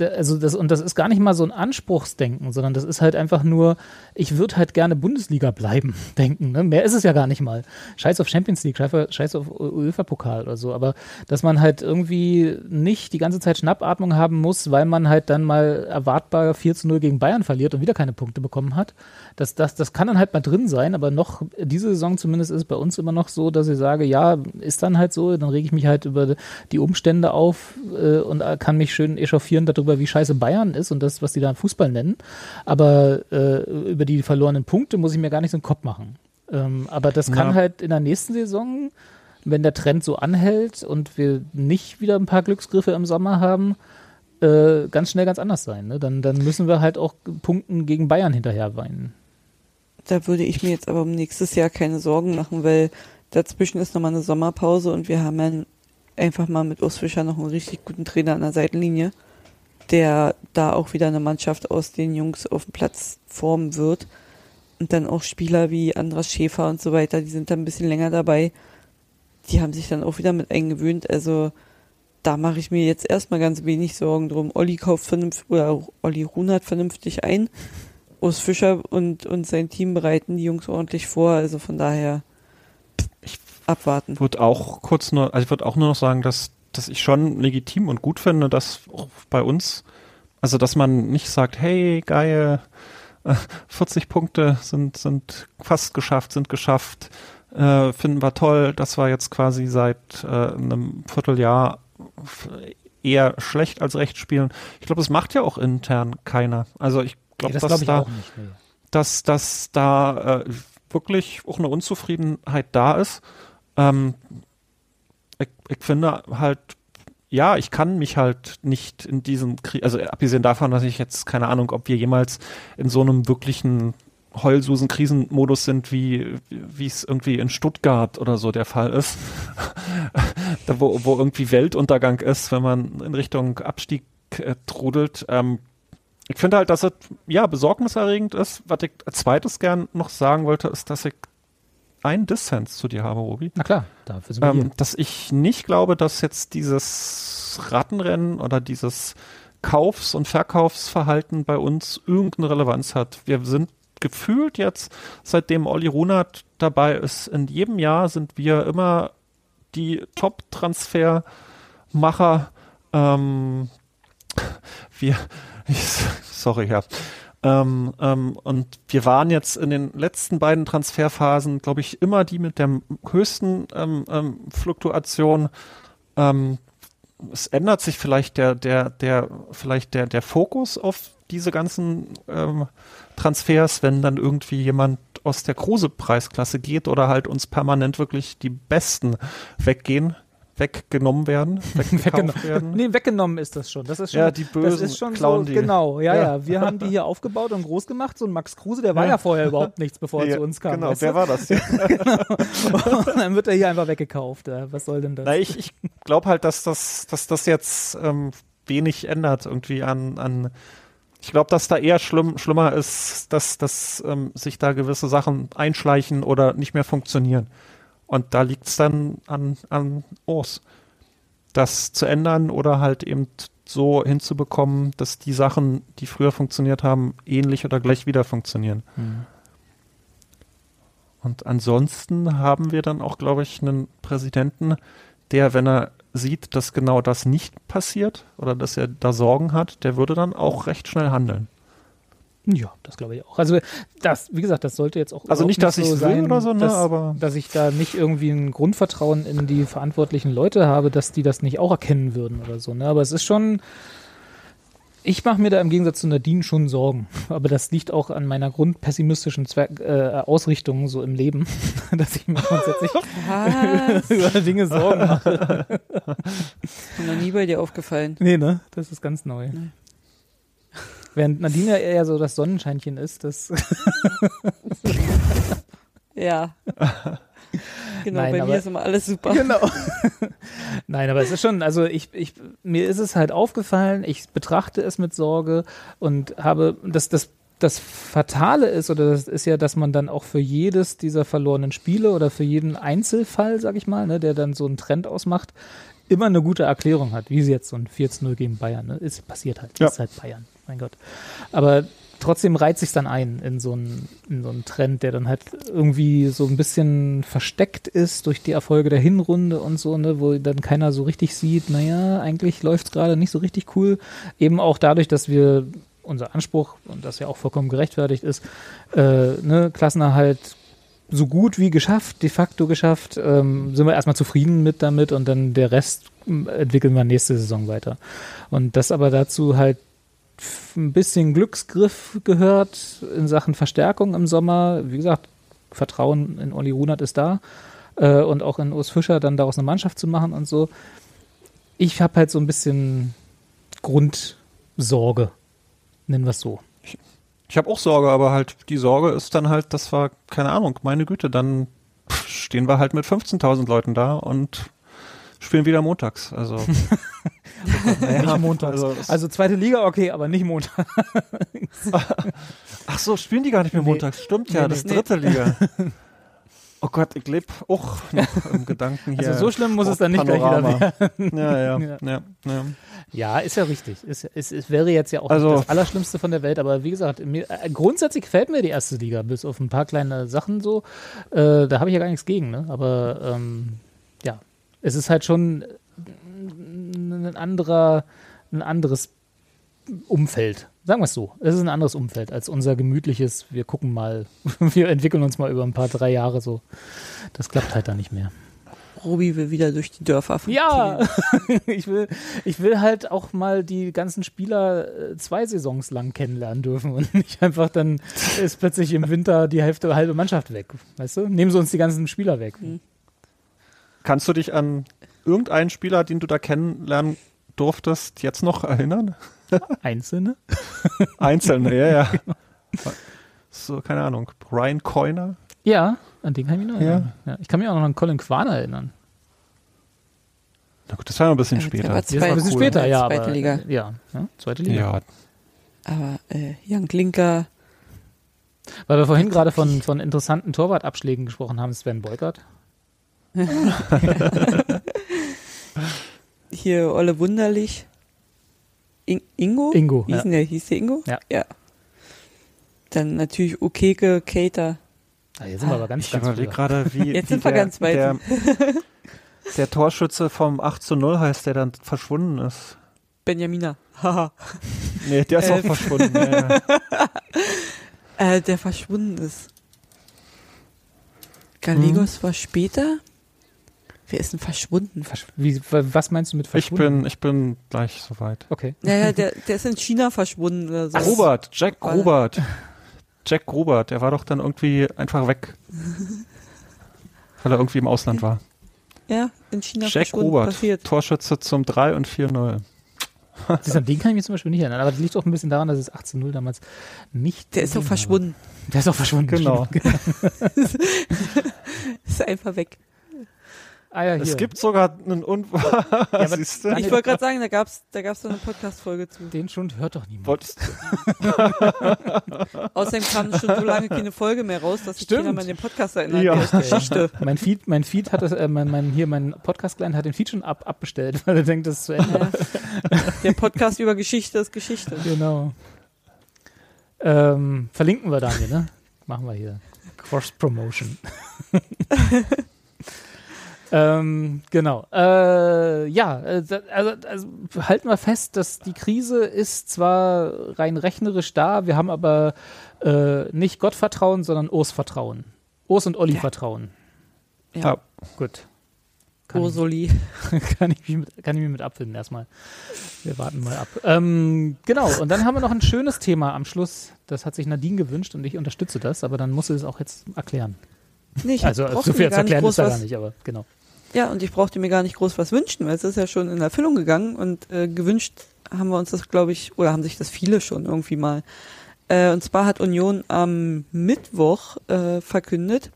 also das, und das ist gar nicht mal so ein Anspruchsdenken, sondern das ist halt einfach nur, ich würde halt gerne Bundesliga bleiben, denken. Ne? Mehr ist es ja gar nicht mal. Scheiß auf Champions League, scheiß auf UEFA-Pokal oder so. Aber dass man halt irgendwie nicht die ganze Zeit Schnappatmung haben muss, weil man halt dann mal erwartbar 4 zu 0 gegen Bayern verliert und wieder keine Punkte bekommen hat. Das, das, das kann dann halt mal drin sein, aber noch, diese Saison zumindest ist bei uns immer noch so, dass ich sage, ja, ist dann halt so, dann rege ich mich halt über die Umstände auf äh, und kann mich schön echauffieren darüber, darüber, wie scheiße Bayern ist und das, was die da Fußball nennen. Aber äh, über die verlorenen Punkte muss ich mir gar nicht so einen Kopf machen. Ähm, aber das kann ja. halt in der nächsten Saison, wenn der Trend so anhält und wir nicht wieder ein paar Glücksgriffe im Sommer haben, äh, ganz schnell ganz anders sein. Ne? Dann, dann müssen wir halt auch Punkten gegen Bayern hinterher weinen. Da würde ich mir jetzt aber um nächstes Jahr keine Sorgen machen, weil dazwischen ist nochmal eine Sommerpause und wir haben ja einfach mal mit Urs Fischer noch einen richtig guten Trainer an der Seitenlinie der da auch wieder eine Mannschaft aus den Jungs auf dem Platz formen wird. Und dann auch Spieler wie Andras Schäfer und so weiter, die sind dann ein bisschen länger dabei. Die haben sich dann auch wieder mit eingewöhnt. Also da mache ich mir jetzt erstmal ganz wenig Sorgen drum. Olli kauft vernünftig, oder Olli Runert vernünftig ein. Urs Fischer und, und sein Team bereiten die Jungs ordentlich vor. Also von daher ich abwarten. Würde auch kurz nur, also ich würde auch nur noch sagen, dass dass ich schon legitim und gut finde, dass bei uns, also dass man nicht sagt, hey, geil, 40 Punkte sind, sind fast geschafft, sind geschafft, äh, finden wir toll, das war jetzt quasi seit äh, einem Vierteljahr eher schlecht als recht spielen. Ich glaube, das macht ja auch intern keiner. Also ich glaube, nee, das dass, glaub da, dass, dass da äh, wirklich auch eine Unzufriedenheit da ist. Ähm, ich, finde halt, ja, ich kann mich halt nicht in diesem Krieg, also abgesehen davon, dass ich jetzt keine Ahnung, ob wir jemals in so einem wirklichen Heulsusen-Krisenmodus sind, wie es irgendwie in Stuttgart oder so der Fall ist, wo, wo irgendwie Weltuntergang ist, wenn man in Richtung Abstieg äh, trudelt. Ähm, ich finde halt, dass es ja besorgniserregend ist. Was ich als zweites gern noch sagen wollte, ist, dass ich ein Dissens zu dir habe, Robi. Na klar, dafür sind wir ähm, hier. Dass ich nicht glaube, dass jetzt dieses Rattenrennen oder dieses Kaufs- und Verkaufsverhalten bei uns irgendeine Relevanz hat. Wir sind gefühlt jetzt, seitdem Olli Runert dabei ist, in jedem Jahr sind wir immer die Top-Transfermacher. Ähm, wir, ich, sorry, ja. Ähm, ähm, und wir waren jetzt in den letzten beiden Transferphasen, glaube ich, immer die mit der höchsten ähm, ähm Fluktuation. Ähm, es ändert sich vielleicht der, der, der, vielleicht der, der Fokus auf diese ganzen ähm, Transfers, wenn dann irgendwie jemand aus der Kruse-Preisklasse geht oder halt uns permanent wirklich die Besten weggehen weggenommen werden, weggenommen werden. Nee, weggenommen ist das schon. Das ist schon, ja, die Bösen das ist schon so, genau, ja, ja, ja, Wir haben die hier aufgebaut und groß gemacht. So ein Max Kruse, der war ja, ja vorher überhaupt nichts, bevor er zu uns kam. Genau, wer du? war das? genau. Und dann wird er hier einfach weggekauft. Was soll denn das? Na, ich, ich glaube halt, dass das, dass das jetzt ähm, wenig ändert irgendwie an, an ich glaube, dass da eher schlimm, schlimmer ist, dass, dass ähm, sich da gewisse Sachen einschleichen oder nicht mehr funktionieren. Und da liegt es dann an, an Urs, das zu ändern oder halt eben so hinzubekommen, dass die Sachen, die früher funktioniert haben, ähnlich oder gleich wieder funktionieren. Mhm. Und ansonsten haben wir dann auch, glaube ich, einen Präsidenten, der, wenn er sieht, dass genau das nicht passiert oder dass er da Sorgen hat, der würde dann auch recht schnell handeln. Ja, das glaube ich auch. Also das, wie gesagt, das sollte jetzt auch also nicht, dass nicht so ich sein, oder so, ne, dass, aber dass ich da nicht irgendwie ein Grundvertrauen in die verantwortlichen Leute habe, dass die das nicht auch erkennen würden oder so. Ne? Aber es ist schon, ich mache mir da im Gegensatz zu Nadine schon Sorgen. Aber das liegt auch an meiner grundpessimistischen Zwerg, äh, Ausrichtung so im Leben, dass ich mir grundsätzlich über Dinge Sorgen mache. Ist noch nie bei dir aufgefallen. Nee, ne? Das ist ganz neu. Nee. Während Nadine eher so das Sonnenscheinchen ist, das. ja. Genau, Nein, bei aber, mir ist immer alles super. Genau. Nein, aber es ist schon, also ich, ich, mir ist es halt aufgefallen, ich betrachte es mit Sorge und habe, das, das das Fatale ist, oder das ist ja, dass man dann auch für jedes dieser verlorenen Spiele oder für jeden Einzelfall, sag ich mal, ne, der dann so einen Trend ausmacht, immer eine gute Erklärung hat, wie sie jetzt so ein 4-0 gegen Bayern, ne? Ist passiert halt, Ja. ist halt Bayern, mein Gott. Aber trotzdem reiht sich dann ein in so einen, in so einen Trend, der dann halt irgendwie so ein bisschen versteckt ist durch die Erfolge der Hinrunde und so, ne, wo dann keiner so richtig sieht, naja, eigentlich läuft es gerade nicht so richtig cool. Eben auch dadurch, dass wir unser Anspruch, und das ja auch vollkommen gerechtfertigt ist, äh, ne, Klassenerhalt so gut wie geschafft, de facto geschafft, ähm, sind wir erstmal zufrieden mit damit und dann der Rest entwickeln wir nächste Saison weiter. Und das aber dazu halt ein bisschen Glücksgriff gehört in Sachen Verstärkung im Sommer. Wie gesagt, Vertrauen in Olli Runert ist da äh, und auch in Urs Fischer dann daraus eine Mannschaft zu machen und so. Ich habe halt so ein bisschen Grundsorge, nennen wir es so. Ich habe auch Sorge, aber halt die Sorge ist dann halt, das war, keine Ahnung, meine Güte, dann stehen wir halt mit 15.000 Leuten da und spielen wieder montags. Also, nicht montags. Also, Also, es- zweite Liga, okay, aber nicht Montag. ach so, spielen die gar nicht mehr Nee. montags. Stimmt ja, Nee, das nee. dritte Liga. Oh Gott, ich lebe auch noch im Gedanken hier. Also so schlimm muss es dann nicht gleich wieder Panorama. werden. Ja, ja, Ja. ja, ja. Ja, ist ja richtig. Ist, ist, es wäre jetzt ja auch Also- nicht das Allerschlimmste von der Welt, aber wie gesagt, mir, äh, grundsätzlich gefällt mir die erste Liga, bis auf ein paar kleine Sachen so. Äh, da habe ich ja gar nichts gegen, ne? Aber ähm, ja, es ist halt schon ein anderer, ein anderes Umfeld. Sagen wir es so. Es ist ein anderes Umfeld als unser gemütliches, wir gucken mal, wir entwickeln uns mal über ein paar, drei Jahre so. Das klappt halt da nicht mehr. Robi will wieder durch die Dörfer von Ja, ich will, ich will halt auch mal die ganzen Spieler äh, zwei Saisons lang kennenlernen dürfen und nicht einfach dann ist plötzlich im Winter die Hälfte, halbe Mannschaft weg. Weißt du? Nehmen sie uns die ganzen Spieler weg. Mhm. Kannst du dich an irgendeinen Spieler, den du da kennenlernen durftest, jetzt noch erinnern? Einzelne? Einzelne, ja, ja. So, keine Ahnung. Ryan Coyner? Ja, an den kann ich mich noch Ja. erinnern. Ja. Ich kann mich auch noch an Colin Quaner erinnern. Na gut, das war noch ein bisschen Ja, später. war Das war ein Zweite- bisschen cool. später, ja. Zweite aber, Liga. äh, Ja, ja, zweite Liga. Ja, Aber äh, Jan Klinker, Weil wir vorhin gerade von, von interessanten Torwartabschlägen gesprochen haben, Sven Beukert. Hier Olle Wunderlich, In Ingo? Ingo, Wie hieß ja. der? Hieß der Ingo? Ja. ja. Dann natürlich Ukeke, Kater. Ah, jetzt sind wir aber ganz, ich ganz überlege gerade, wie, Jetzt wie sind wir der, ganz weit. Der, der Torschütze vom 8 zu 0 heißt, der dann verschwunden ist. Benjamina. Haha. Nee, der ist auch Äh, verschwunden. Ja, ja. äh, der verschwunden ist. Gallegos Mhm. war später? Wer ist denn verschwunden? Versch- Wie, was meinst du mit Ich verschwunden? bin, ich bin gleich soweit. Okay. Naja, der, der ist in China verschwunden oder so. Grubert, Jack War- Grubert. Jack Grubert, der war doch dann irgendwie einfach weg. Weil er irgendwie im Ausland war. Ja, in China Jack verschwunden. Grubert, Passiert. Torschütze zum 3 und 4-0. Das ist, an den kann ich mich zum Beispiel nicht erinnern, aber das liegt auch ein bisschen daran, dass es 18-0 damals nicht. Der ist doch verschwunden. Der ist auch verschwunden. Genau. Ist einfach weg. Ah ja, hier. Es gibt sogar einen Un aber Siehst du? dann- Ich wollte gerade sagen, da gab's, da gab's so eine Podcast-Folge zu. Den Schund hört doch niemand. Wolltest- Außerdem kam schon so lange keine Folge mehr raus, dass sich Stimmt. keiner mehr an den Podcast erinnert. Ja. Geschichte. Mein Feed, mein Feed hat das, äh, mein, mein, hier, mein Podcast-Client hat den Feed schon ab, abbestellt, weil er denkt, das ist zu Ende. Ja. Der Podcast über Geschichte ist Geschichte. genau. Ähm, verlinken wir Daniel, ne? Machen wir hier. Cross-Promotion. Ähm, genau. Äh, ja, äh, also, also halten wir fest, dass die Krise ist zwar rein rechnerisch da, wir haben aber äh, nicht Gottvertrauen, sondern Urs Vertrauen. Urs und Olli Ja. Vertrauen. Ja. Gut. Kann ich- Ursuli. kann ich, mich mit, kann ich mich mit abfinden erstmal. Wir warten mal ab. Ähm, genau, und dann haben wir noch ein schönes Thema am Schluss. Das hat sich Nadine gewünscht und ich unterstütze das, aber dann muss sie es auch jetzt erklären. Nee, ich Also so viel zu erklären ist da gar nicht, aber genau. Ja, und ich brauchte mir gar nicht groß was wünschen, weil es ist ja schon in Erfüllung gegangen und äh, gewünscht haben wir uns das, glaube ich, oder haben sich das viele schon irgendwie mal. Äh, und zwar hat Union am Mittwoch äh, verkündet,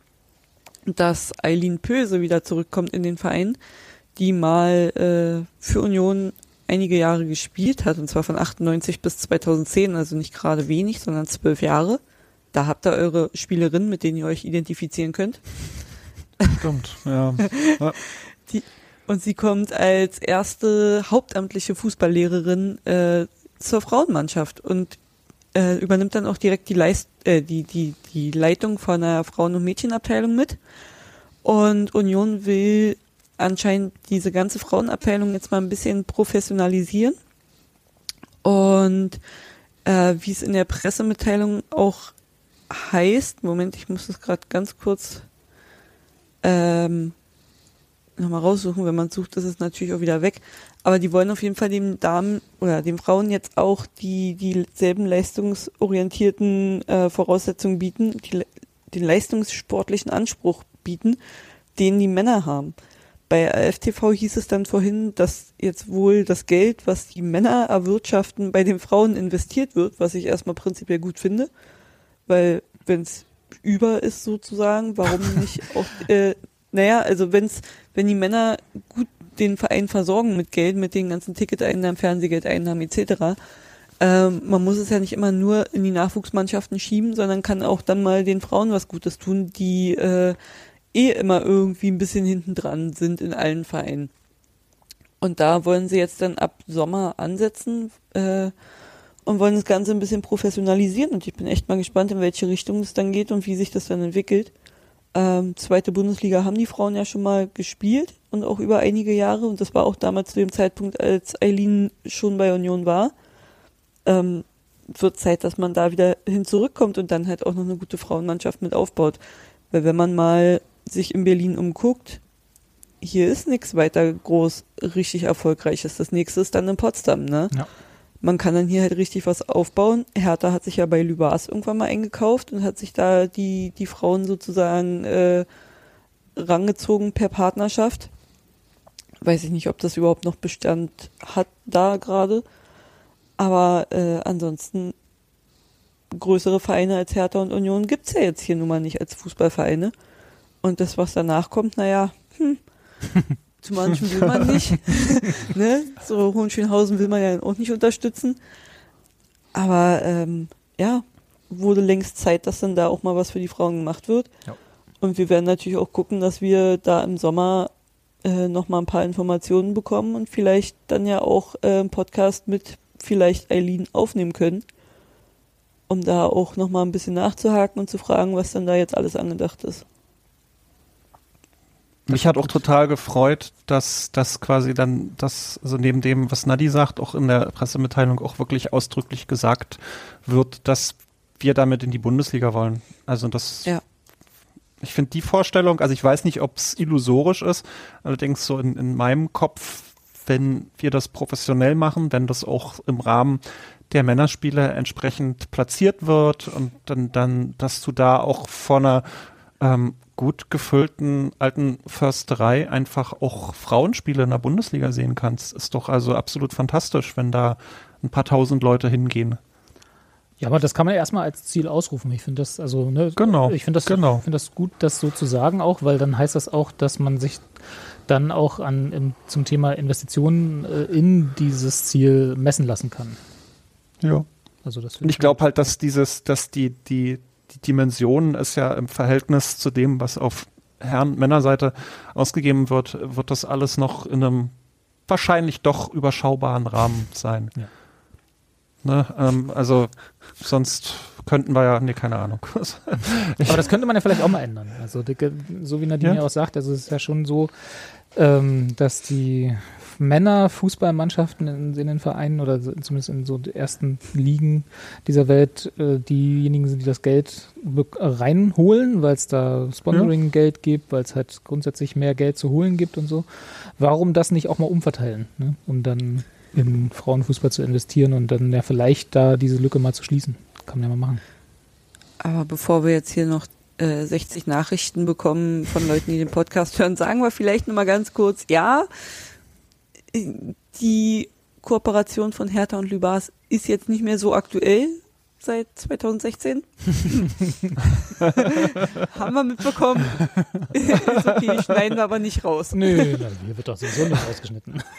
dass Eileen Pöse wieder zurückkommt in den Verein, die mal äh, für Union einige Jahre gespielt hat, und zwar von 98 bis 2010, also nicht gerade wenig, sondern zwölf Jahre. Da habt ihr eure Spielerinnen, mit denen ihr euch identifizieren könnt. Stimmt, ja. ja. Die, und sie kommt als erste hauptamtliche Fußballlehrerin äh, zur Frauenmannschaft und äh, übernimmt dann auch direkt die, Leist äh, die, die, die Leitung von einer Frauen- und Mädchenabteilung mit. Und Union will anscheinend diese ganze Frauenabteilung jetzt mal ein bisschen professionalisieren. Und äh, wie es in der Pressemitteilung auch heißt, Moment, ich muss das gerade ganz kurz ähm, nochmal raussuchen, wenn man sucht, ist es natürlich auch wieder weg. Aber die wollen auf jeden Fall den Damen oder den Frauen jetzt auch die dieselben leistungsorientierten äh, Voraussetzungen bieten, die, den leistungssportlichen Anspruch bieten, den die Männer haben. Bei AFTV hieß es dann vorhin, dass jetzt wohl das Geld, was die Männer erwirtschaften, bei den Frauen investiert wird, was ich erstmal prinzipiell gut finde, weil wenn es über ist sozusagen, warum nicht auch, äh, naja, also wenn's, wenn die Männer gut den Verein versorgen mit Geld, mit den ganzen Ticketeinnahmen, Fernsehgeldeinnahmen etc., ähm, man muss es ja nicht immer nur in die Nachwuchsmannschaften schieben, sondern kann auch dann mal den Frauen was Gutes tun, die äh, eh immer irgendwie ein bisschen hinten dran sind in allen Vereinen. Und da wollen sie jetzt dann ab Sommer ansetzen äh, und wollen das Ganze ein bisschen professionalisieren. Und ich bin echt mal gespannt, in welche Richtung es dann geht und wie sich das dann entwickelt. Ähm, zweite Bundesliga haben die Frauen ja schon mal gespielt und auch über einige Jahre. Und das war auch damals zu dem Zeitpunkt, als Eileen schon bei Union war. Ähm, wird Zeit, dass man da wieder hin zurückkommt und dann halt auch noch eine gute Frauenmannschaft mit aufbaut. Weil wenn man mal sich in Berlin umguckt, hier ist nichts weiter groß richtig erfolgreiches. Das nächste ist dann in Potsdam, ne? Ja. Man kann dann hier halt richtig was aufbauen. Hertha hat sich ja bei Lübars irgendwann mal eingekauft und hat sich da die, die Frauen sozusagen äh, rangezogen per Partnerschaft. Weiß ich nicht, ob das überhaupt noch Bestand hat da gerade. Aber äh, ansonsten größere Vereine als Hertha und Union gibt's ja jetzt hier nun mal nicht als Fußballvereine. Und das, was danach kommt, naja, hm, zu manchen will man nicht. ne? So Hohenschönhausen will man ja auch nicht unterstützen. Aber ähm, ja, wurde längst Zeit, dass dann da auch mal was für die Frauen gemacht wird. Ja. Und wir werden natürlich auch gucken, dass wir da im Sommer äh, noch mal ein paar Informationen bekommen und vielleicht dann ja auch äh, einen Podcast mit vielleicht Eileen aufnehmen können, um da auch noch mal ein bisschen nachzuhaken und zu fragen, was dann da jetzt alles angedacht ist. Mich hat auch total gefreut, dass das quasi dann das, also neben dem, was Nadi sagt, auch in der Pressemitteilung auch wirklich ausdrücklich gesagt wird, dass wir damit in die Bundesliga wollen. Also das, ja. ich finde die Vorstellung, also ich weiß nicht, ob es illusorisch ist, allerdings so in, in meinem Kopf, wenn wir das professionell machen, wenn das auch im Rahmen der Männerspiele entsprechend platziert wird und dann, dann, dass du da auch vor einer ähm, gut gefüllten alten Försterei einfach auch Frauenspiele in der Bundesliga sehen kannst. Ist doch also absolut fantastisch, wenn da ein paar tausend Leute hingehen. Ja, aber das kann man ja erstmal als Ziel ausrufen. Ich finde das, also, ne, genau, ich finde das, genau. find das gut, das so zu sagen auch, weil dann heißt das auch, dass man sich dann auch an, in, zum Thema Investitionen äh, in dieses Ziel messen lassen kann. Ja. Also das Und ich glaube halt, dass dieses, dass die, die, die Dimension ist ja im Verhältnis zu dem, was auf Herren- Männerseite ausgegeben wird, wird das alles noch in einem wahrscheinlich doch überschaubaren Rahmen sein. Ja. Ne, ähm, also sonst könnten wir ja, nee, keine Ahnung. Aber das könnte man ja vielleicht auch mal ändern. Also so wie Nadine ja auch sagt, also es ist ja schon so, ähm, dass die Männer-Fußballmannschaften in, in, den Vereinen oder zumindest in so ersten Ligen dieser Welt äh, diejenigen sind, die das Geld reinholen, weil es da Sponsoring-Geld gibt, weil es halt grundsätzlich mehr Geld zu holen gibt und so. Warum das nicht auch mal umverteilen, ne? um dann in Frauenfußball zu investieren und dann ja vielleicht da diese Lücke mal zu schließen? Kann man ja mal machen. Aber bevor wir jetzt hier noch 60 äh, Nachrichten bekommen von Leuten, die den Podcast hören, sagen wir vielleicht nochmal ganz kurz, ja, die Kooperation von Hertha und Lübars ist jetzt nicht mehr so aktuell seit 2016. Haben wir mitbekommen. ist okay, schneiden wir aber nicht raus. Nö, hier wird doch sowieso nicht rausgeschnitten.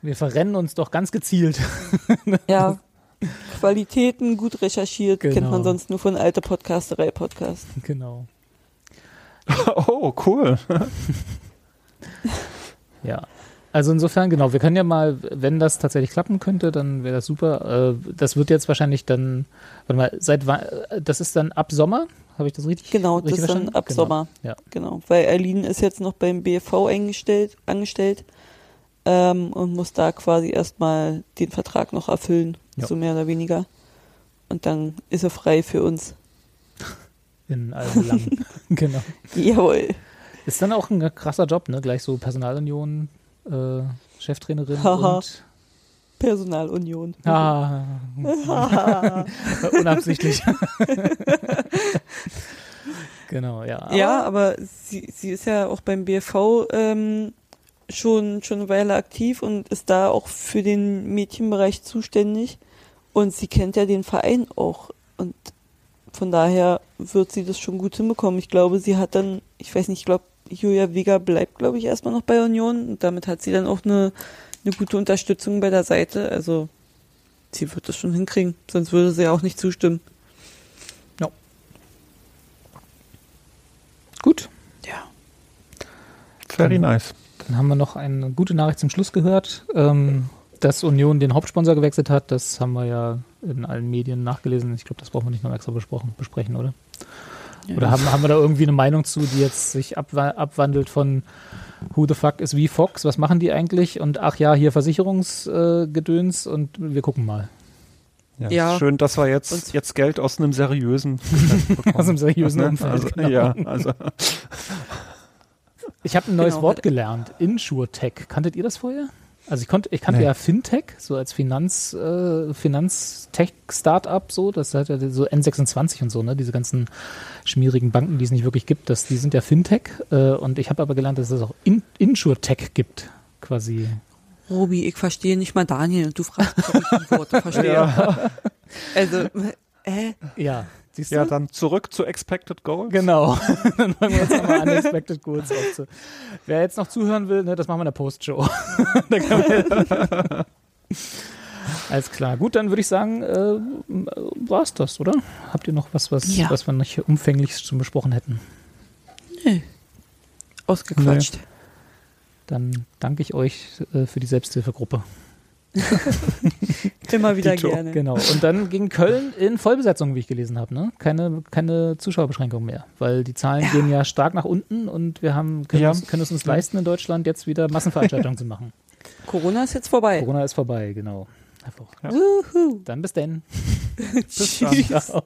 Wir verrennen uns doch ganz gezielt. Ja. Qualitäten gut recherchiert, kennt Genau. man sonst nur von alter Podcasterei-Podcast. genau. Oh, cool. Ja. Also insofern, genau, wir können ja mal, wenn das tatsächlich klappen könnte, dann wäre das super. Äh, das wird jetzt wahrscheinlich dann, warte mal, seit wann, das ist dann ab Sommer? Habe ich das richtig? Genau, das richtig ist dann ab genau. Sommer. Ja. Genau, weil Eileen ist jetzt noch beim BFV eingestellt, angestellt ähm, und muss da quasi erstmal den Vertrag noch erfüllen, Ja. so mehr oder weniger. Und dann ist er frei für uns. In allem Belangen. genau. Jawohl. Ist dann auch ein krasser Job, ne? Gleich so Personalunion, äh, Cheftrainerin und Personalunion. ah, unabsichtlich. genau, ja. Aber- ja, aber sie, sie ist ja auch beim BFV ähm, schon, schon eine Weile aktiv und ist da auch für den Mädchenbereich zuständig. Und sie kennt ja den Verein auch. Und von daher wird sie das schon gut hinbekommen. Ich glaube, sie hat dann, ich weiß nicht, ich glaube, Julia Vega bleibt, glaube ich, erstmal noch bei Union. Und damit hat sie dann auch eine, eine gute Unterstützung bei der Seite. Also sie wird das schon hinkriegen. Sonst würde sie ja auch nicht zustimmen. Gut, Ja. Very nice. dann haben wir noch eine gute Nachricht zum Schluss gehört. Ähm, dass Union den Hauptsponsor gewechselt hat, das haben wir ja in allen Medien nachgelesen. Ich glaube, das brauchen wir nicht noch extra besprochen, besprechen, oder? Oder haben, haben wir da irgendwie eine Meinung zu, die jetzt sich abwa abwandelt von Who the fuck is wie Fox? Was machen die eigentlich? Und ach ja, hier Versicherungsgedöns äh, und wir gucken mal. Ja, Ja. Schön, dass wir Und- jetzt, jetzt Geld aus einem seriösen. Aus einem seriösen Ne? Umfeld, Also, genau. Ja, also Ich habe ein neues Genau. Wort gelernt, InsurTech. Kanntet ihr das vorher? Also ich konnte, ich kannte Nee. ja Fintech, so als Finanz, äh, Finanztech-Startup, so, das hat ja so N26 und so, ne, diese ganzen schmierigen Banken, die es nicht wirklich gibt, das, die sind ja Fintech. Äh, und ich habe aber gelernt, dass es auch In InsurTech gibt, quasi. Robi, ich verstehe nicht mal Daniel und du fragst mich, ob ich die Worte verstehe. Also, äh, Ja, siehst du? ja, dann zurück zu Expected Goals. Genau. Dann fangen wir jetzt nochmal Unexpected Goals aufzu. Wer jetzt noch zuhören will, ne, das machen wir in der Postshow. Da kann man- Alles klar. Gut, dann würde ich sagen, äh, war's das, oder? Habt ihr noch was, was, Ja. was wir nicht umfänglich schon besprochen hätten? ausgequatscht. Dann danke ich euch äh, für die Selbsthilfegruppe. Immer wieder Dito. gerne. Genau. Und dann ging Köln in Vollbesetzung, wie ich gelesen habe. Ne? Keine, keine Zuschauerbeschränkung mehr, weil die Zahlen ja. gehen ja stark nach unten und wir haben, können, ja. uns, können es uns leisten, in Deutschland jetzt wieder Massenveranstaltungen zu machen. Corona ist jetzt vorbei. Corona ist vorbei, genau. Ja. Dann bis denn. bis dann. Tschüss. Ciao.